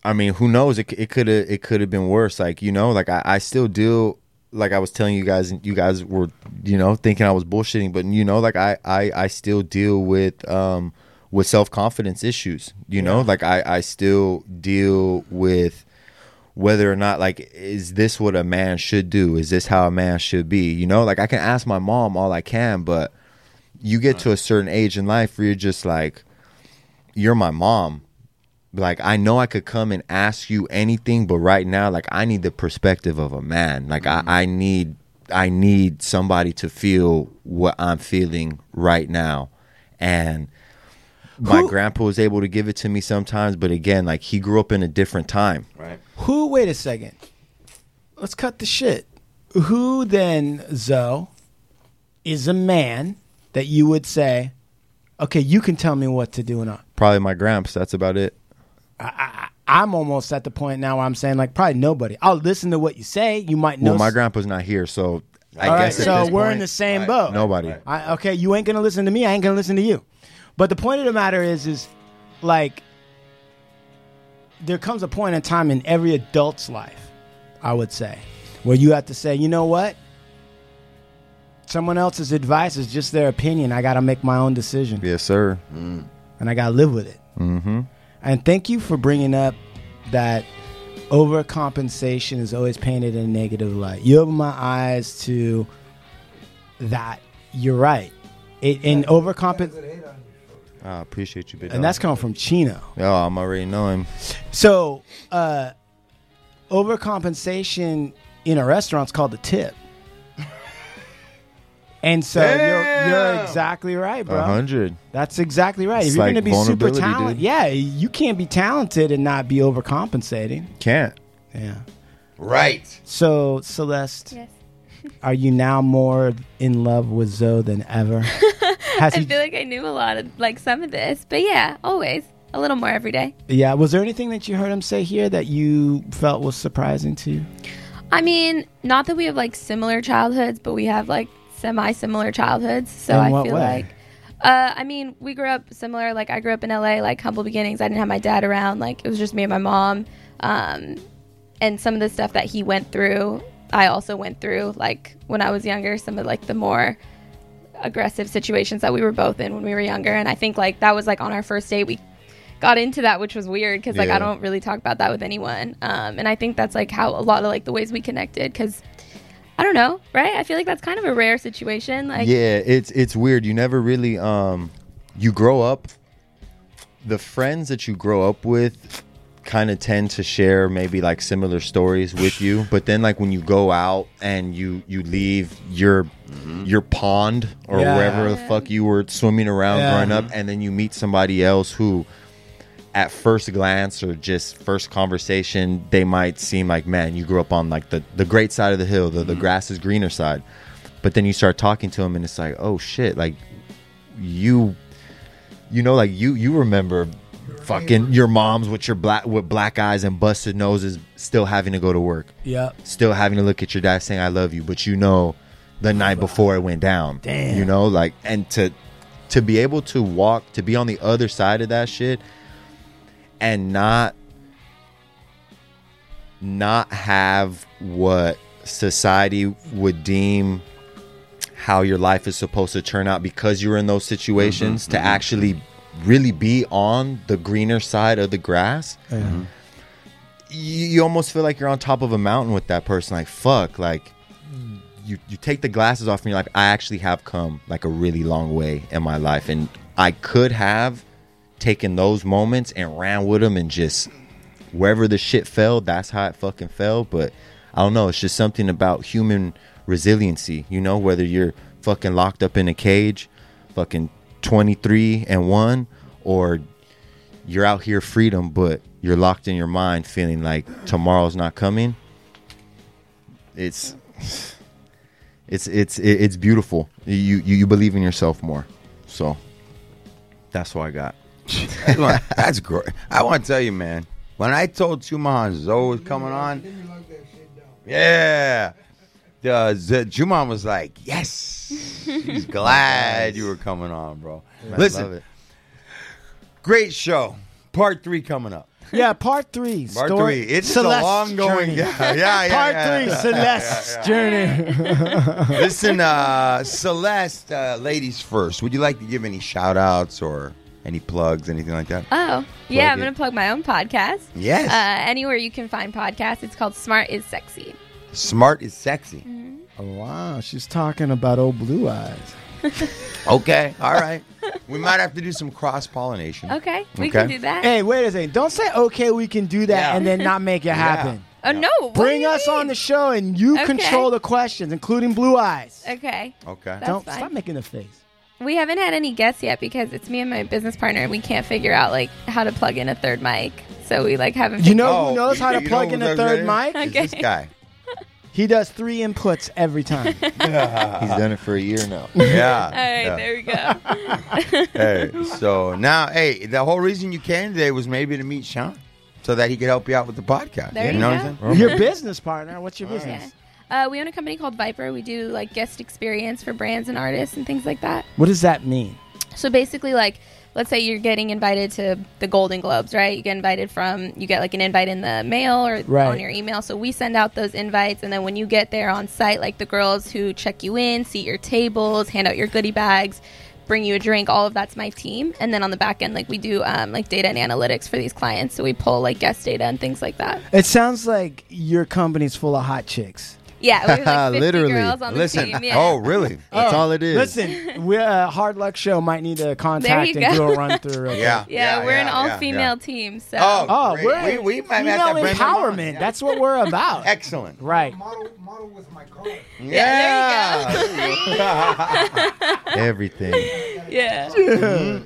I mean, who knows? It it could have it could have been worse. Like you know, like I, I still deal. Like I was telling you guys, you guys were you know thinking I was bullshitting, but you know, like I I, I still deal with um with self confidence issues. You know, like I I still deal with whether or not like is this what a man should do? Is this how a man should be? You know, like I can ask my mom all I can, but you get to a certain age in life where you're just like, you're my mom. Like I know I could come and ask you anything, but right now, like I need the perspective of a man. Like I, mm-hmm. I need I need somebody to feel what I'm feeling right now. And my Who- grandpa was able to give it to me sometimes, but again, like he grew up in a different time. Right. Who? Wait a second. Let's cut the shit. Who then, Zo, is a man that you would say, okay, you can tell me what to do and not. Probably my gramps. That's about it. I'm almost at the point now where I'm saying like probably nobody. I'll listen to what you say. You might know. Well, my grandpa's not here, so I All right, guess at so we're in the same Right. boat. nobody. I, okay, you ain't gonna listen to me. I ain't gonna listen to you. But the point of the matter is, is like there comes a point in time in every adult's life, I would say, where you have to say, you know what? Someone else's advice is just their opinion. I got to make my own decision, Yes, sir. and I got to live with it. Mm-hmm. And thank you for bringing up that overcompensation is always painted in a negative light. You open my eyes to that. You're right. It, and overcompensation, I appreciate you, big and that's coming from Chino. Oh, I'm already know him. So, uh, overcompensation in a restaurant's called the tip. And so you're, you're exactly right, bro. A hundred. That's exactly right. It's if you're like going to be super talented, yeah, you can't be talented and not be overcompensating. Can't. Yeah. Right. So, Celeste, Yes. are you now more in love with Zo than ever? Has I he, feel like I knew a lot of like some of this, but yeah, always a little more every day. yeah. Was there anything that you heard him say here that you felt was surprising to you? I mean, not that we have like similar childhoods, but we have like semi-similar childhoods. So In I feel way? like, uh, I mean, we grew up similar. Like I grew up in LA, like humble beginnings. I didn't have my dad around. Like it was just me and my mom. Um, and some of the stuff that he went through, I also went through. Like when I was younger, some of like the more aggressive situations that we were both in when we were younger. And I think like that was like on our first date, we got into that, which was weird because like Yeah. I don't really talk about that with anyone. Um, and I think that's like how a lot of like the ways we connected because I don't know, right? I feel like that's kind of a rare situation. Like, yeah, it's it's weird. You never really um you grow up the friends that you grow up with kind of tend to share maybe like similar stories with you, but then like when you go out and you you leave your your pond or Yeah. wherever the fuck you were swimming around Yeah. growing up and then you meet somebody else who at first glance or just first conversation, they might seem like, man, you grew up on like the, the great side of the hill, the, the mm-hmm. grass is greener side. But then you start talking to them and it's like, oh shit, like you, you know, like you, you remember fucking your moms with your black, with black eyes and busted noses still having to go to work, Yeah. still having to look at your dad saying, I love you. But you know, the night before it went down, Damn. you know, like, and to, to be able to walk, to be on the other side of that shit and not not have what society would deem how your life is supposed to turn out because you're in those situations mm-hmm, to mm-hmm. actually really be on the greener side of the grass. Mm-hmm. You, you almost feel like you're on top of a mountain with that person like fuck like you you take the glasses off and you're like I actually have come like a really long way in my life and I could have taken those moments and ran with them and just wherever the shit fell that's how it fucking fell but I don't know it's just something about human resiliency you know whether you're fucking locked up in a cage fucking 23 and 1 or you're out here freedom but you're locked in your mind feeling like tomorrow's not coming it's it's it's it's beautiful. You you you believe in yourself more. So that's what I got. That's That's great. I want to tell you, man. When I told Juman Zo was coming on, yeah, the Z- Juman was like, "Yes, he's glad you were coming on, bro." I Listen, love it. great show. Part three coming up. Yeah, part three. Part story, three. It's Celeste's a long going. journey. Yeah, yeah, yeah. part yeah, three, yeah. Celeste's journey. Listen, uh, Celeste, uh, ladies first. Would you like to give any shout outs or Any plugs, anything like that? Oh, yeah, I'm going to plug my own podcast. Yes. Uh, anywhere you can find podcasts. It's called Smart is Sexy. Smart is sexy. Mm-hmm. Oh, wow, she's talking about old blue eyes. Okay. All right. we might have to do some cross pollination. Okay, we Okay. can do that. Hey, wait a second. Don't say okay, we can do that, Yeah. and then not make it happen. oh, no. what Bring do you us on the show, and you Okay. control the questions, including blue eyes. Okay. Okay. That's Don't fine. stop making the face. We haven't had any guests yet because it's me and my business partner, and we can't figure out like how to plug in a third mic. So we like haven't. You know who knows how to you plug know in a does third that? mic? Is This Okay. guy. He does three inputs every time. He's done it for a year now. Yeah. All right, yeah. there we go. Hey, so now, hey, the whole reason you came today was maybe to meet Sean, so that he could help you out with the podcast. There you know go. what I'm saying? your business partner. What's your business? Uh, we own a company called Viper. We do like guest experience for brands and artists and things like that. What does that mean? So basically, like, let's say you're getting invited to the Golden Globes, right? You get invited from, you get like an invite in the mail or Right. on your email. So we send out those invites, and then when you get there on site, like the girls who check you in, seat your tables, hand out your goodie bags, bring you a drink, all of that's my team. And then on the back end, like we do um, like data and analytics for these clients. So we pull like guest data and things like that. It sounds like your company's full of hot chicks. Yeah, we have like 50 Literally. girls on the Listen. team. Yeah. Oh, really? That's all it is. Listen, we uh, Hard Luck Show might need to contact and go. do a run through. Yeah. yeah, we're an all yeah, female yeah. team. So Oh, Oh, Great. we're We- we might have to female bring them on. empowerment. Yeah. That's what we're about. Excellent. right. Model, model with my car. Yeah, Everything. yeah.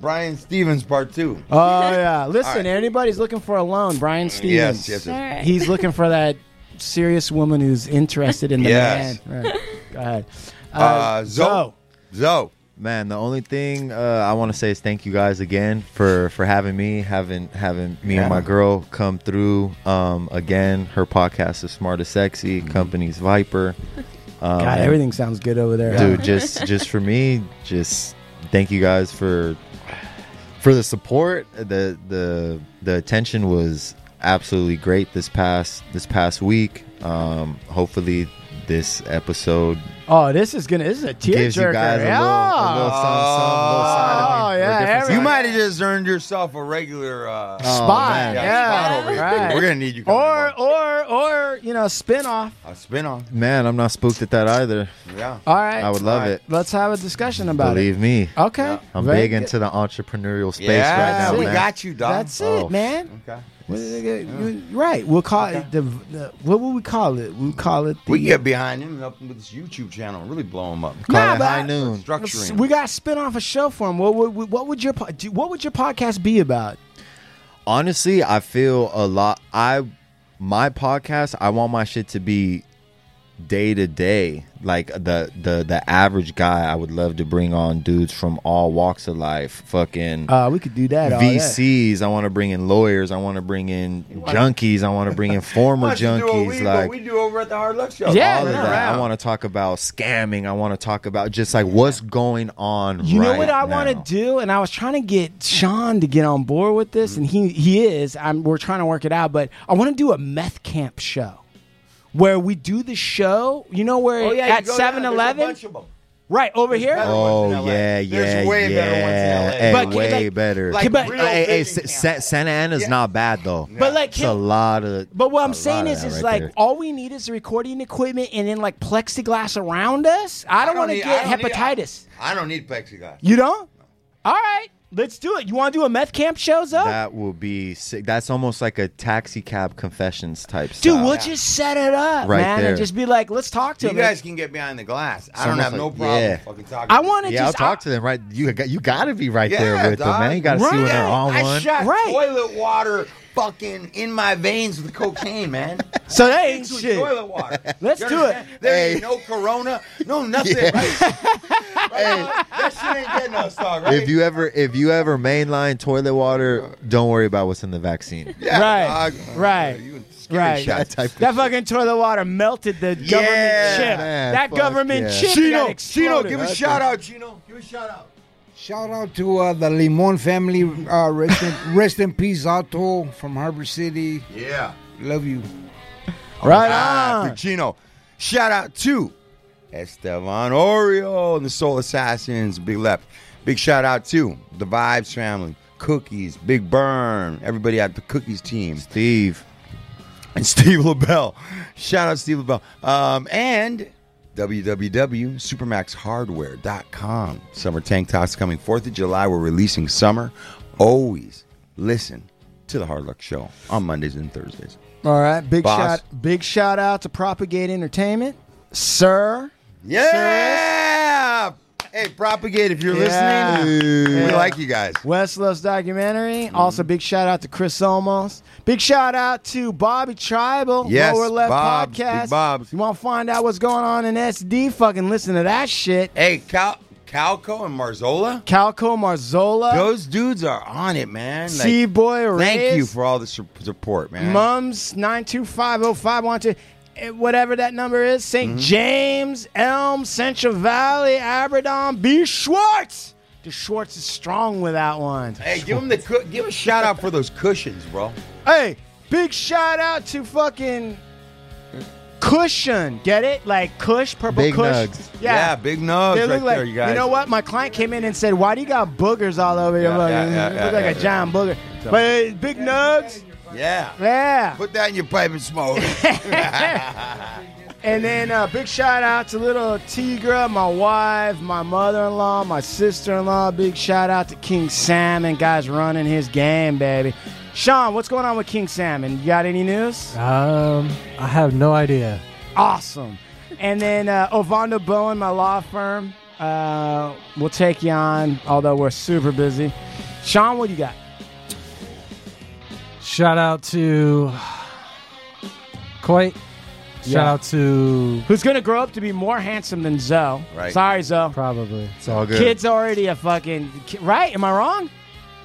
Brian Stevens, part two. Oh yeah. Listen, right. anybody's looking for a loan, Brian Stevens. Yes, yes, yes. right. He's looking for that serious woman who's interested in the Yes. man. Right. Go ahead. Uh, Zo. Zo. Man, the only thing uh, I want to say is thank you guys again for for having me, having having me and my girl come through. Um, again, her podcast is Smart as Sexy, company's Viper. Um, God, everything sounds good over there. dude. Just just for me, just thank you guys for for the support. The the the attention was absolutely great this past this past week. Um, hopefully, this episode Oh, this is gonna. This is a gives you tearjerker. guys a yeah. little, a little something, something, little side of me. Oh, yeah, different every- side. You might have just earned yourself a regular uh, Oh, spot. man. Yeah, spot over here. right. We're gonna need you. coming Or or or you know, spin off. a spin on. Man, I'm not spooked at that either. Yeah. All right. I would love All right. it. Let's have a discussion about Believe me, it. Okay. I'm Very big good. into the entrepreneurial space yeah, right now. we man. got you, dog. That's Oh. it, man. Okay. What is it? You- Right. We'll call it the, the. What would we call it? We'll call it the. We get uh, behind him and him with this YouTube channel and really blow him up. Call Nah, but high I- noon. Structuring. We got to spin off a show for him. What would what would your what would your podcast be about? honestly i feel a lot i my podcast i want my shit to be day to day like the the the average guy i would love to bring on dudes from all walks of life fucking Uh, we could do that. all day. VCs. I want to bring in lawyers. I want to bring in junkies. I want to bring in former Why don't you do what junkies. we, what like we do over at the Hard Luck Show. Yeah, all of man. that. I want to talk about scamming. I want to talk about just like what's going on. You know what I want to do, and I was trying to get Sean to get on board with this, and he he is. I'm, we're trying to work it out, but I want to do a meth camp show where we do the show. You know where Oh, yeah, at go down, 7-Eleven, there's a bunch of 'em. right over There's here. Oh ones in LA. yeah, There's yeah, way yeah. better ones in LA. Hey, But can- way like- better. Like but- real hey, hey, vision Sa- camp. Sa- Santa Ana's Yeah. not bad though. But like, It's a lot of. but what I'm saying is, of is that like there. all we need is recording equipment and then like plexiglass around us. I don't, want to get I don't need- hepatitis. I don't need plexiglass. you don't? All right, let's do it. You want to do a meth camp show, Zo? that will be sick. That's almost like a taxi cab confessions type stuff. Dude, style. we'll just set it up, Right man, there. and just be like, let's talk to them. You him. guys can get behind the glass. I don't almost have no like- problem yeah. fucking talking. I want to yeah, I'll just talk to them. Right, you got you got to be right Yeah, there with them, dog. man. You got to see when they're on I one. shot Right. toilet water fucking in my veins with cocaine, man. So that ain't Into shit. Toilet water. Let's You do understand? it. There Hey. ain't no corona, no nothing. Yeah. Right? Right? Uh, that shit ain't getting us, dog. Right? If you ever if you ever mainline toilet water, don't worry about what's in the vaccine. yeah, Right. dog. Right. You scary Right. shot. That type of That fucking toilet water melted the government Yeah, chip. man, that fuck government yeah. chip got Chino, exploded. Chino, give a shout out, Chino. Give a shout out. Shout out to uh, the Limon family. Uh, rest, in, rest in peace, Otto from Harbor City. Yeah. Love you. Right on. for Shout out to Estevan Oriol and the Soul Assassins. Big left. Big shout out to the Vibes family, Cookies, Big Burn, everybody at the Cookies team, Steve. and Steve LaBelle. Shout out Steve LaBelle. Um, and www.supermaxhardware.com. Summer tank tops coming 4th of July. We're releasing summer. Always listen to the Hard Luck Show on Mondays and Thursdays. All right, big Boss. shout, big shout out to Propagate Entertainment, sir. Yeah! Hey, Propagate, if you're Yeah. listening, we Yeah. like you guys. Questlove's documentary. Also, big shout out to Chris Olmos. Big shout out to Bobby Tribal, Yes, Lower Left Bobs, Podcast. Bobs. You want to find out what's going on in SD? Fucking listen to that shit. Hey, Cal- Calco and Marzola, Calco Marzola, those dudes are on it, man. Like, C Boy Reyes. thank you for all the su- support, man. Mums nine two five zero five one two. Eh, Whatever that number is, saint Mm-hmm. James, Elm, Central Valley, Aberdeen, B. Schwartz. The Schwartz is strong with that one. Hey, give them the cu- give a shout out for those cushions, bro. Hey, big shout out to fucking Cushion. Get it? Like Kush, purple Big Kush. nugs. Yeah. big nugs They right look like there, you guys. know what? My client came in and said, "Why do you got boogers all over your Yeah, fucking? yeah, yeah, you yeah, look like yeah, a giant booger." But uh, big nugs, Yeah. yeah. Put that in your pipe and smoke. And then uh, big shout out to little Tigra, my wife, my mother-in-law, my sister-in-law. Big shout out to King Salmon, guys running his game, baby. Sean, what's going on with King Salmon? You got any news? Um, I have no idea. Awesome. And then uh, Ovando Bowen, my law firm. Uh, we'll take you on, although we're super busy. Sean, what do you got? Shout out to Coit. Shout Yeah. out to Who's gonna grow up to be more handsome than Zo? Right. Sorry, Zo. probably. It's all good. Kid's already a fucking right. Am I wrong?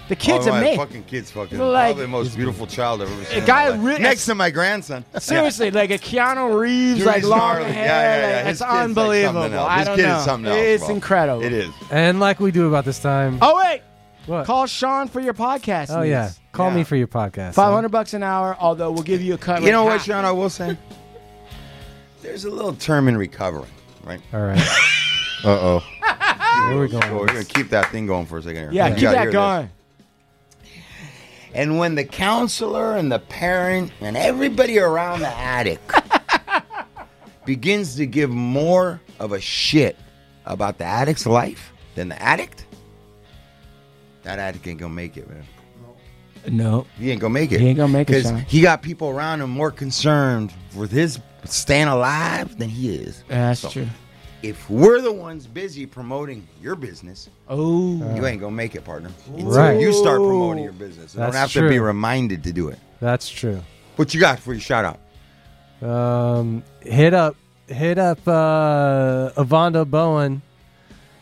The kid's oh, my amazing. fucking kid's fucking Like- probably the most beautiful child I've ever seen. in guy my life. re- next to my grandson. Seriously, like a Keanu Reeves, Dude, like he's long hair. Yeah, yeah, yeah. like, His it's kid's like something unbelievable. else. I His don't kid know. is something else, It's bro. incredible. It is. And like we do about this time. Oh wait, what? call Sean for your podcast. oh yeah, call Yeah. me for your podcast. Five hundred bucks an hour. Although we'll give you a cut. You know what. Sean? I will say. There's a little term in recovery, right? All right. Uh oh. Here we go. So we're gonna keep that thing going for a second here. Yeah, You keep that going. this. And when the counselor and the parent and everybody around the addict begins to give more of a shit about the addict's life than the addict, that addict ain't gonna make it, man. No. He ain't gonna make it. He ain't gonna make it, because Sean. he got people around him more concerned with his staying alive than he is. That's So, true. If we're the ones busy promoting your business, Oh. you ain't gonna make it, partner. Until Right. You start promoting your business. You don't That's have to be true. reminded to do it. That's true. What you got for your shout out? Um, hit up, hit up uh, Avando Bowen,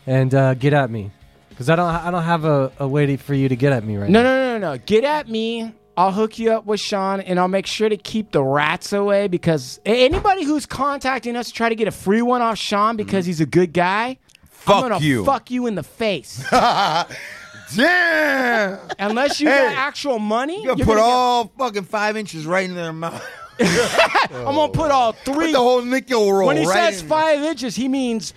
and uh, get at me, because I don't, I don't have a, a way to, for you to get at me right No, now. no, no, no. Get at me. I'll hook you up with Sean, and I'll make sure to keep the rats away because a- anybody who's contacting us to try to get a free one off Sean mm-hmm. because he's a good guy, Fuck I'm gonna you. fuck you in the face. Damn! Unless you Hey. got actual money, You gotta you're put gonna get- all fucking five inches right in their mouth. I'm gonna put all Put three. the whole nickel roll. when he right says in five inches, he means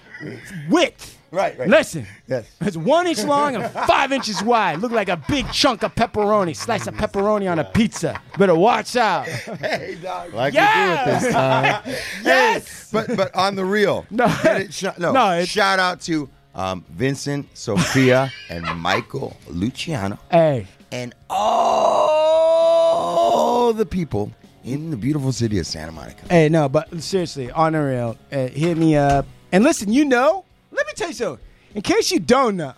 width. Right, right. Listen, Yes. it's one inch long and five inches wide. Look like a big chunk of pepperoni, slice of pepperoni on a pizza. Better watch out. Hey, dog. Like Yeah. we do it this time. yes. But but on the real, No. It? Sh- no, No, it's- shout out to um, Vincent, Sophia, and Michael Luciano, Hey, and all the people in the beautiful city of Santa Monica. hey, no, but seriously, on the real, uh, hit me up. And listen, you know, let me tell you something. In case you don't know,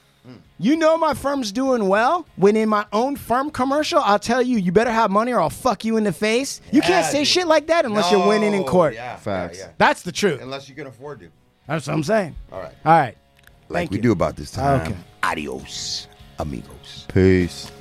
you know my firm's doing well. When in my own firm commercial, I'll tell you, you better have money or I'll fuck you in the face. You can't Yeah, say dude. shit like that unless you're winning in No, court. Yeah, Facts. yeah, yeah. That's the truth. Unless you can afford to. That's what I'm saying. All right. All right. Like Thank we you. do about this time. Okay. Adios, amigos. Peace.